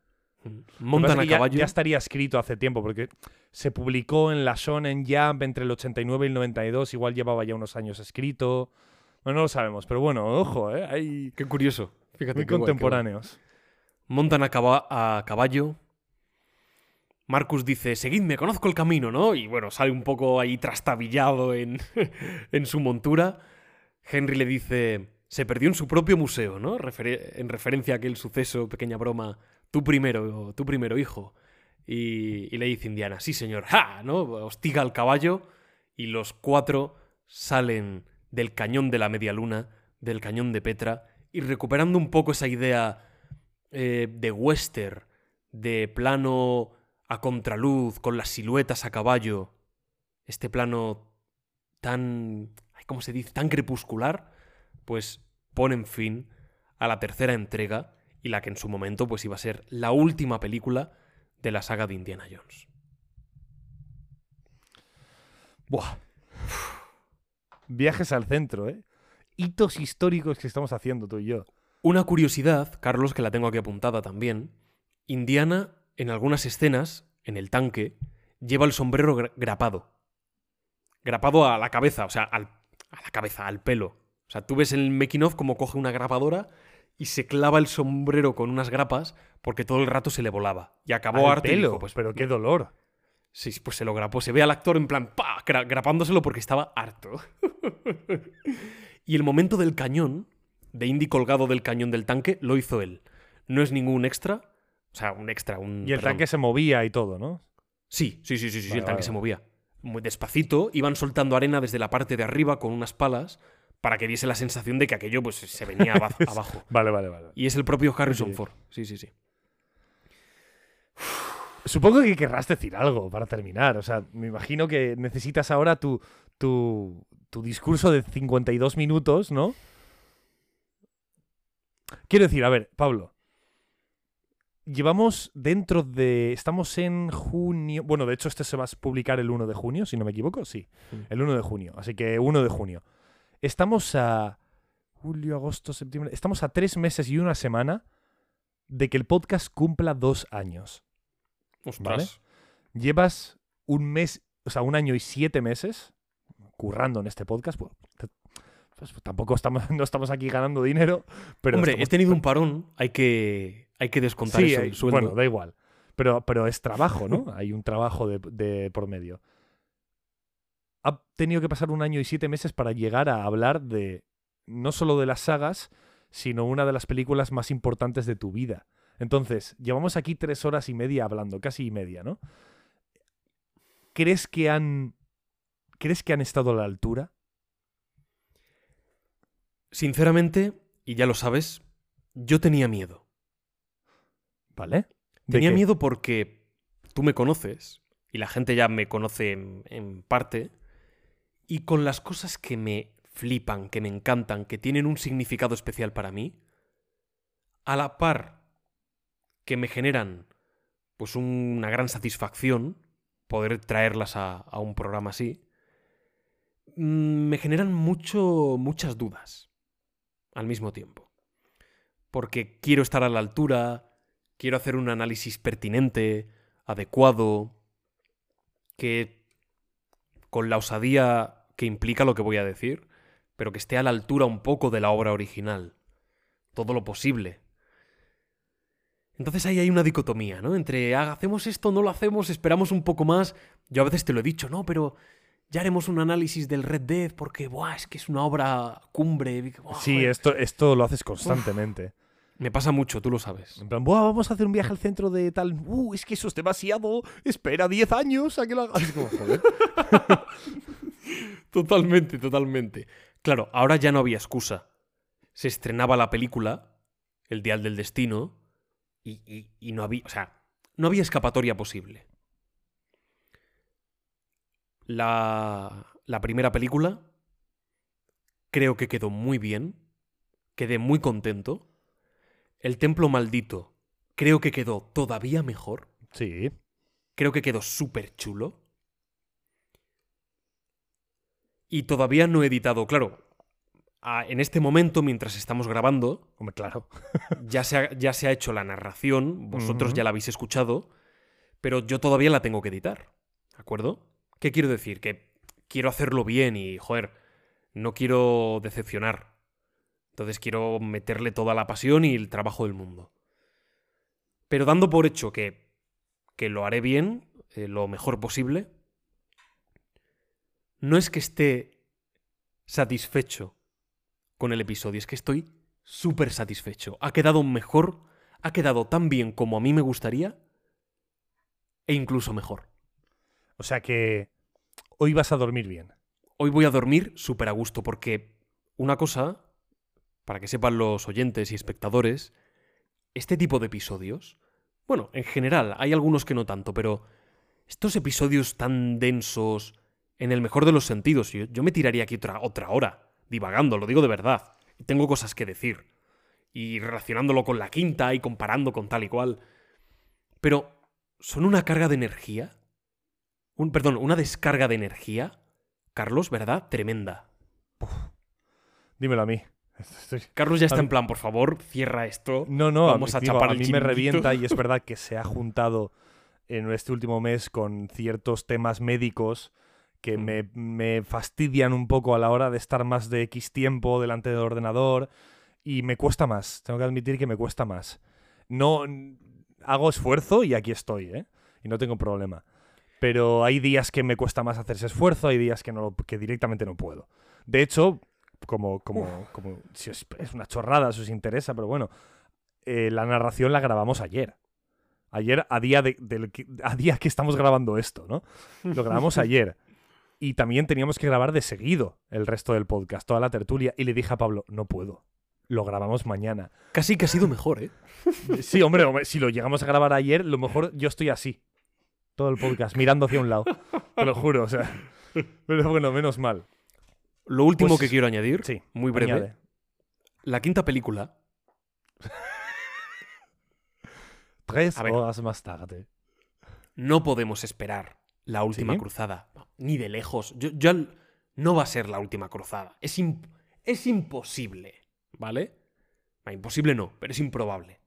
Que Montan a ya- caballo. Ya, estaría escrito hace tiempo, porque se publicó en la Shonen Jump entre el 89 y el 92, igual llevaba ya unos años escrito. Bueno, no lo sabemos, pero bueno, ojo, ¿eh? Hay Qué curioso. Fíjate muy qué guay, qué guay. contemporáneos. Montan a, caba- a caballo. Marcus dice, seguidme, conozco el camino, ¿no? Y bueno, sale un poco ahí trastabillado en, en su montura. Henry le dice, se perdió en su propio museo, ¿no? En referencia a aquel suceso, pequeña broma, tú primero, tú primero, hijo. Y, le dice Indiana, sí, señor, ¡ja! ¿no? Hostiga al caballo y los cuatro salen del cañón de la media luna, del cañón de Petra, y recuperando un poco esa idea eh, de western, de plano a contraluz, con las siluetas a caballo, este plano tan, ¿cómo se dice?, tan crepuscular, pues ponen fin a la tercera entrega y la que en su momento pues iba a ser la última película de la saga de Indiana Jones. Buah. Viajes al centro, ¿eh? Hitos históricos que estamos haciendo tú y yo. Una curiosidad, Carlos, que la tengo aquí apuntada también. Indiana, en algunas escenas, en el tanque, lleva el sombrero gra- grapado. Grapado a la cabeza, o sea, al- a la cabeza, al pelo. O sea, tú ves el making of como coge una grapadora y se clava el sombrero con unas grapas porque todo el rato se le volaba. Y acabó Al harto y pelo, dijo, pues, pero qué dolor. Sí, pues se lo grapó. Se ve al actor en plan, ¡pa! gra- grapándoselo porque estaba harto. y el momento del cañón, de Indy colgado del cañón del tanque, lo hizo él. No es ningún extra. O sea, un extra, un. Y el perdón. tanque se movía y todo, ¿no? Sí, sí, sí, sí, sí, Vale, el tanque vale, se movía. Muy despacito, iban soltando arena desde la parte de arriba con unas palas para que diese la sensación de que aquello pues, se venía aba- abajo. Vale, vale, vale. Y es el propio Harrison Sí. Ford. Sí, sí, sí. Supongo que querrás decir algo para terminar. O sea, me imagino que necesitas ahora tu, tu, tu discurso de 52 minutos, ¿no? Quiero decir, a ver, Pablo. Llevamos dentro de... Estamos en junio... Bueno, de hecho este se va a publicar el 1 de junio, si no me equivoco. Sí, Mm. el 1 de junio. Así que 1 de junio. Estamos a... Julio, agosto, septiembre... Estamos a tres meses y una semana de que el podcast cumpla dos años. Ostras. Llevas un mes, o sea, un año y siete meses currando en este podcast. Pues, te- pues tampoco estamos, no estamos aquí ganando dinero, pero... Hombre, estamos- he tenido un parón, hay que, hay que descontar Sí, eso hay- del sueldo. bueno, da igual. Pero, pero es trabajo, ¿no? Hay un trabajo de, de por medio. Ha tenido que pasar un año y siete meses para llegar a hablar de no solo de las sagas, sino una de las películas más importantes de tu vida. Entonces, llevamos aquí tres horas y media hablando, casi y media, ¿no? ¿Crees que han. ¿Crees que han estado a la altura? Sinceramente, y ya lo sabes, yo tenía miedo. ¿Vale? ¿De Tenía qué? miedo porque tú me conoces, y la gente ya me conoce en, en parte, y con las cosas que me flipan, que me encantan, que tienen un significado especial para mí, a la par que me generan pues una gran satisfacción poder traerlas a, a un programa así, mm, me generan mucho, muchas dudas al mismo tiempo. Porque quiero estar a la altura, quiero hacer un análisis pertinente, adecuado, que con la osadía que implica lo que voy a decir, pero que esté a la altura un poco de la obra original. Todo lo posible. Entonces ahí hay una dicotomía, ¿no? Entre "Ah, hacemos esto, no lo hacemos, esperamos un poco más. Yo a veces te lo he dicho, no, pero ya haremos un análisis del Red Dead porque, buah, es que es una obra cumbre. buah, Sí, joder". esto, esto lo haces constantemente. Me pasa mucho, tú lo sabes. En plan, "Buah, vamos a hacer un viaje al centro de tal. Uh, es que eso es demasiado. Espera 10 años a que lo hagas. Es como, joder. Totalmente, totalmente. Claro, ahora ya no había excusa. Se estrenaba la película, El Dial del Destino, y, y- y no había. O sea, no había escapatoria posible. La, la primera película creo que quedó muy bien. Quedé muy contento. El Templo Maldito creo que quedó todavía mejor. Sí. Creo que quedó súper chulo. Y todavía no he editado, claro. a- en este momento, mientras estamos grabando, Hombre, claro. ya se ha, ya se ha hecho la narración, vosotros ya la habéis escuchado, pero yo todavía la tengo que editar. ¿De acuerdo? ¿Qué quiero decir? Que quiero hacerlo bien y, joder, no quiero decepcionar. Entonces quiero meterle toda la pasión y el trabajo del mundo. Pero dando por hecho que, que lo haré bien, eh, lo mejor posible, no es que esté satisfecho con el episodio, es que estoy súper satisfecho. Ha quedado mejor, ha quedado tan bien como a mí me gustaría e incluso mejor. O sea que hoy vas a dormir bien. Hoy voy a dormir súper a gusto porque una cosa, para que sepan los oyentes y espectadores, este tipo de episodios, bueno, en general, hay algunos que no tanto, pero estos episodios tan densos, en el mejor de los sentidos, yo, me tiraría aquí otra, otra hora, divagando, lo digo de verdad. Tengo cosas que decir. Y relacionándolo con la quinta y comparando con tal y cual. Pero son una carga de energía. Un, perdón, una descarga de energía Carlos, ¿verdad? Tremenda. Dímelo a mí. Estoy- Carlos ya está mí- en plan, por favor, cierra esto. No, no, Vamos a, a mí, digo, chapar a mí me revienta y es verdad que se ha juntado en este último mes con ciertos temas médicos que Mm. me, me fastidian un poco a la hora de estar más de X tiempo delante del ordenador y me cuesta más, tengo que admitir que me cuesta más. No hago esfuerzo y aquí estoy, ¿eh? Y no tengo problema. Pero hay días que me cuesta más hacer ese esfuerzo, hay días que, no, lo- que directamente no puedo. De hecho, como, como, como si es una chorrada, si os interesa, pero bueno, eh, la narración la grabamos ayer. Ayer, a día, de, del a día que estamos grabando esto, ¿no? Lo grabamos ayer. Y también teníamos que grabar de seguido el resto del podcast, toda la tertulia. Y le dije a Pablo, no puedo. Lo grabamos mañana. Casi que ha sido mejor, ¿eh? Sí, hombre, hombre, si lo llegamos a grabar ayer, lo mejor yo estoy así. Todo el podcast, mirando hacia un lado. Te lo juro, o sea. Pero bueno, menos mal. Lo último Pues, que quiero añadir, Sí, muy breve, añade. la quinta película, Tres ver. horas más tarde. no podemos esperar la última ¿Sí? cruzada. Ni de lejos. Yo, yo no va a ser la última cruzada. Es, imp- es imposible, ¿vale? Ah, imposible no, pero es improbable.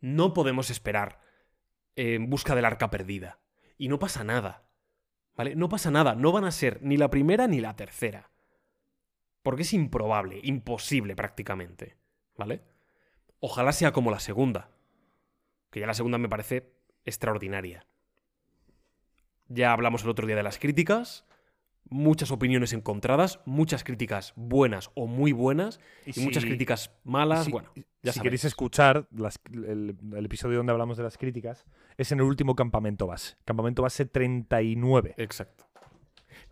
No podemos esperar eh, en busca del arca perdida. Y no pasa nada. ¿Vale? No pasa nada. No van a ser ni la primera ni la tercera. Porque es improbable, imposible prácticamente. ¿Vale? Ojalá sea como la segunda. Que ya la segunda me parece extraordinaria. Ya hablamos el otro día de las críticas. Muchas opiniones encontradas, muchas críticas buenas o muy buenas, y, muchas si- críticas malas. si- bueno, ya si queréis escuchar las- el, el episodio donde hablamos de las críticas, es en el último campamento base. Campamento base 39. Exacto.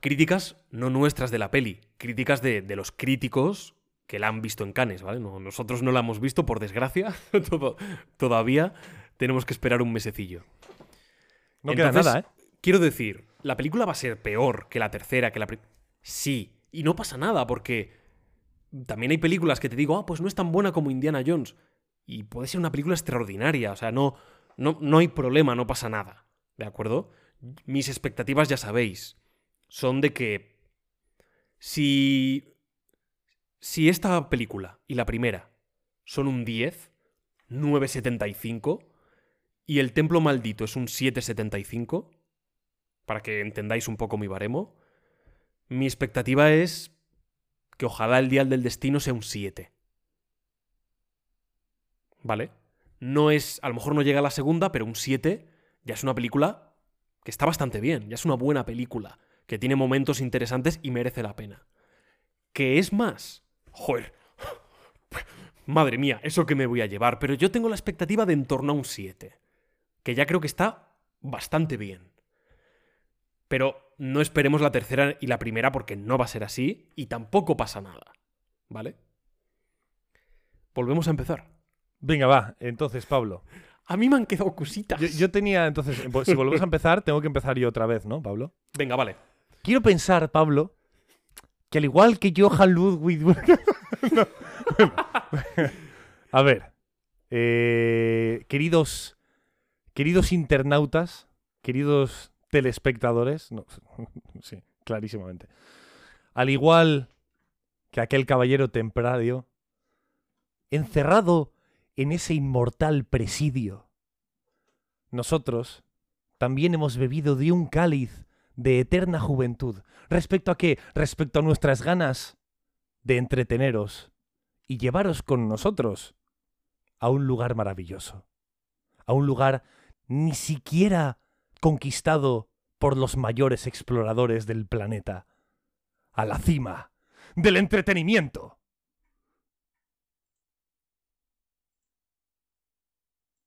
Críticas no nuestras de la peli, críticas de, de los críticos que la han visto en Cannes, ¿vale? No, nosotros no la hemos visto, por desgracia. Todo- todavía tenemos que esperar un mesecillo. No queda Entonces, nada, ¿eh? Quiero decir, ¿la película va a ser peor que la tercera, que la Sí, y no pasa nada, porque también hay películas que te digo, ah, pues no es tan buena como Indiana Jones. Y puede ser una película extraordinaria, o sea, no, no, no hay problema, no pasa nada. ¿De acuerdo? Mis expectativas, ya sabéis, son de que si. Si esta película y la primera son un 10, 9,75, y el Templo Maldito es un 7,75, para que entendáis un poco mi baremo, mi expectativa es que ojalá el Dial del Destino sea un 7. ¿Vale? No es, a lo mejor no llega a la segunda, pero un 7 ya es una película que está bastante bien, ya es una buena película, que tiene momentos interesantes y merece la pena. ¿Qué es más? Joder. Madre mía, eso que me voy a llevar, pero yo tengo la expectativa de en torno a un 7, que ya creo que está bastante bien. Pero no esperemos la tercera y la primera porque no va a ser así y tampoco pasa nada. ¿Vale? Volvemos a empezar. Venga, va. Entonces, Pablo. A mí me han quedado cositas. Yo, yo tenía, entonces, si volvemos a empezar, tengo que empezar yo otra vez, ¿no, Pablo? Venga, vale. Quiero pensar, Pablo, que al igual que Johan Ludwig... No. A ver, eh, queridos, queridos internautas, queridos telespectadores, no, sí, clarísimamente. Al igual que aquel caballero templario, encerrado en ese inmortal presidio, nosotros también hemos bebido de un cáliz de eterna juventud. ¿Respecto a qué? Respecto a nuestras ganas de entreteneros y llevaros con nosotros a un lugar maravilloso. A un lugar ni siquiera conquistado por los mayores exploradores del planeta. A la cima del entretenimiento.